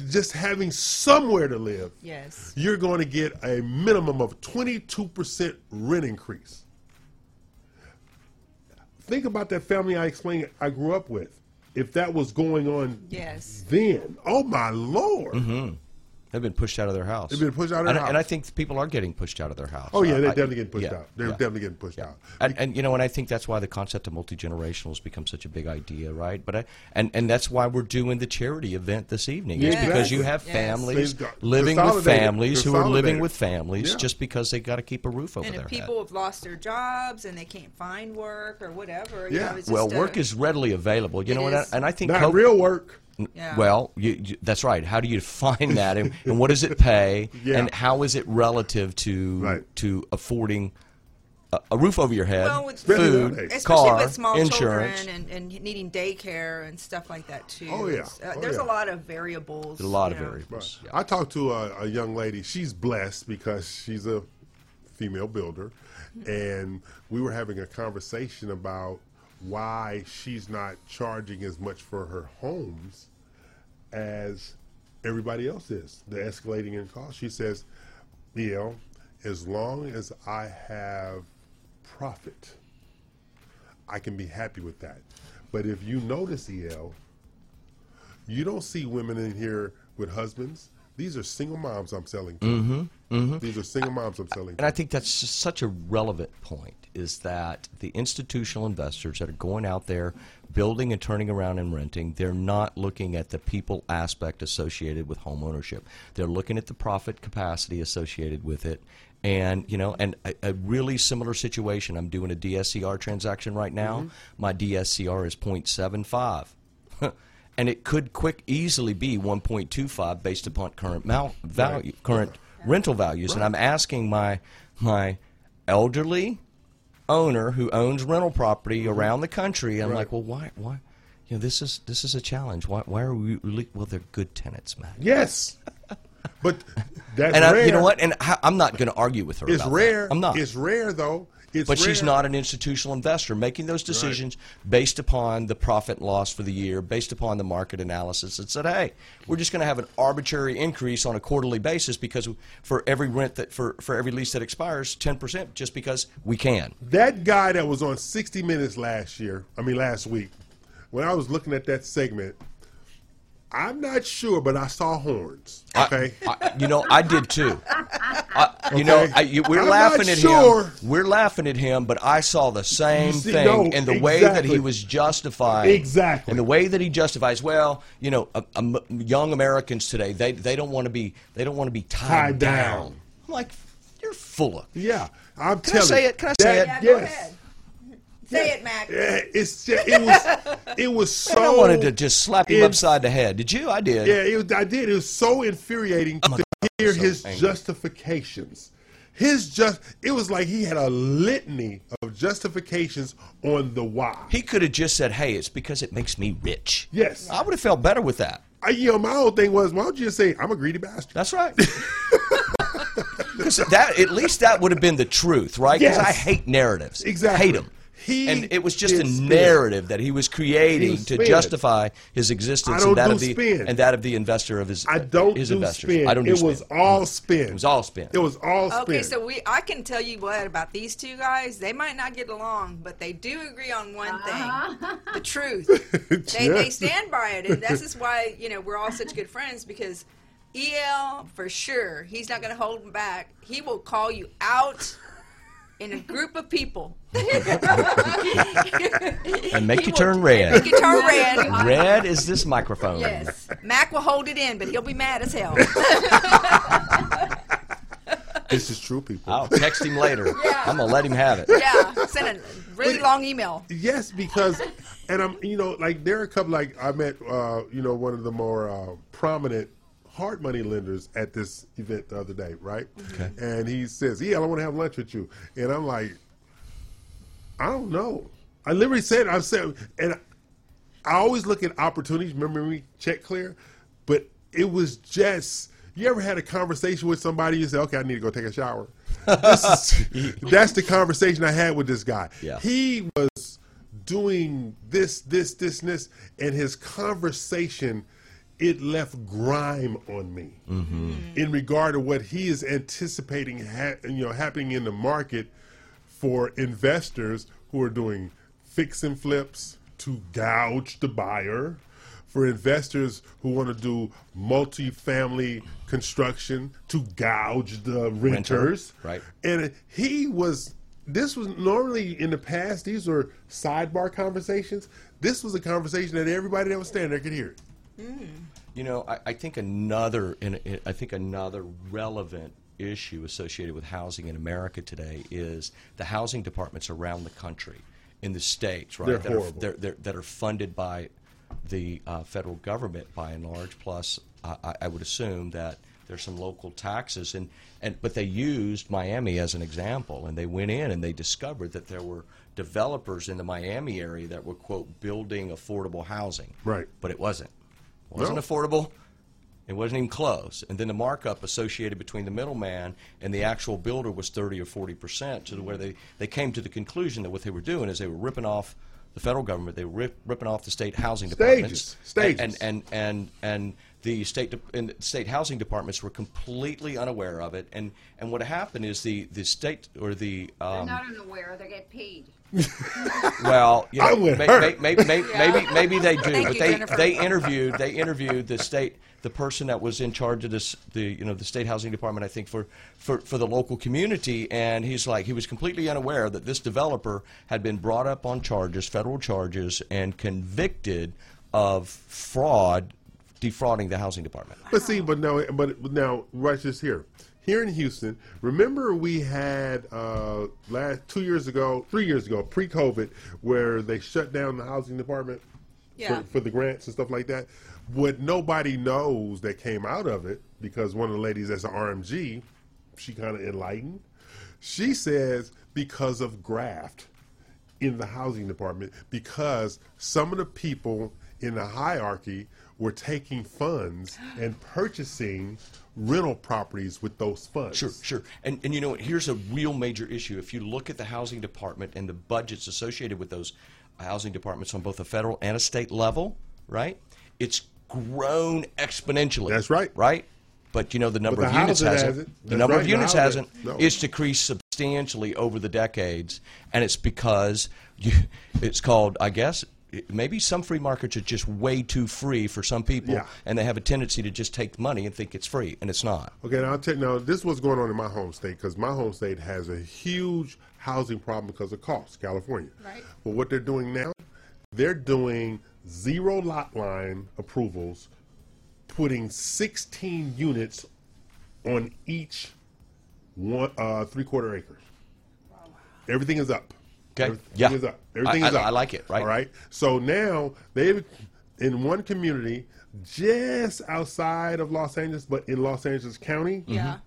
just having somewhere to live Yes. you're going to get a minimum of 22% rent increase think about that family i explained i grew up with if that was going on Yes. then oh my lord Mm-hmm. They've been pushed out of their house. They've been pushed out of and, their and I think people are getting pushed out of their house. Oh, yeah, they're I- definitely getting pushed yeah, out. They're yeah. definitely getting pushed out. And, and you know, and I think that's why the concept of multi generational has become such a big idea, right? But I, and and that's why we're doing the charity event this evening. It's Yeah. because you have Yes. families got- living with families who are living with families Yeah. just because they've got to keep a roof over And their if head. people have lost their jobs and they can't find work or whatever, you know, it's well, just, work is readily available. You know, and I, is. and I think Not COVID real work. Yeah. Well, you, you, that's right. How do you define that, and, and what does it pay, *laughs* Yeah. and how is it relative to to affording a, a roof over your head, Well, with food, especially car, with small insurance. children and, and needing daycare and stuff like that too. Oh, yeah. Uh, Oh, there's yeah. a lot of variables. There's a lot of know. variables. Right. I talked to a, a young lady. She's blessed because she's a female builder, and we were having a conversation about why she's not charging as much for her homes as everybody else is. The escalating in cost. She says, "El, as long as I have profit, I can be happy with that. But if you notice, El, you don't see women in here with husbands. These are single moms I'm selling to. Mhm, mm-hmm. These are single moms I'm selling And. I think that's such a relevant point is that the institutional investors that are going out there building and turning around and renting, they're not looking at the people aspect associated with home ownership. They're looking at the profit capacity associated with it. And, you know, and a, a really similar situation. I'm doing a DSCR transaction right now. Mhm. My DSCR is 0.75. *laughs* and it could quick easily be 1.25 based upon current mal- value, current rental values. And I'm asking my my elderly owner who owns rental property mm-hmm. around the country. I'm Right. like, well, why why? You know, this is this is a challenge. Why why are we really? Well, they're good tenants, man. Yes, but *laughs* that's and I, rare. you know what? And I, I'm not going to argue with her. It's about rare. That. I'm not. It's rare though. It's but she's not an institutional investor making those decisions based upon the profit and loss for the year, based upon the market analysis, and said, "Hey, we're just going to have an arbitrary increase on a quarterly basis because for every rent that for for every lease that expires, ten percent, just because we can." That guy that was on 60 Minutes last year, I mean last week, when I was looking at that segment, I'm not sure, but I saw horns. Okay, I, you know, I did too. I, you know, I, you, we're I'm laughing not at sure. him. We're laughing at him, but I saw the same see, thing, no, and the way that he was justifying Exactly. and the way that he justifies. Well, you know, uh, um, young Americans today they they don't want to be they don't want to be tied, Tied down. down. I'm like, you're full of. Yeah, I'm Can I say it? Can I say that- it? Yeah, go yes. ahead. Say it, Mack. Yeah, it's just, it was it was *laughs* so. I wanted to just slap him in- upside the head. Did you? I did. Yeah, it was, I did. It was so infuriating to hear so his angry. justifications. His just it was like he had a litany of justifications on the why. He could have just said, "Hey, it's because it makes me rich." Yes. I would have felt better with that. I, you know, my whole thing was, why don't you just say I'm a greedy bastard? That's right. *laughs* Because that at least that would have been the truth, right? Because Yes. I hate narratives. Exactly. Hate them. He and it was just a did spin. narrative that he was creating He to spin. justify his existence and that of the spin. and that of the investor of his I don't his do investors. spin. I don't do it spin. was all mm. spin. It was all spin. It was all spin. Okay, so we I can tell you what about these two guys. They might not get along, but they do agree on one thing: uh-huh. the truth. *laughs* They they stand by it, and this is why you know we're all such good friends because El for sure he's not going to hold him back. He will call you out in a group of people *laughs* and make He you turn red. Make you turn red. Red is this microphone. Yes, Mack will hold it in, but he'll be mad as hell. *laughs* this is true, people. I'll text him later. *laughs* Yeah. I'm gonna let him have it. yeah, send a really long email. Yes, because, and I'm, you know, like there are a couple. Like I met, uh, you know, one of the more uh, prominent hard money lenders at this event the other day, right? Okay. And he says, "Yeah, I want to have lunch with you," and I'm like, I don't know. I literally said, I said, and I always look at opportunities. Remember me check clear, but it was just. You ever had a conversation with somebody? You say, "Okay, I need to go take a shower." *laughs* This is, that's the conversation I had with this guy. Yeah. He was doing this, this, this, and this, and his conversation it left grime on me mm-hmm. in regard to what he is anticipating, ha- you know, happening in the market for investors who are doing fix and flips to gouge the buyer, for investors who want to do multi-family construction to gouge the renters. right. And he was. This was normally in the past. These were sidebar conversations. This was a conversation that everybody that was standing there could hear. Mm. You know, I, I think another, in, in, I think another relevant issue associated with housing in America today is the housing departments around the country, in the states, right? They're that, are, horrible. they're, they're, that are funded by the uh, federal government by and large. Plus, I, I would assume that there's some local taxes, and, and but they used Miami as an example, and they went in and they discovered that there were developers in the Miami area that were quote building affordable housing. Right. But it wasn't. It wasn't No. affordable. It wasn't even close. And then the markup associated between the middleman and the actual builder was 30 or 40 percent, to the where they, they came to the conclusion that what they were doing is they were ripping off the federal government, they were rip, ripping off the state housing departments. Stages. Stages. And, and, and, and the state, de- and state housing departments were completely unaware of it. And, and what happened is the, the state or the. They're Um, not unaware. They get paid. Well, you *laughs* know, I would may- hurt. may- may- may- maybe, maybe they do, Thank but you, they Jennifer. they interviewed they interviewed the state the person that was in charge of this the you know the state housing department I think for for for the local community, and he's like he was completely unaware that this developer had been brought up on charges, federal charges, and convicted of fraud, defrauding the housing department. But see, but now, but now, watch this here. Here in Houston, remember we had uh, last two years ago, three years ago, pre-COVID, where they shut down the housing department Yeah. for, for the grants and stuff like that. What nobody knows that came out of it, because one of the ladies that's an RMG, she kind of enlightened. She says because of graft in the housing department, because some of the people in the hierarchy were taking funds and purchasing rental properties with those funds. Sure, sure. And, and you know? Here's a real major issue. If you look at the housing department and the budgets associated with those housing departments on both a federal and a state level, right? It's grown exponentially. That's right. Right? But you know the number of units hasn't. hasn't. The number right, of units hasn't. no. It's decreased substantially over the decades, and it's because you, it's called, I guess, maybe some free markets are just way too free for some people, Yeah. and they have a tendency to just take money and think it's free, and it's not. Okay, now I'll tell you, now this is what's going on in my home state because my home state has a huge housing problem because of cost, California. Right. But what they're doing now, they're doing zero lot line approvals, putting 16 units on each one uh, three quarter acres. Everything is up. Okay. Everything Yeah. is up. Everything I- is I- up. I like it, right? All right. So now they've in one community just outside of Los Angeles, but in Los Angeles County, Yeah.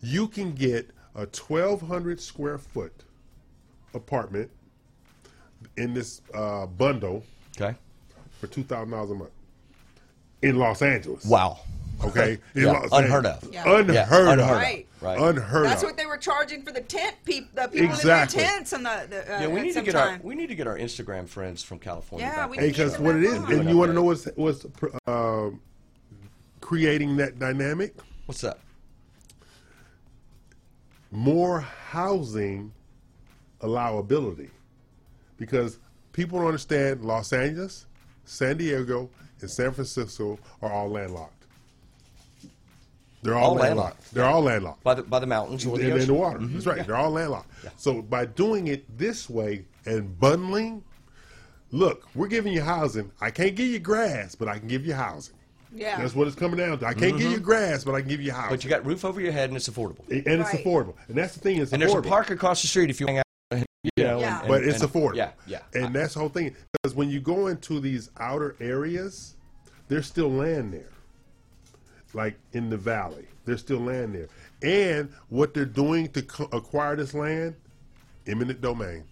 you can get a 1,200 square foot apartment in this uh, bundle Okay. for two thousand dollars a month in Los Angeles. Wow. Okay, *laughs* in Yeah, Los unheard Angeles. of. Yeah. Unheard, Yeah, of. unheard of. Right. Right. Unheard That's of. what they were charging for the tent peop the people Exactly. in their tents and the, the uh, Yeah, we need to get time. our we need to get our Instagram friends from California. Yeah, back we on Hey, because show. what it is, Do and you want to know what's what's uh, creating that dynamic? what's that? more housing allowability because people don't understand Los Angeles, San Diego, and San Francisco are all landlocked. They're all, All landlocked. landlocked. They're all landlocked. By the by the mountains or in, the in the water. Mhm. That's right. Yeah. They're all landlocked. So by doing it this way and bundling, look, we're giving you housing. I can't give you grass, but I can give you housing. Yeah. That's what it's coming down to. I can't give you Mhm. grass, but I can give you housing. But you got roof over your head and it's affordable. and it's Right. affordable. And that's the thing. It's and there's a park across the street if you hang out. You know, Yeah. and- and- but it's and- affordable. Yeah, yeah. And that's the whole thing. Because when you go into these outer areas, there's still land there. Like in the valley, there's still land there. And what they're doing to co- acquire this land, eminent domain.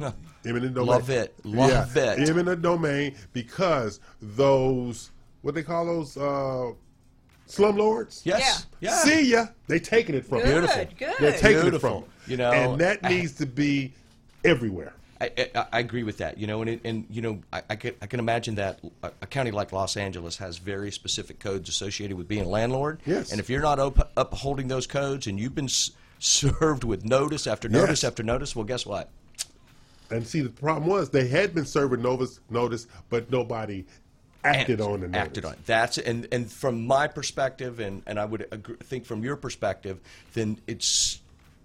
Huh. Eminent domain. Love it. Love yeah, it. Eminent domain because those what they call those uh, slumlords. Yes. Yeah. See ya. They taking it from. Good, you. Beautiful. good. They're taking Beautiful. it from. You know, and that needs to be everywhere. I, I, I agree with that. You know, and it, and you know, I, I can I can imagine that a, a county like Los Angeles has very specific codes associated with being a landlord. Yes. And if you're not up, upholding those codes, and you've been s- served with notice after notice Yes. after notice, well, guess what? And see, the problem was they had been serving Novus notice, but nobody acted on the notice. acted on. it. That's and and from my perspective, and and I would agree, think from your perspective, then it's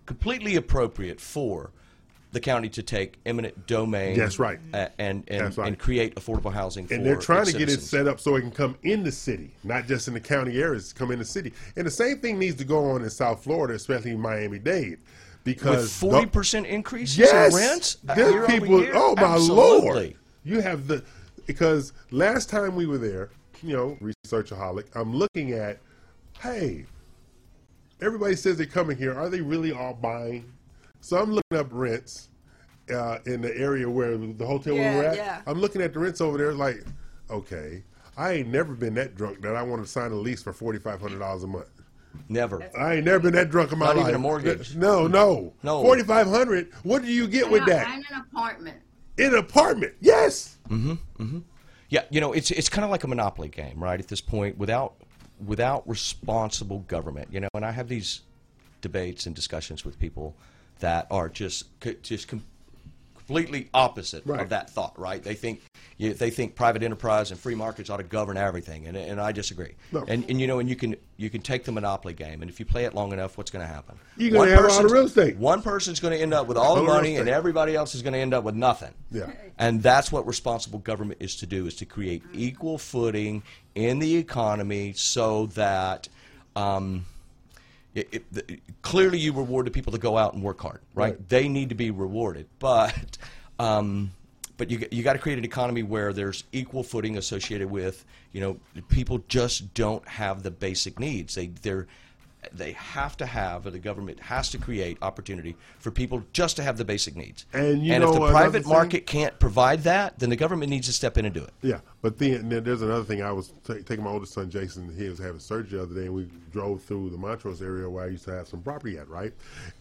completely appropriate for the county to take eminent domain. That's right. uh, and and, right. and create affordable housing. for And they're trying to get it set up so it can come in the city, not just in the county areas, come in the city. And the same thing needs to go on in South Florida, especially in Miami Dade. Because forty percent increase yes, in rents. uh, over people. Oh my Absolutely. lord! You have the because last time we were there, you know, researchaholic. I'm looking at hey, everybody says they're coming here. Are they really all buying? So I'm looking up rents uh, in the area where the hotel Yeah, we were at. yeah. I'm looking at the rents over there, like, okay, I ain't never been that drunk that I want to sign a lease for forty five hundred dollars a month. Never. I ain't never been that drunk in my Not life. even a mortgage. No, no, No. Forty five hundred. What do you get with I'm that? in an apartment. In an apartment, yes. Mm-hmm. Mm-hmm. Yeah, you know, it's it's kind of like a monopoly game, right? At this point, without without responsible government, you know. And I have these debates and discussions with people that are just just com- completely opposite Right. of that thought, right? They think you, they think private enterprise and free markets ought to govern everything, and and I disagree. No. And and you know, and you can you can take the monopoly game, and if you play it long enough, what's going to happen? You're gonna One have all the real estate. One person's going to end up with all the All the money, and everybody else is going to end up with nothing. Yeah. And that's what responsible government is to do: is to create equal footing in the economy, so that um, it, it, the, clearly you reward the people that go out and work hard, right? Right. They need to be rewarded, but um, but you you got to create an economy where there's equal footing associated with you know people just don't have the basic needs. They they're they have to have, or the government has to create opportunity for people just to have the basic needs. And you if know the another private thing? market can't provide that, then the government needs to step in and do it. Yeah, but then, there's another thing. I was ta taking my oldest son Jason. He was having surgery the other day, and we drove through the Montrose area where I used to have some property at, right?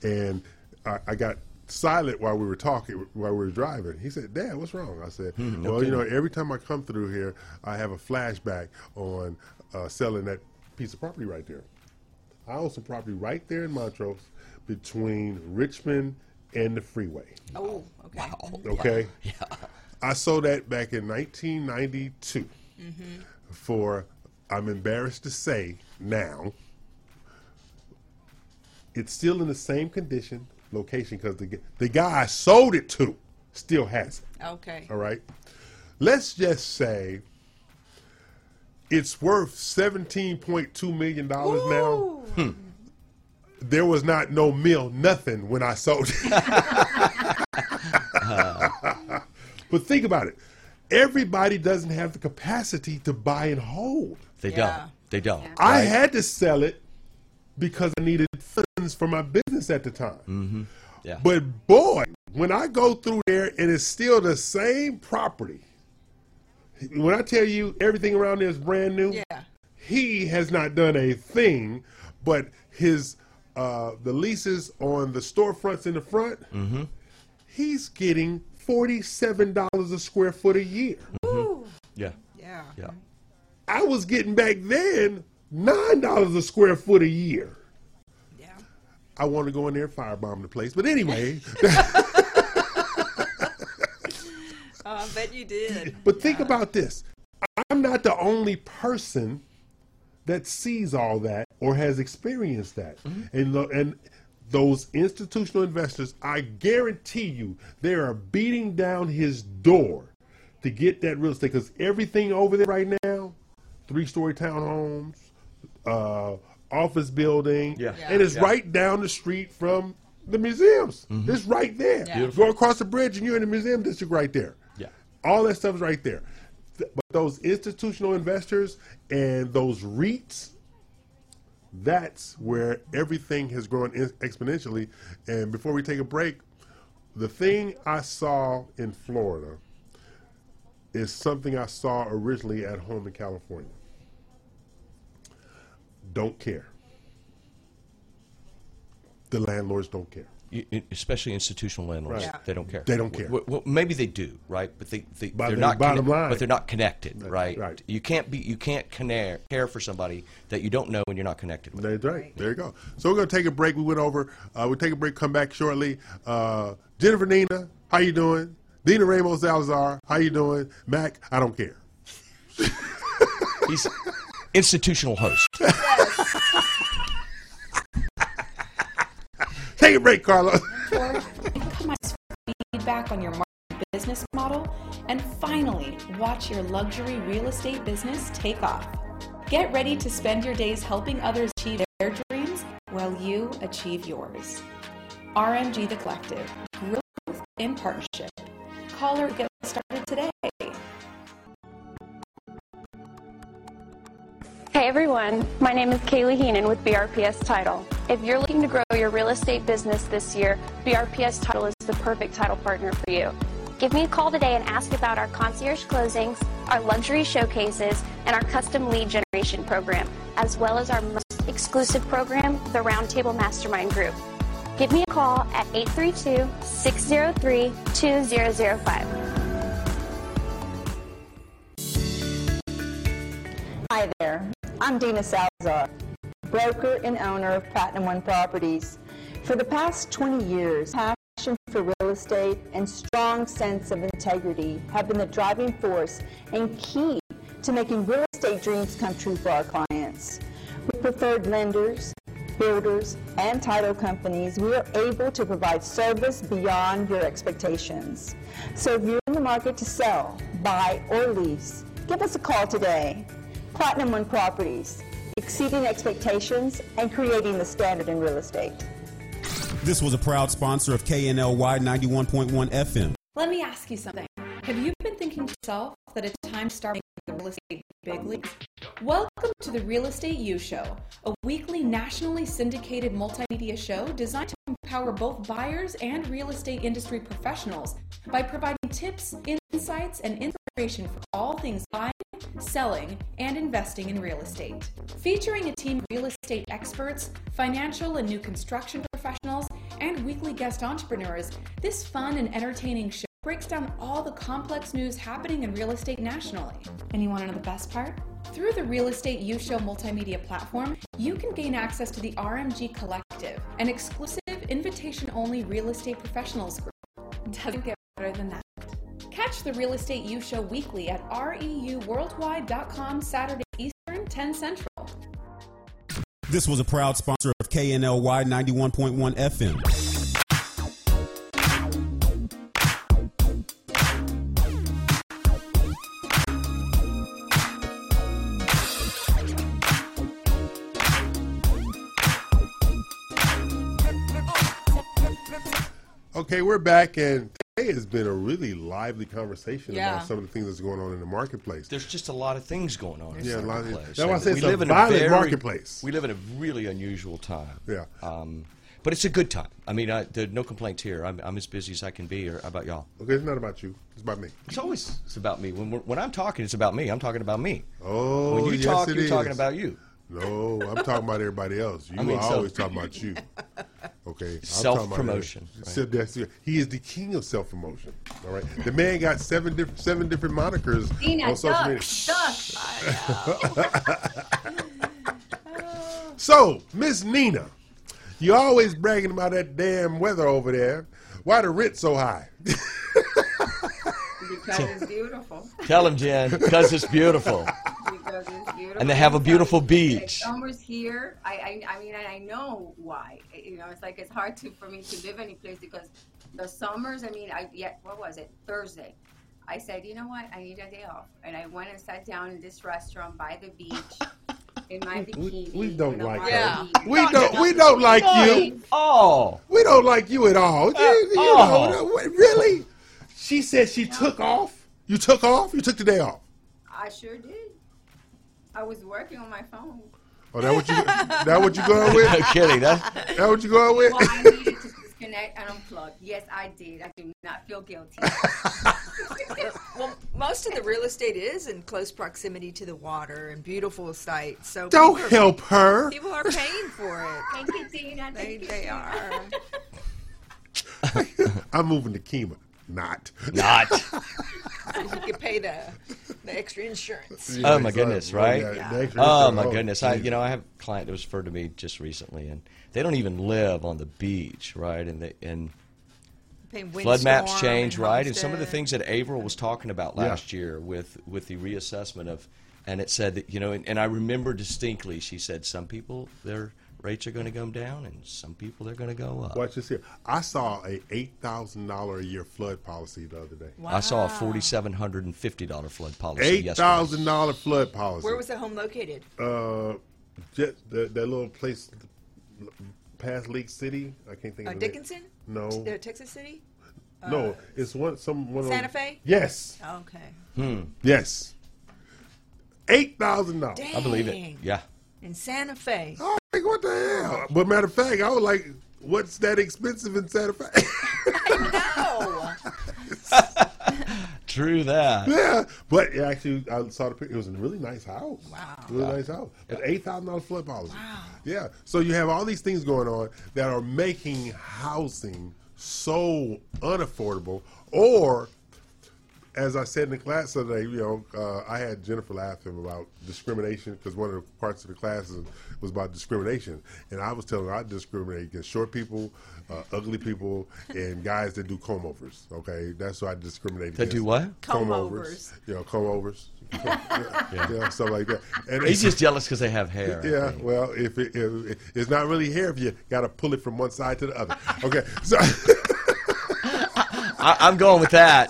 And I, I got silent while we were talking, while we were driving. He said, "Dad, what's wrong?" I said, Hmm, "Well, you know, every time I come through here, I have a flashback on uh, selling that piece of property right there. I own some property right there in Montrose between Richmond and the freeway." Oh, okay. Okay. Yeah. I sold that back in 1992 Mm-hmm. for, I'm embarrassed to say now, it's still in the same condition, location, because the, the guy I sold it to still has it. Okay. All right. Let's just say it's worth $17.2 million now. Hmm. There was not no mill, nothing when I sold it. *laughs* *laughs* but think about it. Everybody doesn't have the capacity to buy and hold. They don't. They don't. I right? had to sell it because I needed funds for my business at the time. Mm-hmm. Yeah. But boy, when I go through there and it's still the same property, when I tell you everything around there is brand new, Yeah. he has not done a thing, but his uh, the leases on the storefronts in the front, Mm-hmm. he's getting forty seven dollars a square foot a year. Yeah. Yeah. Yeah. I was getting back then nine dollars a square foot a year. Yeah. I want to go in there and firebomb the place, but anyway. *laughs* *laughs* I bet you did. *laughs* But think about this. I'm not the only person that sees all that or has experienced that. And the, and those institutional investors, I guarantee you, they are beating down his door to get that real estate because everything over there right now, three-story townhomes, uh, office building, Yeah. and it's Yeah. right down the street from the museums. It's right there. Yeah. Go across the bridge and you're in the museum district right there. All that stuff is right there. But those institutional investors and those REITs, that's where everything has grown exponentially. And before we take a break, the thing I saw in Florida is something I saw originally at home in California. Don't care. The landlords don't care. You- especially institutional landlords, Right. Yeah. they don't care. They don't care. Well, well, maybe they do, right? But they, they But they're the not bottom line- but they're not connected, right? right. You can't be you can't care care for somebody that you don't know and you're not connected with. That's right. There you go. So we're going to take a break. We went over. Uh, we'll take a break. Come back shortly. Uh, Jennifer Nina, how you doing? Dina Ramos Salazar, how you doing? Mack, I don't care. He's institutional host. *laughs* Take a break, Carlos. *laughs* customize feedback on your market business model, and finally, watch your luxury real estate business take off. Get ready to spend your days helping others achieve their dreams while you achieve yours. RMG The Collective, growth in partnership. Call or get started today. Hey everyone, my name is Kaylee Heenan with BRPS Title. If you're looking to grow your real estate business this year, BRPS Title is the perfect title partner for you. Give me a call today and ask about our concierge closings, our luxury showcases, and our custom lead generation program, as well as our most exclusive program, the Roundtable Mastermind Group. Give me a call at 832 603 2005. Hi there, I'm Dina Salazar, broker and owner of Platinum One Properties. For the past 20 years, passion for real estate and strong sense of integrity have been the driving force and key to making real estate dreams come true for our clients. With preferred lenders, builders, and title companies, we are able to provide service beyond your expectations. So if you're in the market to sell, buy, or lease, give us a call today. Platinum One Properties, exceeding expectations and creating the standard in real estate. This was a proud sponsor of KNLY 91.1 FM. Let me ask you something. Have you been thinking to yourself that it's time to start making the real estate big? Welcome to the Real Estate U Show, a weekly nationally syndicated multimedia show designed to empower both buyers and real estate industry professionals by providing tips, insights, and inspiration for all things buying, selling, and investing in real estate. Featuring a team of real estate experts, financial and new construction professionals, and weekly guest entrepreneurs, this fun and entertaining show breaks down all the complex news happening in real estate nationally. And you want to know the best part? Through the Real Estate U Show multimedia platform, you can gain access to the RMG Collective, an exclusive invitation only real estate professionals group. Doesn't get better than that. Catch the Real Estate U Show weekly at reuworldwide.com Saturday Eastern, 10 Central. This was a proud sponsor of KNLY 91.1 FM. Okay, we're back, and today has been a really lively conversation Yeah. about some of the things that's going on in the marketplace. There's just a lot of things going on in Yeah, a the lot of- marketplace. that's why I say we it's a live in violent very- marketplace. We live in a really unusual time. Yeah. Um, but it's a good time. I mean, I, there's no complaints here. I'm, I'm as busy as I can be. Or about y'all? Okay, it's not about you. It's about me. It's always it's about me. When we're, when I'm talking, it's about me. I'm talking about me. Oh, when you yes, talk, it you're talking about you. No, I'm talking about everybody else. You I mean, are so- always talking about you. Okay, I'm Self-promotion, talking about- So that's- He is the king of self promotion. All right, the man got seven different seven different monikers Dina, on social duck, media. *laughs* So, Miss Nina, you always bragging about that damn weather over there. Why the rent so high? Because it's beautiful. Tell him, Jen, because it's beautiful. *laughs* Because it's beautiful. And they have a beautiful Like, beach. Summer's here. I, I, I mean, I know why. You know, it's like it's hard to for me to live any place because the summers. I mean, I yet what was it Thursday? I said, you know what? I need a day off, and I went and sat down in this restaurant by the beach in my *laughs* bikini. We don't like on her. the. We don't. We don't like you. Oh, we don't like you at all. You, you oh. know, what- really? She said she took off. You took off. You took the day off. I sure did. I was working on my phone. Oh, that what you? that what you going with? *laughs* No kidding. That, that what you going with? Well, I needed to disconnect and unplug. Yes, I did. I do not feel guilty. *laughs* well, most of the real estate is in close proximity to the water and beautiful sites. So Don't are- help her. People are paying for it. Thank you, Dina. They, Thank you, they are. *laughs* I'm moving to Kima. Not. Not. *laughs* You can pay the the extra insurance. oh my goodness, right? Yeah, the Oh my Oh, goodness! I, you know, I have a client that was referred to me just recently, and they don't even live on the beach, right? And they and Paying flood maps change, and right? And some of the things that Averill was talking about Yeah. last year with with the reassessment of, and it said that you know, and, and I remember distinctly, she said some people their rates are going to go down, and some people they're going to go up. Watch this here. I saw a eight thousand dollar a year flood policy the other day. Wow. I saw a forty-seven hundred and fifty dollar flood policy Eight yesterday. thousand dollar flood policy. Where was the home located? Uh, just that, that little place past League City. I can't think Uh, of the name. Dickinson? No. Uh, Texas City? no, Uh, it's one some one Santa them- Fe? Yes. Okay. Hmm. Yes. eight thousand dollars. I believe it. Yeah. In Santa Fe. Oh, like what the hell? But matter of fact, I was like, "What's that expensive in Santa Fe?" No. *laughs* True that. yeah, but actually, I saw the picture. It was a really nice house. Wow, really nice house. An eight thousand dollars flood policy. Wow. Yeah, so you have all these things going on that are making housing so unaffordable, or as I said in the class today, you know, uh, I had Jennifer laughing about discrimination because one of the parts of the class was about discrimination, and I was telling her I discriminate against short people, uh, ugly people, and guys that do comb overs. Okay, that's what I discriminate That against. do what? Comb, Comb overs. overs. You know, comb overs. *laughs* yeah, *laughs* yeah, stuff like that. And He's just jealous because they have hair. Yeah, well, if, it, if it's not really hair, if you got to pull it from one side to the other. Okay, so *laughs* I, I'm going with that.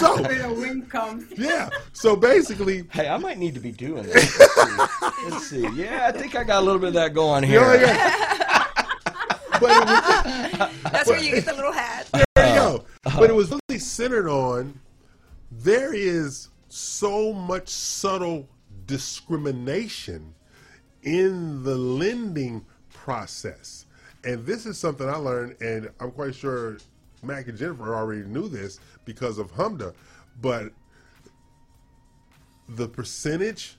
So *laughs* Where the wind comes. yeah, so basically, Hey, I might need to be doing this. Let's see. Let's see. Yeah, I think I got a little bit of that going here. yeah, yeah. *laughs* but was, That's where you get the little hat. There you go. Uh-huh. But it was really centered on there is so much subtle discrimination in the lending process. And this is something I learned, and I'm quite sure Mack and Jennifer already knew this because of HMDA, but the percentage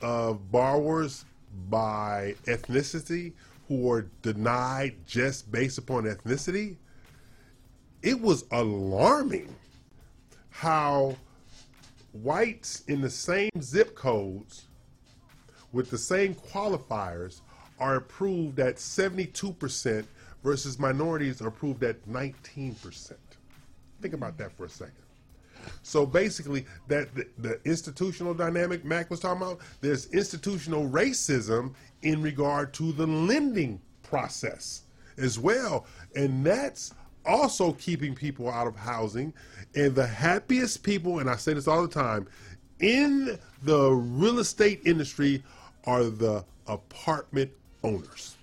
of borrowers by ethnicity who are denied just based upon ethnicity, it was alarming how whites in the same zip codes with the same qualifiers are approved at 72% versus minorities are approved at 19%. Think about that for a second. So basically, that the, the institutional dynamic Mack was talking about, there's institutional racism in regard to the lending process as well, and that's also keeping people out of housing. And the happiest people, and I say this all the time, in the real estate industry are the apartment owners.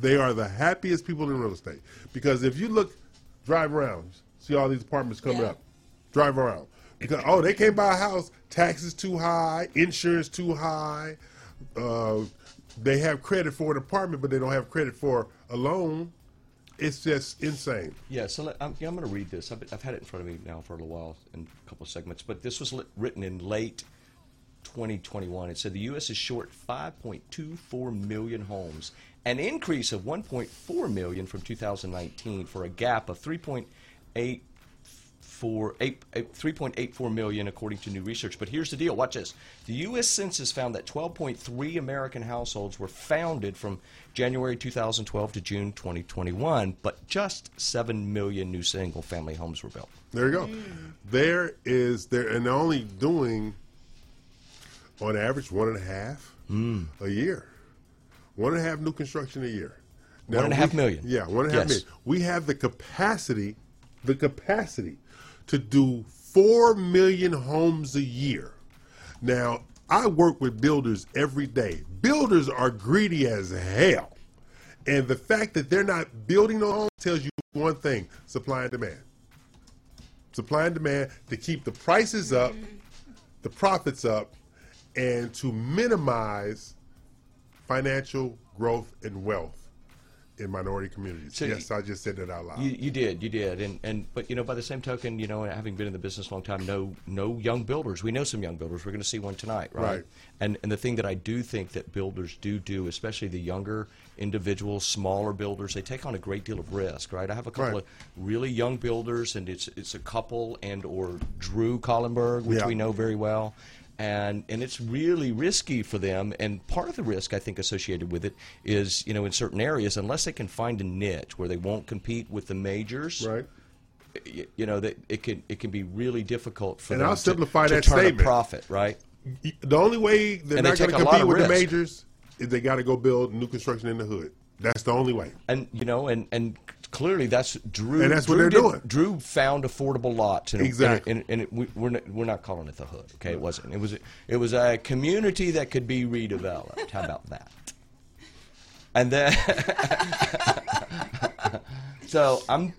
They are the happiest people in real estate because if you look, drive around, see all these apartments coming up, drive around because oh they can't buy a house, taxes too high, insurance too high, uh, they have credit for an apartment but they don't have credit for a loan. It's just insane. Yeah, so let, I'm, yeah, I'm going to read this. I've, I've had it in front of me now for a little while in a couple of segments, but this was lit, written in late 2021. It said the U.S. is short 5.24 million homes, an increase of 1.4 million from 2019 for a gap of 3.8 for eight, eight, 3.84 million according to new research. But here's the deal. Watch this. The U.S. Census found that 12.3 American households were founded from January 2012 to June 2021, but just 7 million new single-family homes were built. There you go. Mm. There is there, and they're only doing on average one and a half mm. a year. One and a half new construction a year. One and a half we- million. Yeah, one and a half Yes. million. We have the capacity, the capacity to do four million homes a year. Now, I work with builders every day. Builders are greedy as hell. And the fact that they're not building no homes tells you one thing supply and demand. Supply and demand to keep the prices up, the profits up, and to minimize financial growth and wealth in minority communities. So yes, I just said that out loud. You, you did, you did, and and but you know, by the same token, you know, having been in the business a long time, no no young builders. We know some young builders. We're going to see one tonight, right? Right. And and the thing that I do think that builders do do, especially the younger individuals, smaller builders, they take on a great deal of risk, right? I have a couple Right. of really young builders, and it's it's a couple and or Drew Collenberg, which Yeah. we know very well. And, and it's really risky for them. And part of the risk, I think, associated with it is, you know, in certain areas, unless they can find a niche where they won't compete with the majors, right? You, you know, that it can it can be really difficult for And them I'll to- simplify to, that turn statement. a profit, right? The only way they're And they not going to compete with the majors is they got to go build new construction in the hood. That's the only way. And you know, and and clearly that's Drew. And that's what Drew they're did- doing. Drew found affordable lots, and Exactly. And, and, it, we, we're not, we're not calling it the hood. Okay, it wasn't. It was it was a community that could be redeveloped. How about that? And then, *laughs* so I'm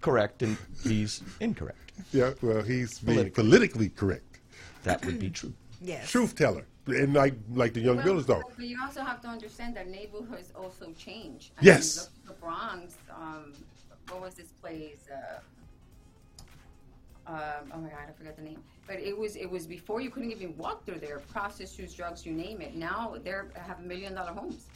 correct, and he's incorrect. Yeah, well, he's being Politically. politically correct. that would be true. Yes. Truth teller. And like like the young Well, builders though. But you also have to understand that neighborhoods also change. I Yes. Mean, look at the Bronx. Um, what was this place? Uh, um, oh my God, I forgot the name. But it was it was before you couldn't even walk through there. Prostitutes, drugs, you name it. Now they're have million dollar homes.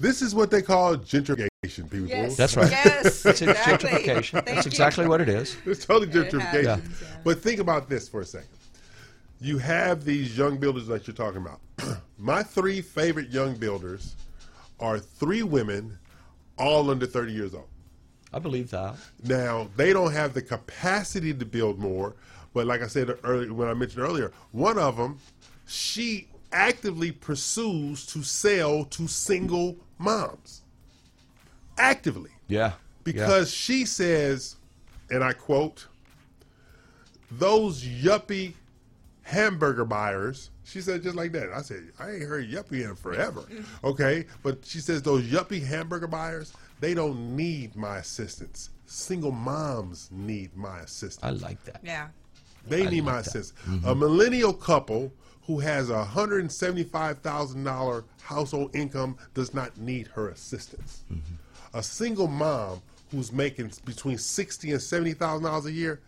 This is what they call gentrification, people. Yes. That's right. Yes, It's exactly. gentrification. Thank That's you. exactly what it is. It's totally It gentrification. happens, But think about this for a second. You have these young builders that you're talking about. *clears throat* My three favorite young builders are three women, all under 30 years old. I believe that. Now they don't have the capacity to build more, but like I said earlier, when I mentioned earlier, one of them, she actively pursues to sell to single moms. Actively. Yeah. Because she says, and I quote, those yuppie hamburger buyers, she said just like that. I said, I ain't heard yuppie in forever. Okay? But she says those yuppie hamburger buyers, they don't need my assistance. Single moms need my assistance. I like that. Yeah. They I need my that. assistance. Mhm. A millennial couple who has a hundred and seventy-five thousand dollar household income does not need her assistance. Mm-hmm. A single mom who's making between sixty and seventy thousand dollars a year,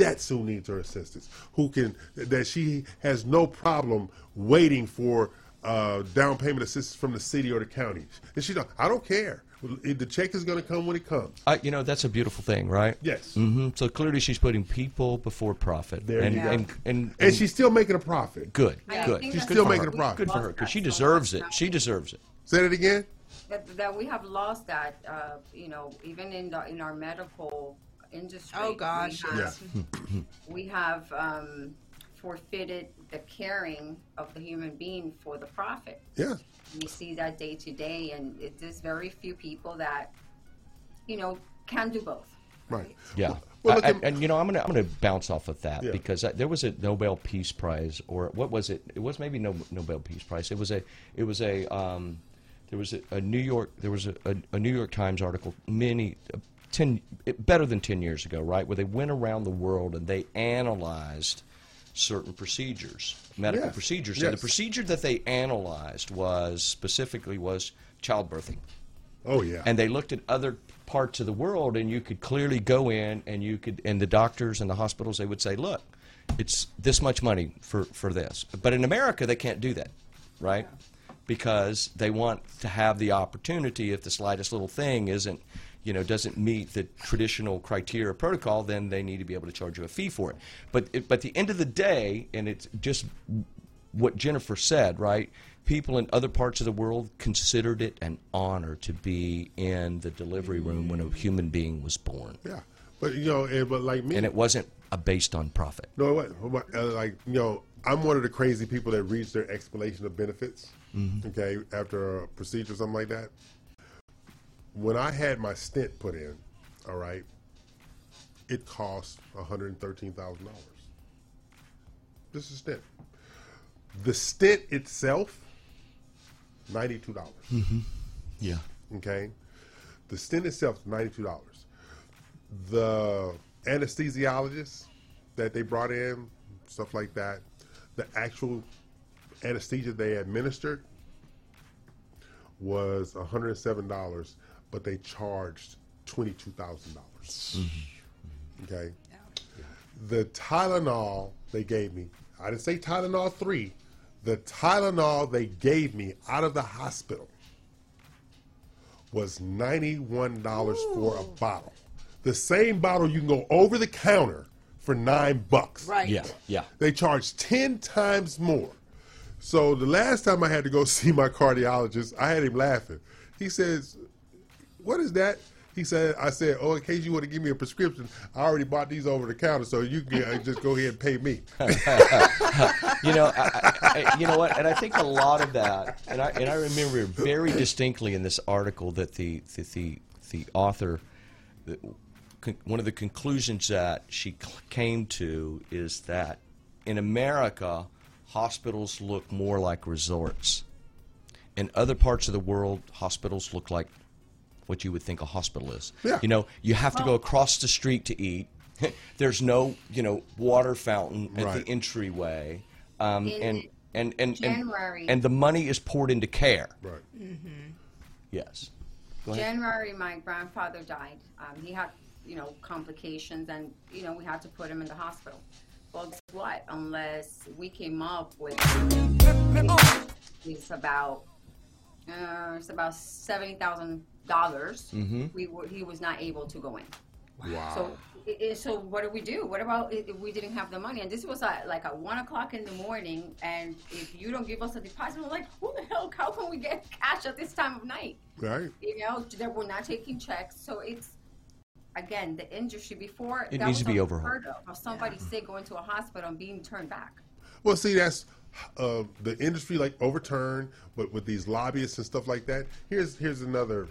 that's who needs her assistance. Who can that she has no problem waiting for uh, down payment assistance from the city or the county. And she don't. I don't care. The check is going to come when it comes. I, you know, that's a beautiful thing, right? Yes. Mm-hmm. So clearly, she's putting people before profit. There and, you go. and, and, And she's still making a profit. good. I Good. She's that's still what making a profit. Good for her because she deserves it. She deserves it. Say it again. that, that we have lost that, uh, you know, even in the in our medical industry. Oh, gosh, we yes. have, *laughs* we have um, forfeited the caring of the human being for the profit. Yeah. We see that day to day, and it, there's very few people that, you know, can do both. Right. Yeah. Well, I- I- and you know, I'm gonna I'm gonna bounce off of that Yeah. because I, there was a Nobel Peace Prize, or what was it? It was maybe no Nobel Peace Prize. It was a it was a um, there was a, a New York there was a, a, a New York Times article many uh, ten better than ten years ago, right, where they went around the world and they analyzed certain procedures, medical Yes. procedures, and the procedure that they analyzed was specifically was childbirthing. Oh yeah. And they looked at other parts of the world, and you could clearly go in, and you could, and the doctors and the hospitals, they would say, "Look, it's this much money for for this." But in America, they can't do that, right? Because they want to have the opportunity. If the slightest little thing isn't, you know, doesn't meet the traditional criteria protocol, then they need to be able to charge you a fee for it. But it, but at the end of the day, and it's just what Jennifer said, right? People in other parts of the world considered it an honor to be in the delivery room when a human being was born. Yeah, but you know, and, but like me, And it wasn't uh, based on profit. No, it wasn't. Uh, like you know, I'm one of the crazy people that reads their explanation of benefits. Mhm. Okay, after a procedure, or something like that when I had my stent put in, all right, it cost $113,000. This is stent. The stent itself, $92. mm-hmm. Yeah. Okay. The stent itself, $92. The anesthesiologist that they brought in, stuff like that, the actual anesthesia they administered was $107 but they charged twenty-two thousand dollars. Mm-hmm. Okay, the Tylenol they gave me, I didn't say Tylenol three. The Tylenol they gave me out of the hospital was ninety-one dollars for a bottle. The same bottle you can go over the counter for nine bucks. Right. Yeah, yeah. They charge ten times more. So the last time I had to go *laughs* see my cardiologist, I had him laughing. He says, "What is that?" He said, "I said, oh, in case you want to give me a prescription, I already bought these over the counter, so you can uh, just go ahead and pay me." *laughs* you know, I, I, you know what, and I think a lot of that, and I and I remember very distinctly in this article that the the the, the author, one of the conclusions that she came to is that in America, hospitals look more like resorts. In other parts of the world, hospitals look like what you would think a hospital is. Yeah. You know, you have to go across the street to eat. *laughs* There's no, you know, water fountain at Right. the entryway. Um, In and, and, and, and, January. and the money is poured into care. Right. Mm-hmm. Yes. Go ahead. January, my grandfather died. Um, he had, you know, complications, and you know, we had to put him in the hospital. Well, guess what? Unless we came up with, *laughs* it's about, uh, it's about seventy thousand dollars. Mhm. We were, he was not able to go in. Wow. So, i- i- so what do we do? What about if we didn't have the money? And this was at, like at one o'clock in the morning. And if you don't give us a deposit, we're like, who the hell? How can we get *laughs* cash at this time of night? right. You know, that we're not taking checks. So it's again the industry before It needs to be unheard of. Of somebody sick going to a hospital and being turned back. Well, see, that's uh, the industry like overturned, but with these lobbyists and stuff like that. Here's here's another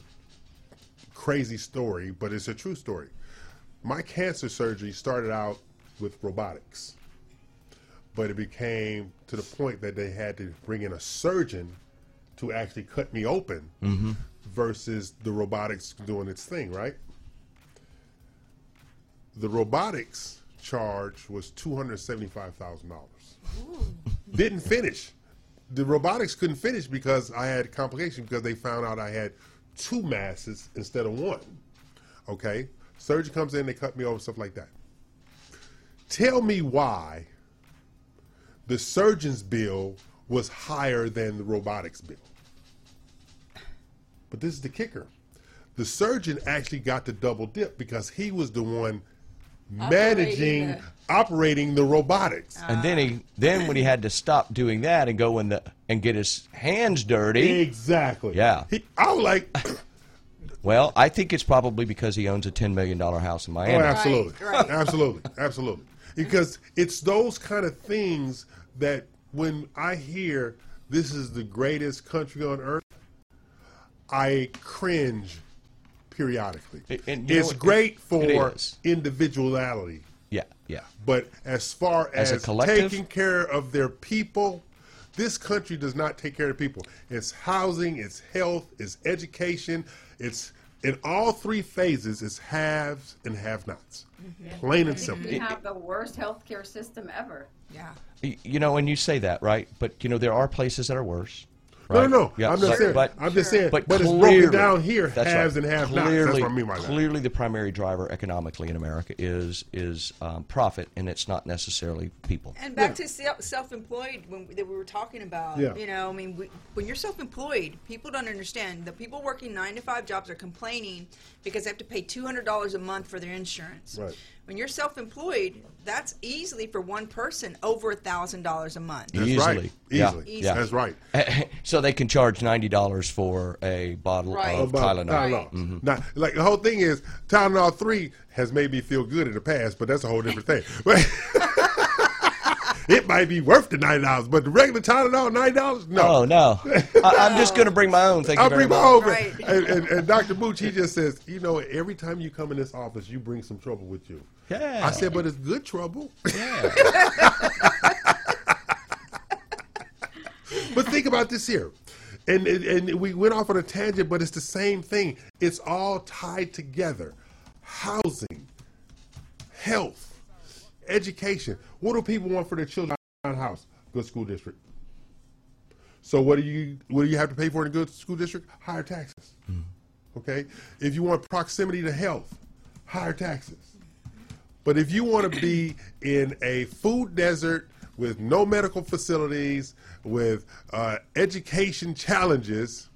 crazy story, but it's a true story. My cancer surgery started out with robotics, but it became to the point that they had to bring in a surgeon to actually cut me open Mhm. versus the robotics doing its thing, right? The robotics charge was two hundred seventy-five thousand dollars. Didn't finish. The robotics couldn't finish because I had complications because they found out I had two masses instead of one. Okay, surgeon comes in, they cut me over, stuff like that. Tell me why the surgeon's bill was higher than the robotics bill. But this is the kicker. The surgeon actually got the double dip because he was the one managing, operating the robotics. And then he, then when he had to stop doing that and go in the and get his hands dirty. Exactly. Yeah. I was like, *coughs* well, I think it's probably because he owns a ten million dollar house in Miami. Oh, absolutely, absolutely, absolutely. Because it's those kind of things that when I hear this is the greatest country on earth, I cringe periodically. And- and you know it's what? great It for is. individuality. Yeah, yeah. But as far As as, a taking care of their people, this country does not take care of people. It's housing, it's health, it's education, it's in all three phases, it's haves and have-nots. Mm-hmm. Plain and simple. We have the worst healthcare system ever. Yeah. You know, and you say that, right? But you know, there are places that are worse. No, right? no, no. Yeah, I'm just but- saying- But, I'm just saying, But, but it's broken clearly- down here, that's haves and have-nots. That's Clearly, what I mean by that. clearly, the primary driver economically in America is is um, profit, and it's not necessarily people. And back to self- self-employed when that we were talking about. Yeah. You know, I mean, we, when you're self-employed, people don't understand. The people working nine to five jobs are complaining because they have to pay two hundred dollars a month for their insurance. Right. When you're self-employed, that's easily for one person over a thousand dollars a month. That's Easily, Yeah. Yeah. That's right. *laughs* so they can charge ninety dollars for a bottle Right. of About Tylenol. Tylenol. Mhm. Now, like the whole thing is, Tylenol three has made me feel good in the past, but that's a whole different thing. *laughs* But it might be worth the nine dollars, but the regular Tylenol nine dollars, no. Oh no! *laughs* I, I'm just going to bring my own. Thank you I'll very bring my much. own. And, and, and Dr. Booch, he just says, you know, every time you come in this office, you bring some trouble with you. Yeah. I said, but it's good trouble. Yeah. *laughs* but think about this here. And, and, and we went off on a tangent, but it's the same thing. It's all tied together. Housing, health, education. What do people want for their children house? Good school district. So what do you what do you have to pay for in a good school district? Higher taxes. Okay? If you want proximity to health, higher taxes. But if you want to be in a food desert with no medical facilities, with uh, education challenges,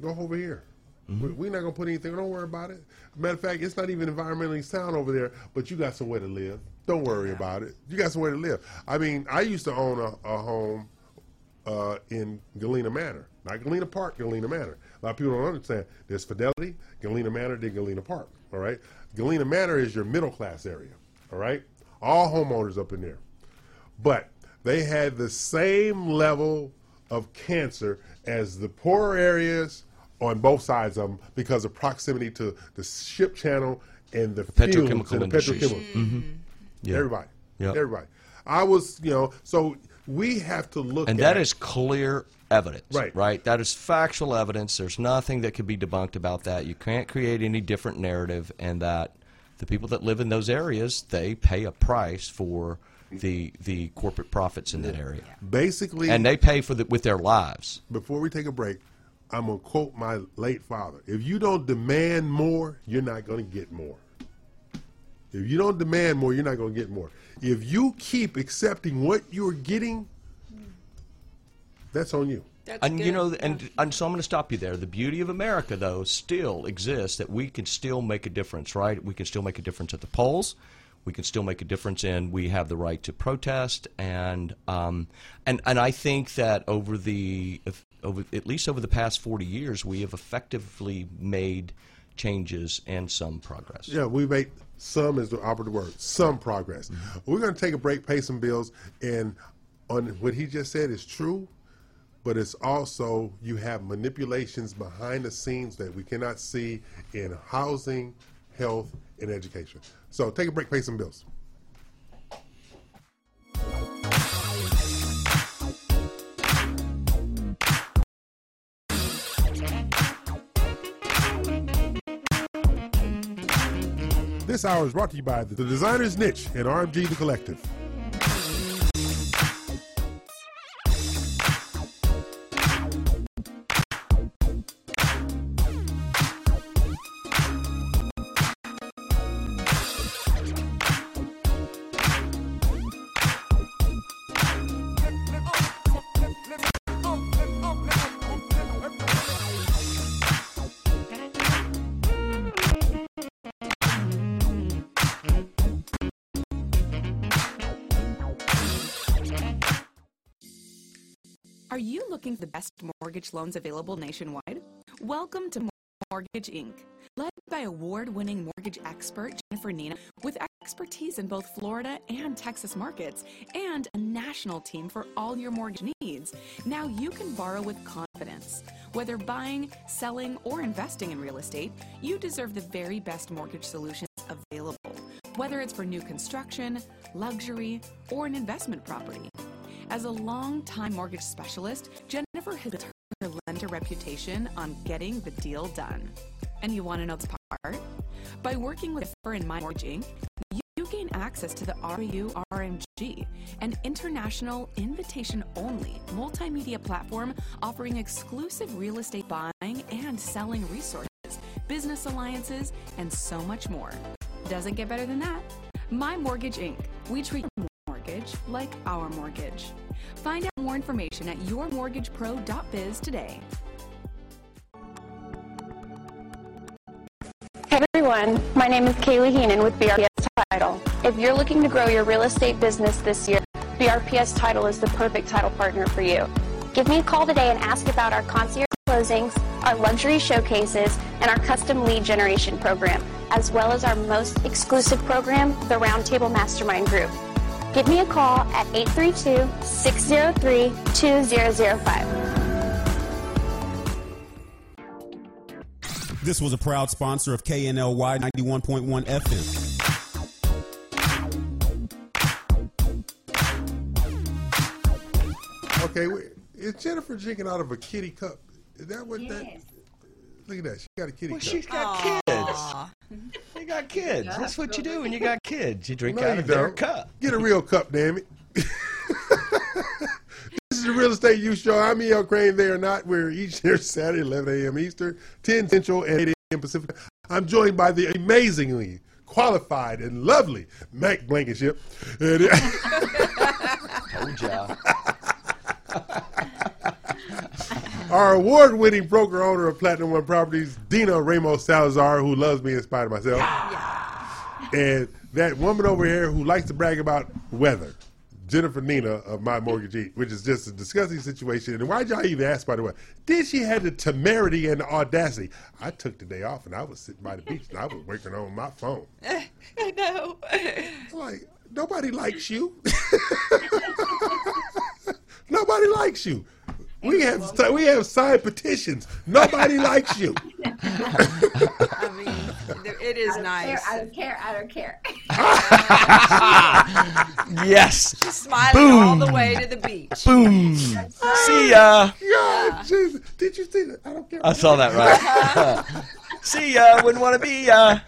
go over here. We- We're not going to put anything, don't worry about it. Matter of fact, it's not even environmentally sound over there, but you got somewhere to live. Don't worry about it. You got somewhere to live. I mean, I used to own a, a home uh, in Galena Manor. Not Galena Park, Galena Manor. A lot of people don't understand. There's Fidelity, Galena Manor, then Galena Park. All right? Galena Manor is your middle class area. All right? All homeowners up in there. But they had the same level of cancer as the poorer areas on both sides of them because of proximity to the ship channel and the, fumes petrochemical and the industries. petrochemical. Mhm. Yeah. Everybody. Yep. Everybody. I was, you know, so we have to look And at that is clear evidence. Right. Right. That is factual evidence. There's nothing that could be debunked about that. You can't create any different narrative, and that the people that live in those areas they pay a price for the the corporate profits in that area. Basically, and they pay for the with their lives. Before we take a break, I'm gonna quote my late father: "If you don't demand more, you're not gonna get more. If you don't demand more, you're not gonna get more. If you keep accepting what you're getting, that's on you." and you know, and, and so I'm going to stop you there. The beauty of America, though, still exists that we can still make a difference, right? We can still make a difference at the polls. We can still make a difference in. We have the right to protest, and um, and and I think that over the over at least over the past 40 years, we have effectively made changes and some progress. Yeah, we made some is the operative word. Some progress. Mm-hmm. We're going to take a break, pay some bills, and on what he just said is true but it's also you have manipulations behind the scenes that we cannot see in housing, health, and education. So take a break, pay some bills. This hour is brought to you by the Designer's Niche and RMG The Collective. Best mortgage loans available nationwide? Welcome to Mortgage Inc., led by award winning mortgage expert Jennifer Nina, with expertise in both Florida and Texas markets, and a national team for all your mortgage needs. Now you can borrow with confidence. Whether buying, selling, or investing in real estate, you deserve the very best mortgage solutions available, whether it's for new construction, luxury, or an investment property. As a long-time mortgage specialist, Jennifer has her lender reputation on getting the deal done. And you want to know the part? By working with her in My Mortgage you gain access to the REU RMG, an international invitation-only multimedia platform offering exclusive real estate buying and selling resources, business alliances, and so much more. Doesn't get better than that. My Mortgage Inc. We treat mortgage like our mortgage. Find out more information at yourmortgagepro.biz today. Hey everyone, my name is Kaylee Heenan with BRPS Title. If you're looking to grow your real estate business this year, BRPS Title is the perfect title partner for you. Give me a call today and ask about our concierge closings, our luxury showcases, and our custom lead generation program, as well as our most exclusive program, the Roundtable Mastermind Group. Give me a call at 832 603 2005. This was a proud sponsor of KNLY 91.1 FM. Okay, wait. is Jennifer drinking out of a kitty cup? Is that what yes. that? Look at that. She got a kitty well, cup. She's got Aww. kids. You got kids. Yeah, That's what you do when you got kids. You drink no, out of their cup. Get a real cup, damn it. *laughs* this is the Real Estate U Show. I'm E.L. Craine. They are not. We're each here Saturday, 11 a.m. Eastern, 10 Central, and 8 a.m. Pacific. I'm joined by the amazingly qualified and lovely Mack Blankenship. Told ya. *laughs* Our award-winning broker owner of Platinum One Properties, Dina Ramos Salazar, who loves me in spite of myself. Yeah. And that woman over here who likes to brag about weather, Jennifer Nina of My Mortgage which is just a disgusting situation. And why'd y'all even ask, by the way? Did she have the temerity and the audacity? I took the day off and I was sitting by the beach and I was working on my phone. *laughs* I know. Like, nobody likes you. *laughs* nobody likes you. We have we have signed petitions. Nobody likes you. *laughs* I mean, it is I nice. Care, I don't care. I don't care. *laughs* yes. She's smiling Boom. all the way to the beach. Boom. See ya. God, Jesus. Did you see that? I don't care. I saw that right. *laughs* See ya. Wouldn't want to be ya.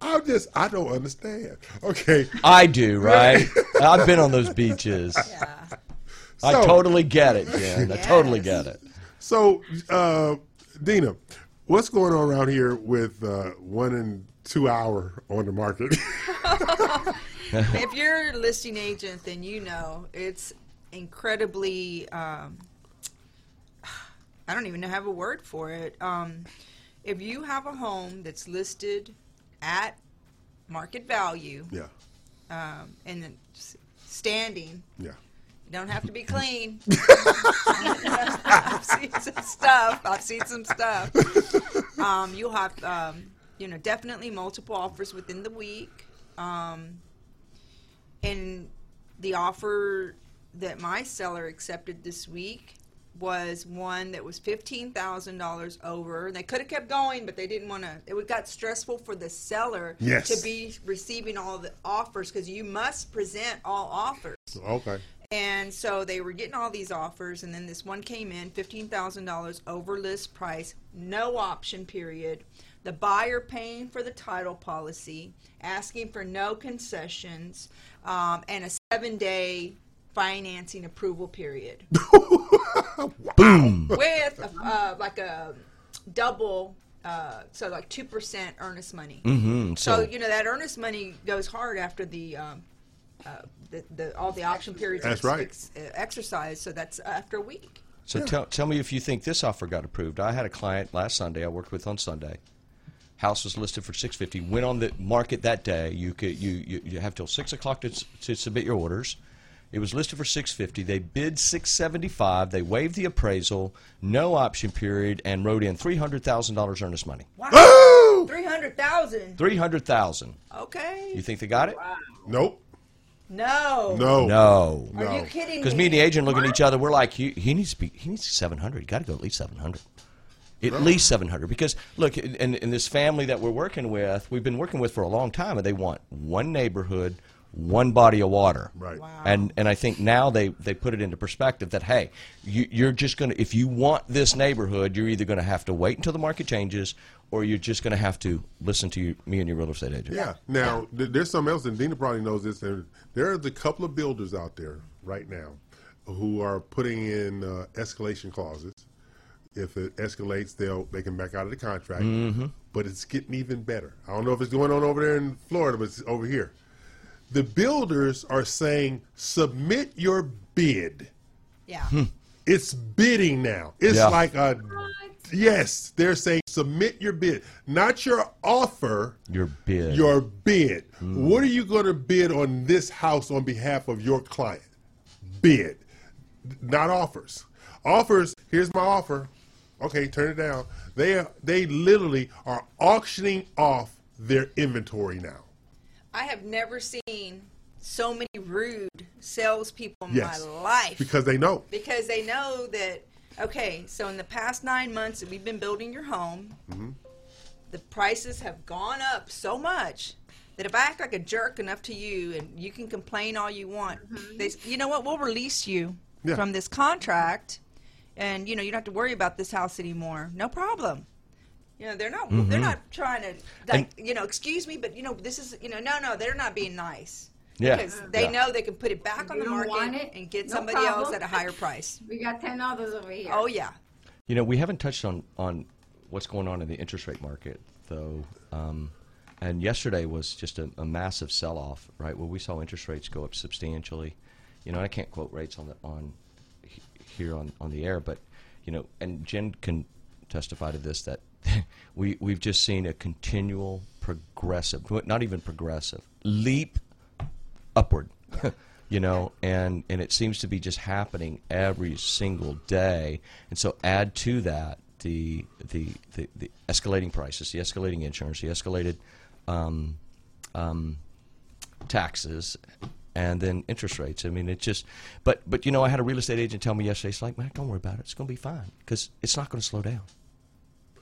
I'm just, I don't understand. Okay. I do, right? I've been on those beaches. I So- totally get it, Jen. I *laughs* totally get it. So, uh, Dina, what's going on around here with uh, one and two hour on the market? *laughs* if you're a listing agent, then you know it's incredibly. Um, I don't even have a word for it. Um, if you have a home that's listed at market value, yeah, um, and then standing, yeah. You don't have to be clean. *laughs* I've seen some stuff. I've seen some stuff. Um, you'll have, um, you know, definitely multiple offers within the week. Um, and the offer that my seller accepted this week was one that was fifteen thousand dollars over. They could have kept going, but they didn't want to. It got stressful for the seller Yes. to be receiving all the offers because you must present all offers. Okay. And so they were getting all these offers, and then this one came in fifteen thousand dollars over list price, no option period. The buyer paying for the title policy, asking for no concessions, um, and a seven day financing approval period. *laughs* Boom. With a, uh, like a double, uh, so like two percent earnest money. Mhm, So, so- you know that earnest money goes hard after the. Um, uh, the, the, all the option periods That's are right. ex- uh, exercised, so that's after a week. So tell, tell me if you think this offer got approved. I had a client last Sunday I worked with on Sunday. House was listed for six fifty. Went on the market that day. You could you you, you have till six o'clock to, to submit your orders. It was listed for six fifty. They bid six seventy five. They waived the appraisal, no option period, and wrote in three hundred thousand dollars earnest money. Wow, three hundred thousand. Three hundred thousand. Okay. You think they got it? Nope. No. No. No. Are you kidding me? Because me and the agent looking at each other, we're like, he, he needs to be, he needs seven hundred. You got to go at least seven hundred. At least seven hundred. Because look, in, in this family that we're working with, we've been working with for a long time, and they want one neighborhood, one body of water. Right. And and I think now they they put it into perspective that hey, you, you're just gonna if you want this neighborhood, you're either gonna have to wait until the market changes, or you're just gonna have to listen to you, me and your real estate agent. Yeah. Now, th- there's something else, and Dina probably knows this. And there's a couple of builders out there right now who are putting in uh, escalation clauses. If it escalates, they'll they can back out of the contract. Mhm. But it's getting even better. I don't know if it's going on over there in Florida, but it's over here. The builders are saying, submit your bid. Yeah. It's bidding now. It's Yeah. like a yes. They're saying submit your bid, not your offer. Your bid. Your bid. Hmm. What are you going to bid on this house on behalf of your client? Bid, not offers. Offers. Here's my offer. Okay, turn it down. They are, they literally are auctioning off their inventory now. I have never seen so many rude salespeople in Yes. my life. Because they know. Because they know that, okay, so in the past nine months that we've been building your home, Mhm. the prices have gone up so much that if I act like a jerk enough to you and you can complain all you want, they, you know what, we'll release you Yeah. from this contract and, you know, you don't have to worry about this house anymore. No problem. You know, they're not, they're Mhm. not trying to, like, you know, excuse me, but, you know, this is, you know, no, no, they're not being nice. Yeah. Because they Yeah. know they can put it back If on the market it, and get no somebody else at a higher price. We got ten others over here. Oh, yeah. You know, we haven't touched on, on what's going on in the interest rate market, though. Um, and yesterday was just a, a massive sell-off, right? Where we saw interest rates go up substantially. You know, I can't quote rates on the on he- here on, on the air, but you know, and Jen can testify to this that *laughs* we we've just seen a continual progressive, not even progressive, leap upward. *laughs* you know, and and it seems to be just happening every single day. And so add to that the the the, the escalating prices, the escalating insurance, the escalated um, um, taxes. And then interest rates. I mean, it just, but but you know, I had a real estate agent tell me yesterday. It's like, man, don't worry about it. It's going to be fine because it's not going to slow down.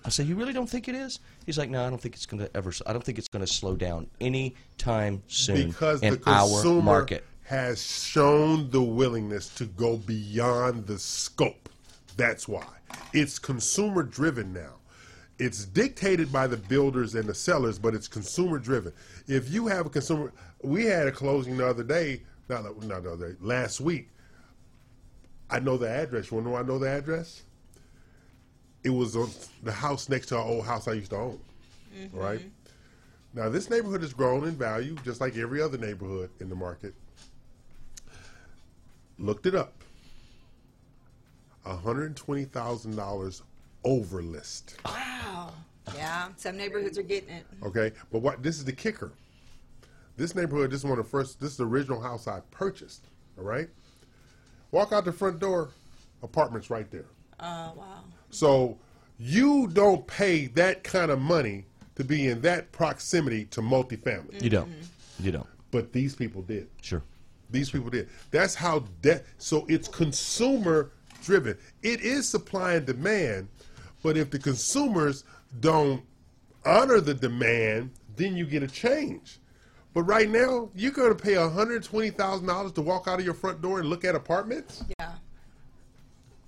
I say, you really don't think it is? He's like, no, I don't think it's going to ever. I don't think it's going to slow down any time soon because in the our consumer market. has shown the willingness to go beyond the scope. That's why it's consumer driven now. it's dictated by the builders and the sellers, but it's consumer driven. If you have a consumer, we had a closing the other day, not, not the other day, last week. I know the address. You want to know I know the address? It was on the house next to our old house I used to own. Mm-hmm. Right? Now, this neighborhood has grown in value just like every other neighborhood in the market. Looked it up. $120,000 over list. Wow. Yeah, some neighborhoods are getting it. Okay, but what this is the kicker. This neighborhood, this is one of the first. This is the original house I purchased. All right, walk out the front door, apartments right there. Oh, wow. So you don't pay that kind of money to be in that proximity to multifamily. You don't. You don't. But these people did. Sure. These people did. That's how that. So it's consumer driven. It is supply and demand, but if the consumers don't honor the demand, then you get a change. But right now, you're going to pay $120,000 to walk out of your front door and look at apartments? Yeah.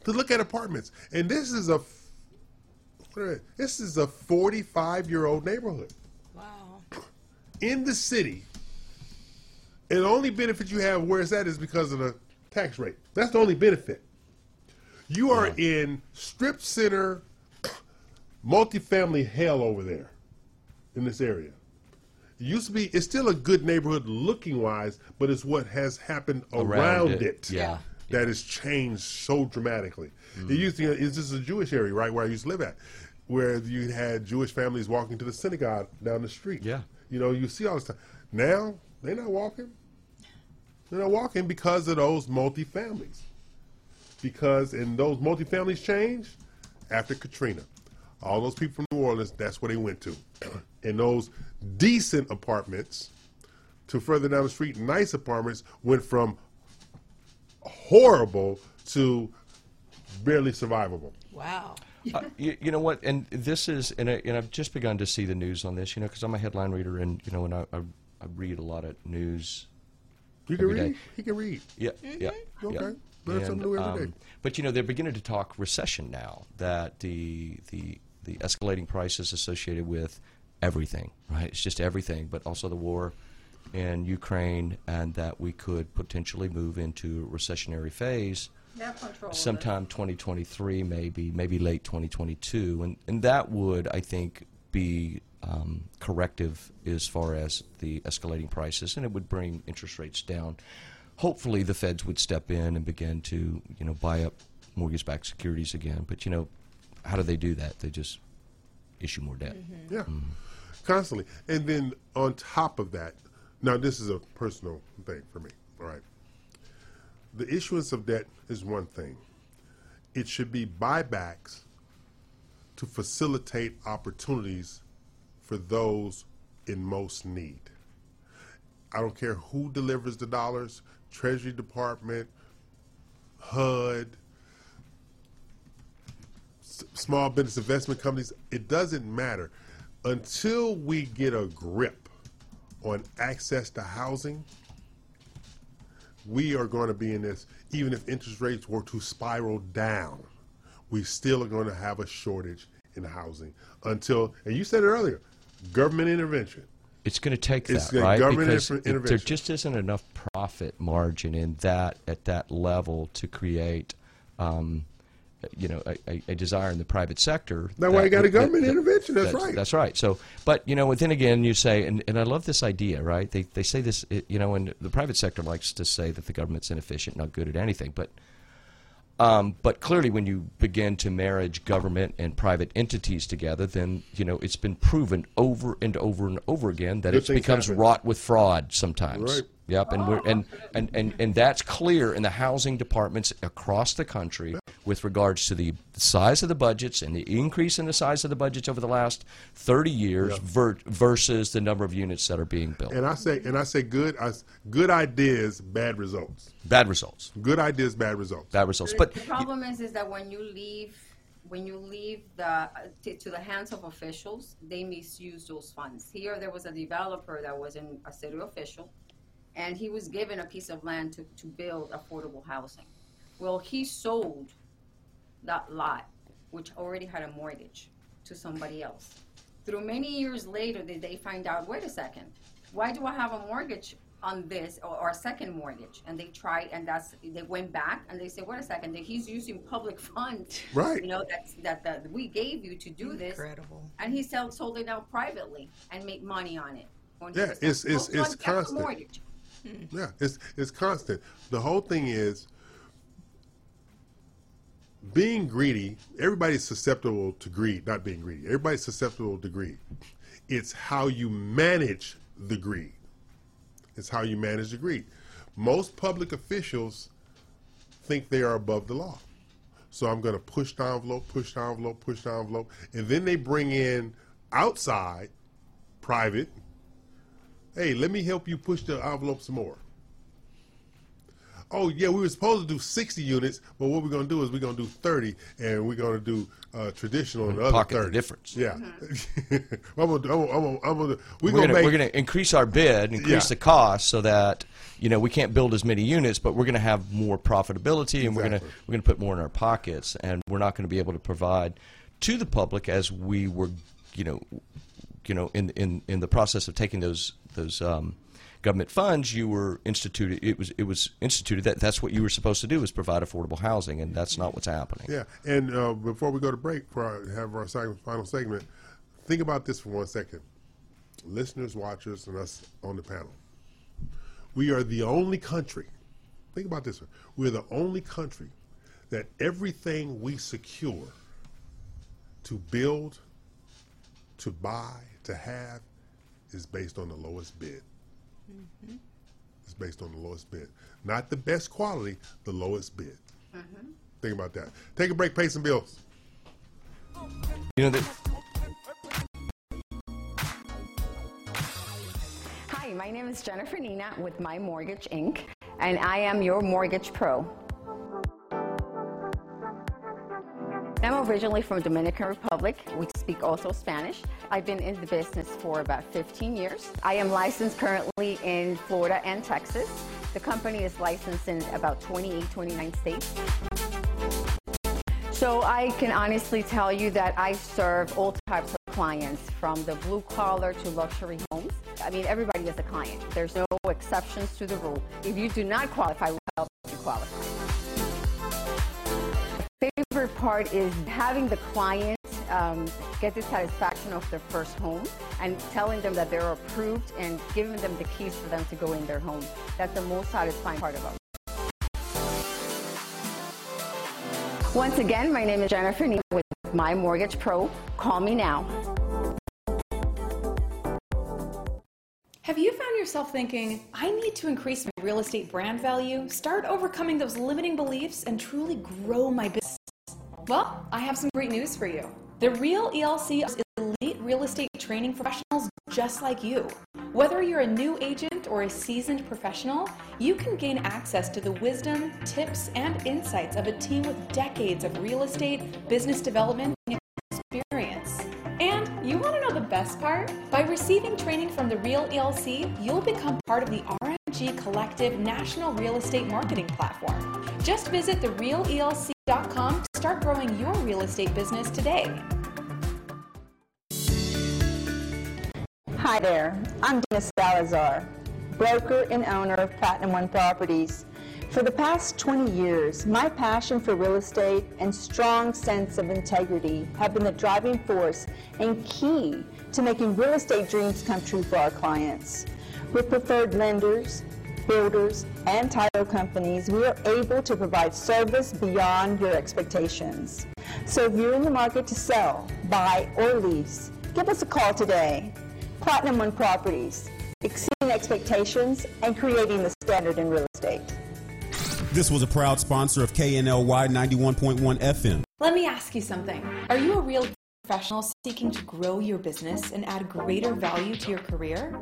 To look at apartments. And this is a this is a 45 year old neighborhood. Wow. In the city. And the only benefit you have where it's at is because of the tax rate. That's the only benefit. You are in strip center multifamily hell over there in this area. It used to be, it's still a good neighborhood looking wise, but it's what has happened around, Around it, it, yeah. That has changed so dramatically. Mm. It used to, it's just a Jewish area, right, where I used to live at, where you had Jewish families walking to the synagogue down the street. Yeah. You know, you see all this time. Now, they're not walking. They're not walking because of those multifamilies. Because, and those multifamilies changed after Katrina. All those people from New Orleans, that's where they went to. *clears throat* And those decent apartments to further down the street, nice apartments went from horrible to barely survivable. Wow. uh, you, you know what? And this is, and, I, and I've just begun to see the news on this. You know, because I'm a headline reader, and you know, and I, I, I read a lot of news. You can read. day. He can read. Yeah, yeah. Okay. yeah. Learn something new every day. um, But you know, they're beginning to talk recession now. That the the the escalating prices associated with everything, right? It's just everything, but also the war in Ukraine, and that we could potentially move into a recessionary phase That control of it. sometime 2023, maybe maybe late 2022, and and that would I think be um, corrective as far as the escalating prices, and it would bring interest rates down. Hopefully, the Feds would step in and begin to you know buy up mortgage-backed securities again. But you know, how do they do that? They just issue more debt. Yeah, constantly. And then on top of that, now this is a personal thing for me. All right, the issuance of debt is one thing. It should be buybacks to facilitate opportunities for those in most need. I don't care who delivers the dollars, Treasury Department, HUD, small business investment companies, it doesn't matter. Until we get a grip on access to housing, we are going to be in this, even if interest rates were to spiral down, we still are going to have a shortage in housing until, and you said it earlier, government intervention. It's going to take It's that, right? government because it- there just isn't enough profit margin in that at that level to create, um, you know, a, a, desire in the private sector. That's why you got a government that- intervention. That's right. That's right. So, but you know, then again, you say, and, and I love this idea, right? They they say this, you know, and the private sector likes to say that the government's inefficient, not good at anything, but. Um, but clearly, when you begin to marriage government and private entities together, then you know it's been proven over and over and over again that Good it becomes happen. wrought with fraud sometimes. Right. Yep, and we're and, and, and, and that's clear in the housing departments across the country with regards to the size of the budgets and the increase in the size of the budgets over the last 30 years ver- versus the number of units that are being built. And I say, and I say, good, I s good ideas, bad results. Bad results. Good ideas, bad results. Bad results. The- But the problem is, is that when you leave, when you leave the to, to the hands of officials, they misuse those funds. Here, there was a developer that was in a city official, and he was given a piece of land to, to build affordable housing. Well, he sold that lot, which already had a mortgage. to somebody else. Through many years later, did they find out, wait a second, why do I have a mortgage on this or, or a second mortgage? And they tried, and that's they went back and they said, wait a second, he's using public *laughs* funds, Right. You know that's, that that we gave you to do this, Incredible. and he sold sold it out privately and made money on it. Yeah, it's- it's- it's us got the constant. *laughs* Yeah, it's it's constant. The whole thing is being greedy. Everybody's susceptible to greed. Not being greedy. Everybody's susceptible to greed. It's how you manage the greed. It's how you manage the greed. Most public officials think they are above the law. So I'm going to push the envelope, push the envelope, push the envelope, and then they bring in outside, private. Hey, let me help you push the envelope some more. Oh yeah, we were supposed to do 60 units, but what we're going to do is we're going to do 30, and we're going to do uh, traditional and the other Pocket the difference. Yeah. *laughs* I'm gonna, do- I'm gonna, I'm gonna, We're, we're gonna, gonna, make we're gonna increase our bid, increase Yeah. the cost, so that you know we can't build as many units, but we're gonna have more profitability, and we're gonna Exactly. we're gonna put more in our pockets, and we're not gonna be able to provide to the public as we were, you know, you know, in in in the process of taking those those. Um, government funds you were instituted it was it was instituted that that's what you were supposed to do is provide affordable housing and that's not what's happening Yeah, and uh, before we go to break, for our, have our final segment, think about this for one second. Listeners, watchers, and us on the panel. We are the only country, think about this. We're the only country that everything we secure to build, to buy, to have, is based on the lowest bid. It's based on the lowest bid. Not the best quality, the lowest bid. Think about that. Take a break, pay some bills. you know that Hi, my name is Jennifer Nina with My Mortgage Inc., and I am your mortgage pro. I'm originally from Dominican Republic. We speak also Spanish. I've been in the business for about 15 years. I am licensed currently in Florida and Texas. The company is licensed in about 28, 29 states. So I can honestly tell you that I serve all types of clients, from the blue collar to luxury homes. I mean, everybody is a client. There's no exceptions to the rule. If you do not qualify, we help you qualify. Favorite part is having the client um, get the satisfaction of their first home and telling them that they're approved and giving them the keys for them to go in their home. That's the most satisfying part about it. Once again, my name is Jennifer Nina with My Mortgage Pro. Call me now. Have you found yourself thinking, I need to increase my real estate brand value, start overcoming those limiting beliefs, and truly grow my business? Well, I have some great news for you. The Real ELC is elite real estate training professionals just like you. Whether you're a new agent or a seasoned professional, you can gain access to the wisdom, tips, and insights of a team with decades of real estate, business development, experience. And you want to know best part? By receiving training from the Real ELC, you'll become part of the RMG Collective National Real Estate Marketing Platform. Just visit therealelc.com to start growing your real estate business today. Hi there, I'm Dina Salazar, broker and owner of Platinum One Properties. For the past 20 years, my passion for real estate and strong sense of integrity have been the driving force and key to making real estate dreams come true for our clients. With preferred lenders, builders, and title companies, we are able to provide service beyond your expectations. So if you're in the market to sell, buy, or lease, give us a call today. Platinum One Properties, exceeding expectations and creating the standard in real estate. This was a proud sponsor of KNLY 91.1 FM. Let me ask you something. Are you a real seeking to grow your business and add greater value to your career?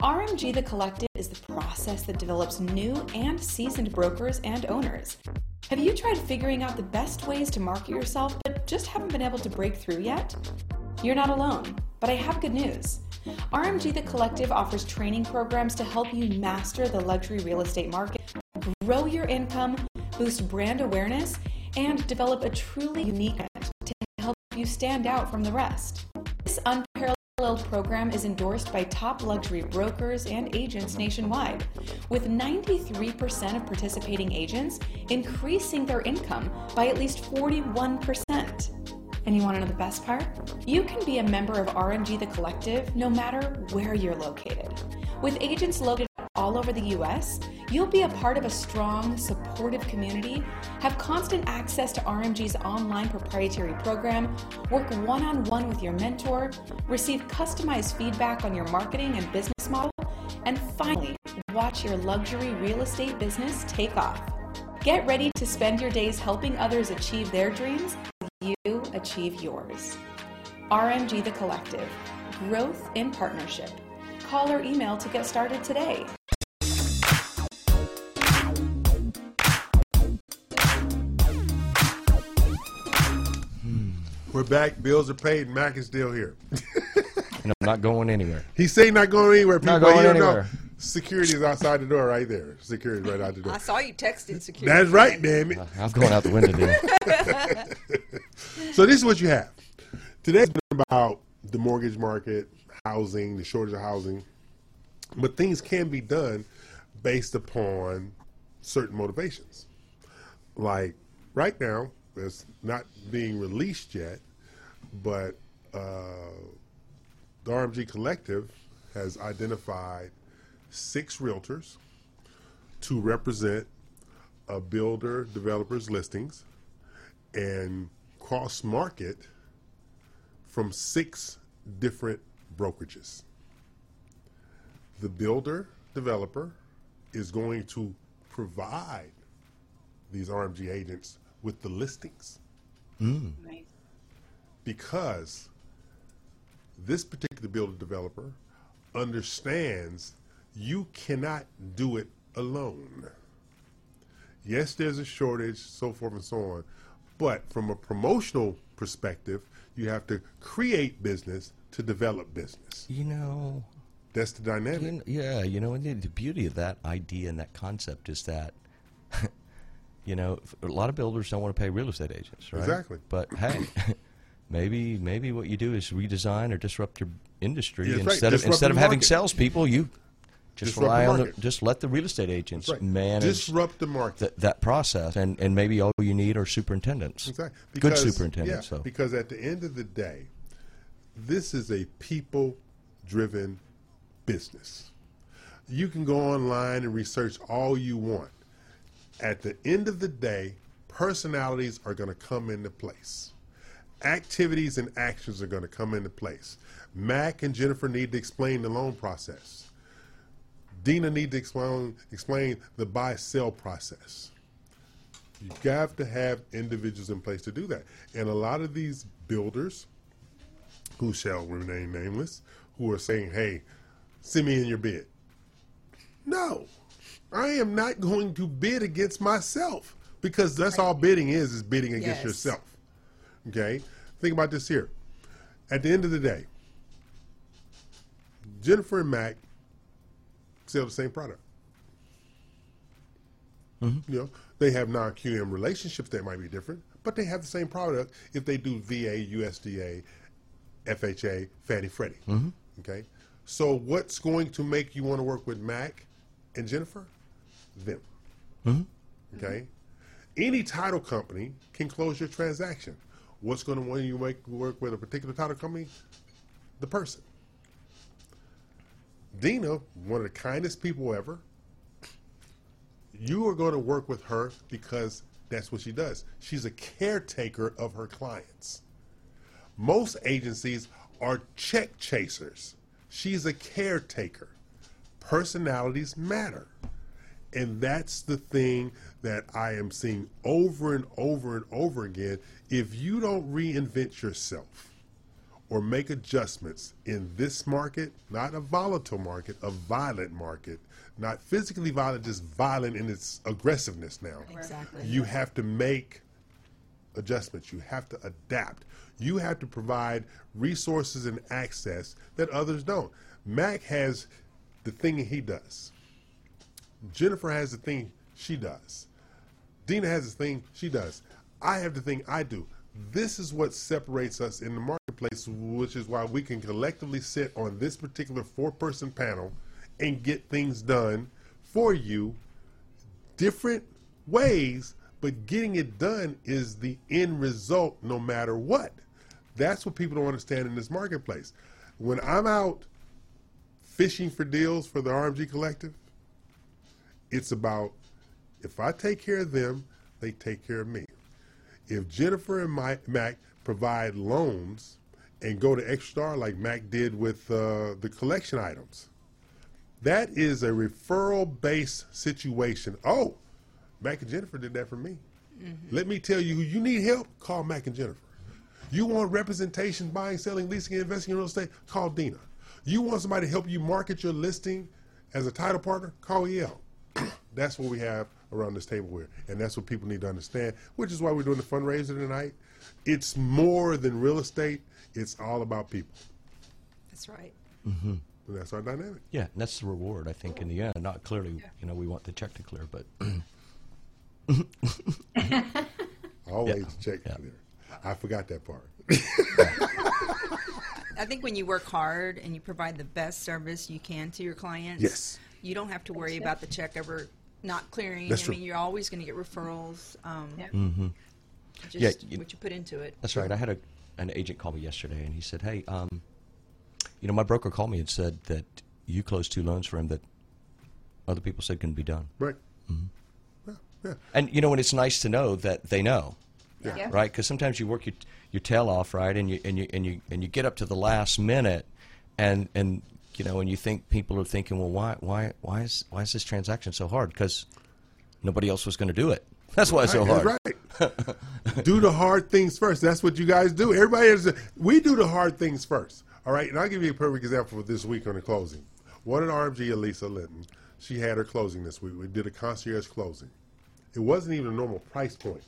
RMG The Collective is the process that develops new and seasoned brokers and owners. Have you tried figuring out the best ways to market yourself but just haven't been able to break through yet? You're not alone, but I have good news. RMG The Collective offers training programs to help you master the luxury real estate market, grow your income, boost brand awareness, and develop a truly unique you stand out from the rest. This unparalleled program is endorsed by top luxury brokers and agents nationwide, with 93% of participating agents increasing their income by at least 41%. And you want to know the best part? You can be a member of RMG The Collective no matter where you're located. With agents located all over the US, you'll be a part of a strong, supportive community, have constant access to RMG's online proprietary program, work one on one with your mentor, receive customized feedback on your marketing and business model, and finally, watch your luxury real estate business take off. Get ready to spend your days helping others achieve their dreams you achieve yours. RMG The Collective Growth in Partnership. Call or email to get started today. Hmm. We're back. Bills are paid. Mac is still here. *laughs* and I'm not going anywhere. He's saying not going anywhere. People, Not going you don't anywhere. know. Security is outside the door right there. Security right out the door. I saw you texting security. That's right, damn it. I'm going out the window then. *laughs* so this is what you have. Today's been about the mortgage market, housing, the shortage of housing, but things can be done based upon certain motivations. Like right now, it's not being released yet, but uh, the RMG Collective has identified six realtors to represent a builder developer's listings and cross market from six different brokerages. The builder developer is going to provide these RMG agents with the listings Mm. because this particular builder developer understands you cannot do it alone. Yes, there's a shortage, so forth and so on, but from a promotional perspective, you have to create business to develop business. You know, that's the dynamic. You yeah, you know, and the, the beauty of that idea and that concept is that, *laughs* you know, a lot of builders don't want to pay real estate agents, right? Exactly. But *clears throat* hey, *laughs* maybe maybe what you do is redesign or disrupt your industry Yeah, that's right. instead of instead of having market. salespeople, you just Disrupt the rely on the just let the real estate agents right. manage Disrupt the market. th- that process, and and maybe all you need are superintendents, Exactly. good superintendents. yeah, though. Because at the end of the day, this is a people driven business. You can go online and research all you want. At the end of the day, personalities are going to come into place. Activities and actions are going to come into place. Mac and Jennifer need to explain the loan process. Dina need to explain explain the buy sell process. You have to have individuals in place to do that. And a lot of these builders, who shall remain nameless, who are saying, hey, send me in your bid. No, I am not going to bid against myself because that's all bidding is, is bidding against Yes. yourself. Okay? Think about this here. At the end of the day, Jennifer and Mac sell the same product. Mm-hmm. You know, they have non-QM relationships that might be different, but they have the same product if they do VA, USDA, FHA, Fannie Freddie. Mhm. Okay, so what's going to make you want to work with Mac and Jennifer? Them. Mhm. Okay, any title company can close your transaction. What's going to want you make work with a particular title company? The person. Dina, one of the kindest people ever, you are going to work with her because that's what she does. She's a caretaker of her clients. Most agencies are check chasers. She's a caretaker. Personalities matter. And that's the thing that I am seeing over and over and over again. If you don't reinvent yourself, or make adjustments in this market, not a volatile market, a violent market, not physically violent, just violent in its aggressiveness now. Exactly. You have to make adjustments. You have to adapt. You have to provide resources and access that others don't. Mac has the thing he does. Jennifer has the thing she does. Dina has the thing she does. I have the thing I do. This is what separates us in the marketplace, which is why we can collectively sit on this particular four person panel and get things done for you different ways, but getting it done is the end result no matter what. That's what people don't understand in this marketplace. When I'm out fishing for deals for the RMG Collective, it's about if I take care of them, they take care of me. If Jennifer and Mac provide loans and go to Extra Star like Mac did with uh, the collection items, that is a referral based situation. Oh, Mac and Jennifer did that for me. Let me tell you, you need help, call Mac and Jennifer. You want representation, buying, selling, leasing, and investing in real estate, call Dina. You want somebody to help you market your listing as a title partner, call EL. *clears throat* that's what we have around this table here. And that's what people need to understand, which is why we're doing the fundraiser tonight. It's more than real estate, it's all about people. That's right. Mm-hmm. And that's our dynamic. Yeah, and that's the reward, I think, in the end. Not clearly, you know, we want the check to clear, but. *clears throat* *laughs* Always check clear. I forgot that part. I think when you work hard and you provide the best service you can to your clients, Yes. you don't have to worry about the check ever not clearing. That's I true. mean, you're always going to get referrals. Um, Mm-hmm. Just Yeah, you- what you put into it. That's right. I had a, an agent call me yesterday, and he said, "Hey, um, you know, my broker called me and said that you closed two loans for him that other people said couldn't be done." Right. Mm-hmm. Yeah. *laughs* And you know, and it's nice to know that they know, Yeah. Yeah. right? Because sometimes you work your your tail off, right, and you and you and you and you get up to the last minute, and and you know, and you think people are thinking, well, why why why is why is this transaction so hard? Because nobody else was going to do it. That's why it's so hard. Right. do the hard things first. That's what you guys do. Everybody is. We do the hard things first. All right. And I'll give you a perfect example for this week on the closing. One at RMG, Elisa Linton, she had her closing this week. We did a concierge closing. It wasn't even a normal price point,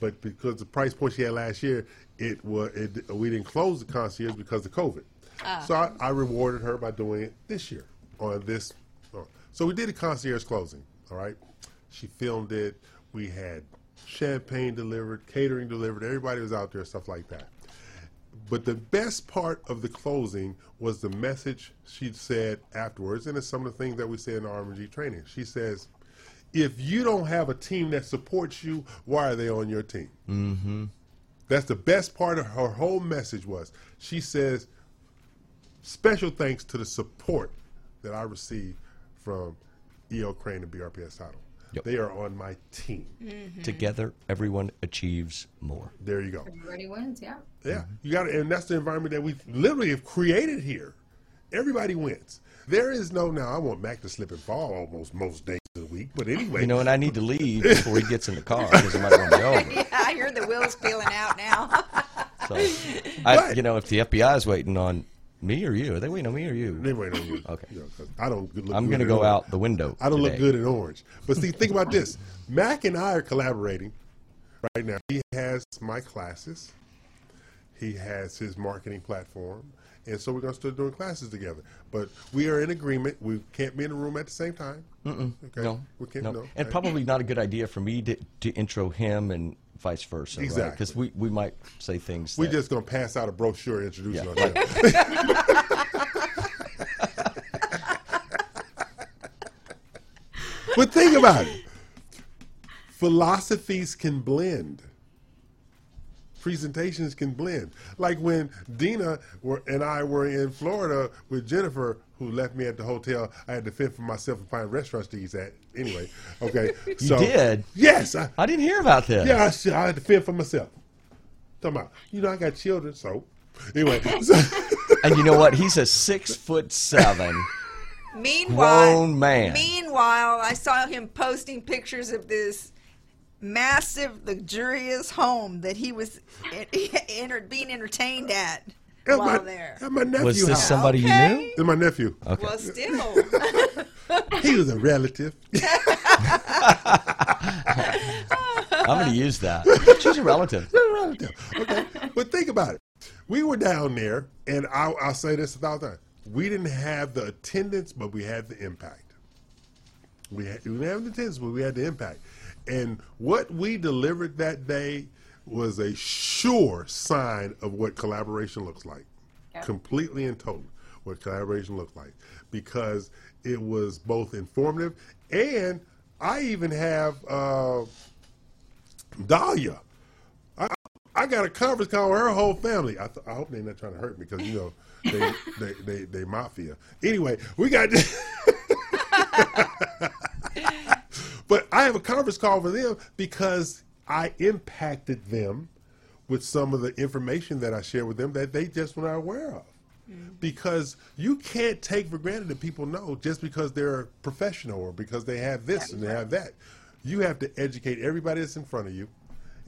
but because the price point she had last year, it was it, we didn't close the concierge because of COVID. Ah. So I, I rewarded her by doing it this year on this. uh, So we did a concierge closing. All right. She filmed it. We had champagne delivered, catering delivered. Everybody was out there, stuff like that. But the best part of the closing was the message she said afterwards, and it's some of the things that we say in the RMG training. She says, "If you don't have a team that supports you, why are they on your team?" Mm-hmm. That's the best part of her whole message was she says, special thanks to the support that I received from E.L. Craine and BRPS title. They are on my team. Together, everyone achieves more. There you go. Everybody wins, yeah. Yeah, you got it, and that's the environment that we literally have created here. Everybody wins. There is no now. I want Mac to slip and fall almost most days of week, but anyway, You know, and I need to leave before he gets in the car because it might run me over. *laughs* yeah, I hear the wheels peeling out now. *laughs* So, I, you know, if the FBI is waiting on me or you, are they waiting on me or you? They waiting on you. Okay. You know, 'cause I don't look I'm going to go orange. out the window. I don't look good in orange. But see, think about this. Mac and I are collaborating right now. He has my classes. He has his marketing platform. And so we're going to start doing classes together. But we are in agreement. We can't be in the room at the same time. Mm-mm. Okay. No, We can't, no. no. and Right. probably not a good idea for me to, to intro him and vice versa. Exactly. Because we, we might say things. We're just going to pass out a brochure introducing Yeah, ourselves. *laughs* but think about it. Philosophies can blend. Presentations can blend. Like when Dina were, and I were in Florida with Jennifer, who left me at the hotel. I had to fend for myself and find restaurants to eat at. Anyway, okay. *laughs* You so, did? Yes. I, I didn't hear about this. Yeah, I, I had to fend for myself. Talking about, you know, I got children, so anyway. So, *laughs* and you know what? He's a six foot seven. *laughs* Meanwhile, Grown man. Meanwhile, I saw him posting pictures of this massive, luxurious home that he was *laughs* enter, being entertained at At while my- there. at my nephew Was this house. somebody you knew? It's my nephew. Okay. Well, still. *laughs* He was a relative. *laughs* I'm going to use that. She's a relative. She's a relative. Okay. But think about it. We were down there, and I'll, I'll say this a thousand times. We didn't have the attendance, but we had the impact. We, had, we didn't have the attendance, but we had the impact. And what we delivered that day was a sure sign of what collaboration looks like. Yep. Completely and totally what collaboration looks like because it was both informative and I even have uh, Dahlia. I, I got a conference call with her whole family. I, th- I hope they're not trying to hurt me because you know *laughs* they they, they they mafia. Anyway, we got. *laughs* *laughs* but I have a conference call with them because I impacted them with some of the information that I shared with them that they just were not aware of. Mm-hmm. Because you can't take for granted that people know just because they're a professional or because they have this and they have that. You have to educate everybody that's in front of you,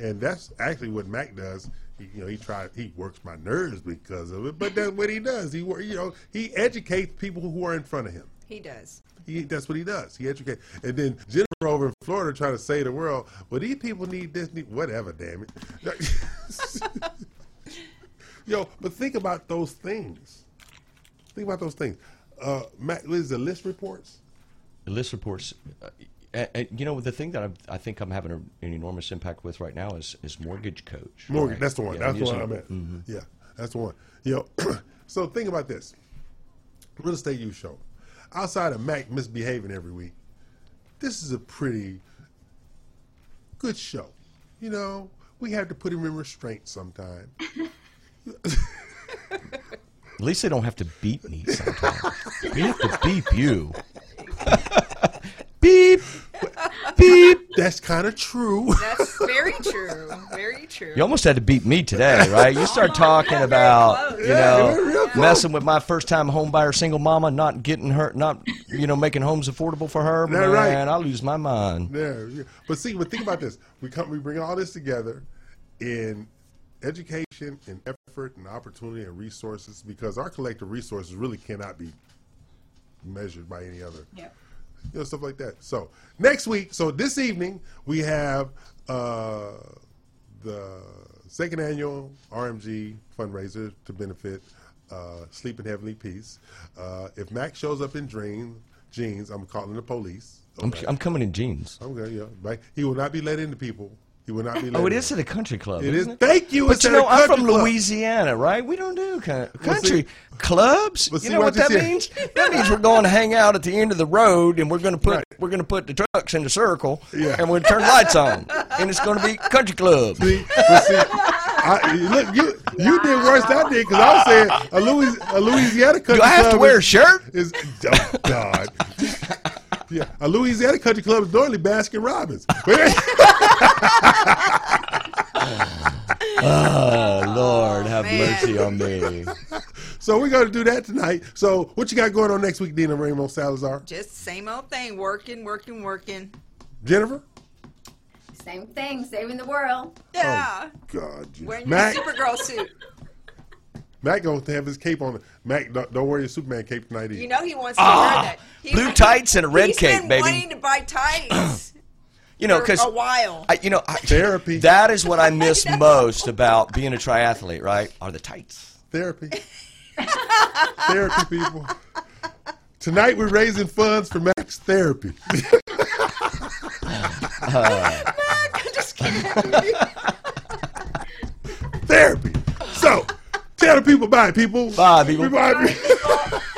and that's actually what Mac does. He, you know, he try he works my nerves because of it, but that's what he does. He you know he educates people who are in front of him. He does. He, that's what he does. He educates. And then Jennifer over in Florida trying to save the world, well, these people need this, need whatever, damn it. *laughs* Yo, but think about those things. Think about those things. Uh, Matt, what is the list reports? The list reports. Uh, uh, uh, you know, the thing that I'm, I think I'm having a, an enormous impact with right now is, is Mortgage Coach. Mortgage. right? That's the one. Yeah, that's I'm the one using I it. meant. Mhm. Yeah, that's the one. You know, *clears throat* so think about this. Real Estate U Show. Outside of Mac misbehaving every week, this is a pretty good show. You know, we have to put him in restraint sometime. At least they don't have to beat me sometimes. we have to beep you. *laughs* beep, beep. That's kind of true. *laughs* That's very true. Very true. You almost had to beat me today, right? You start *laughs* talking about, you Yeah, know, close. messing with my first time home buyer single mama, not getting her, not, you know, making homes affordable for her. That Man, right. I lose my mind. Yeah, yeah. But see, but think about this. We come, we bring all this together in education and effort and opportunity and resources because our collective resources really cannot be measured by any other. Yeah. You know, stuff like that. So next week, so this evening we have uh, the second annual RMG fundraiser to benefit uh, Sleep in Heavenly Peace. Uh, if Max shows up in dream, jeans, I'm calling the police. I'm, I'm coming in jeans. Okay, yeah. Right. He will not be let into people. He will not be let Oh, it is at a country club. It isn't is. Thank you. But you know, a I'm from club. Louisiana, right? We don't do co- Well, country see- clubs. well, you know what that means? That means we're going to hang out at the end of the road, and we're going to put we're going to put the trucks in a circle, Yeah. and we're going to turn lights on, and it's going to be country club. See, but see, I, look, you you did worse than I did because I was saying a, Louis, a Louisiana country Do I have to wear a is- shirt? Is oh God. Yeah, a Louisiana country club is normally Baskin Robbins. *laughs* *laughs* Oh Lord, oh, have mercy on me. so we're going to do that tonight. So what you got going on next week, Dina Ramos Salazar? Just same old thing. Working, working, working. Jennifer? Same thing, saving the world. Yeah. Oh, God, you- Wearing Mac, your Supergirl suit. Mac going to have his cape on. Mac, don't, don't wear your Superman cape tonight either. You know he wants to Ah, wear that. He, blue tights and a red he's cape, been baby. wanting to buy tights. *clears throat* You know, for because a while. I, you know, I, Therapy. That is what I *laughs* miss most about being a triathlete. Right? Are the tights? Therapy. therapy, people. Tonight we're raising funds for Mac's therapy. *laughs* Uh, Just kidding. therapy. So, tell the people bye, people. Bye, people. Bye, people. *laughs*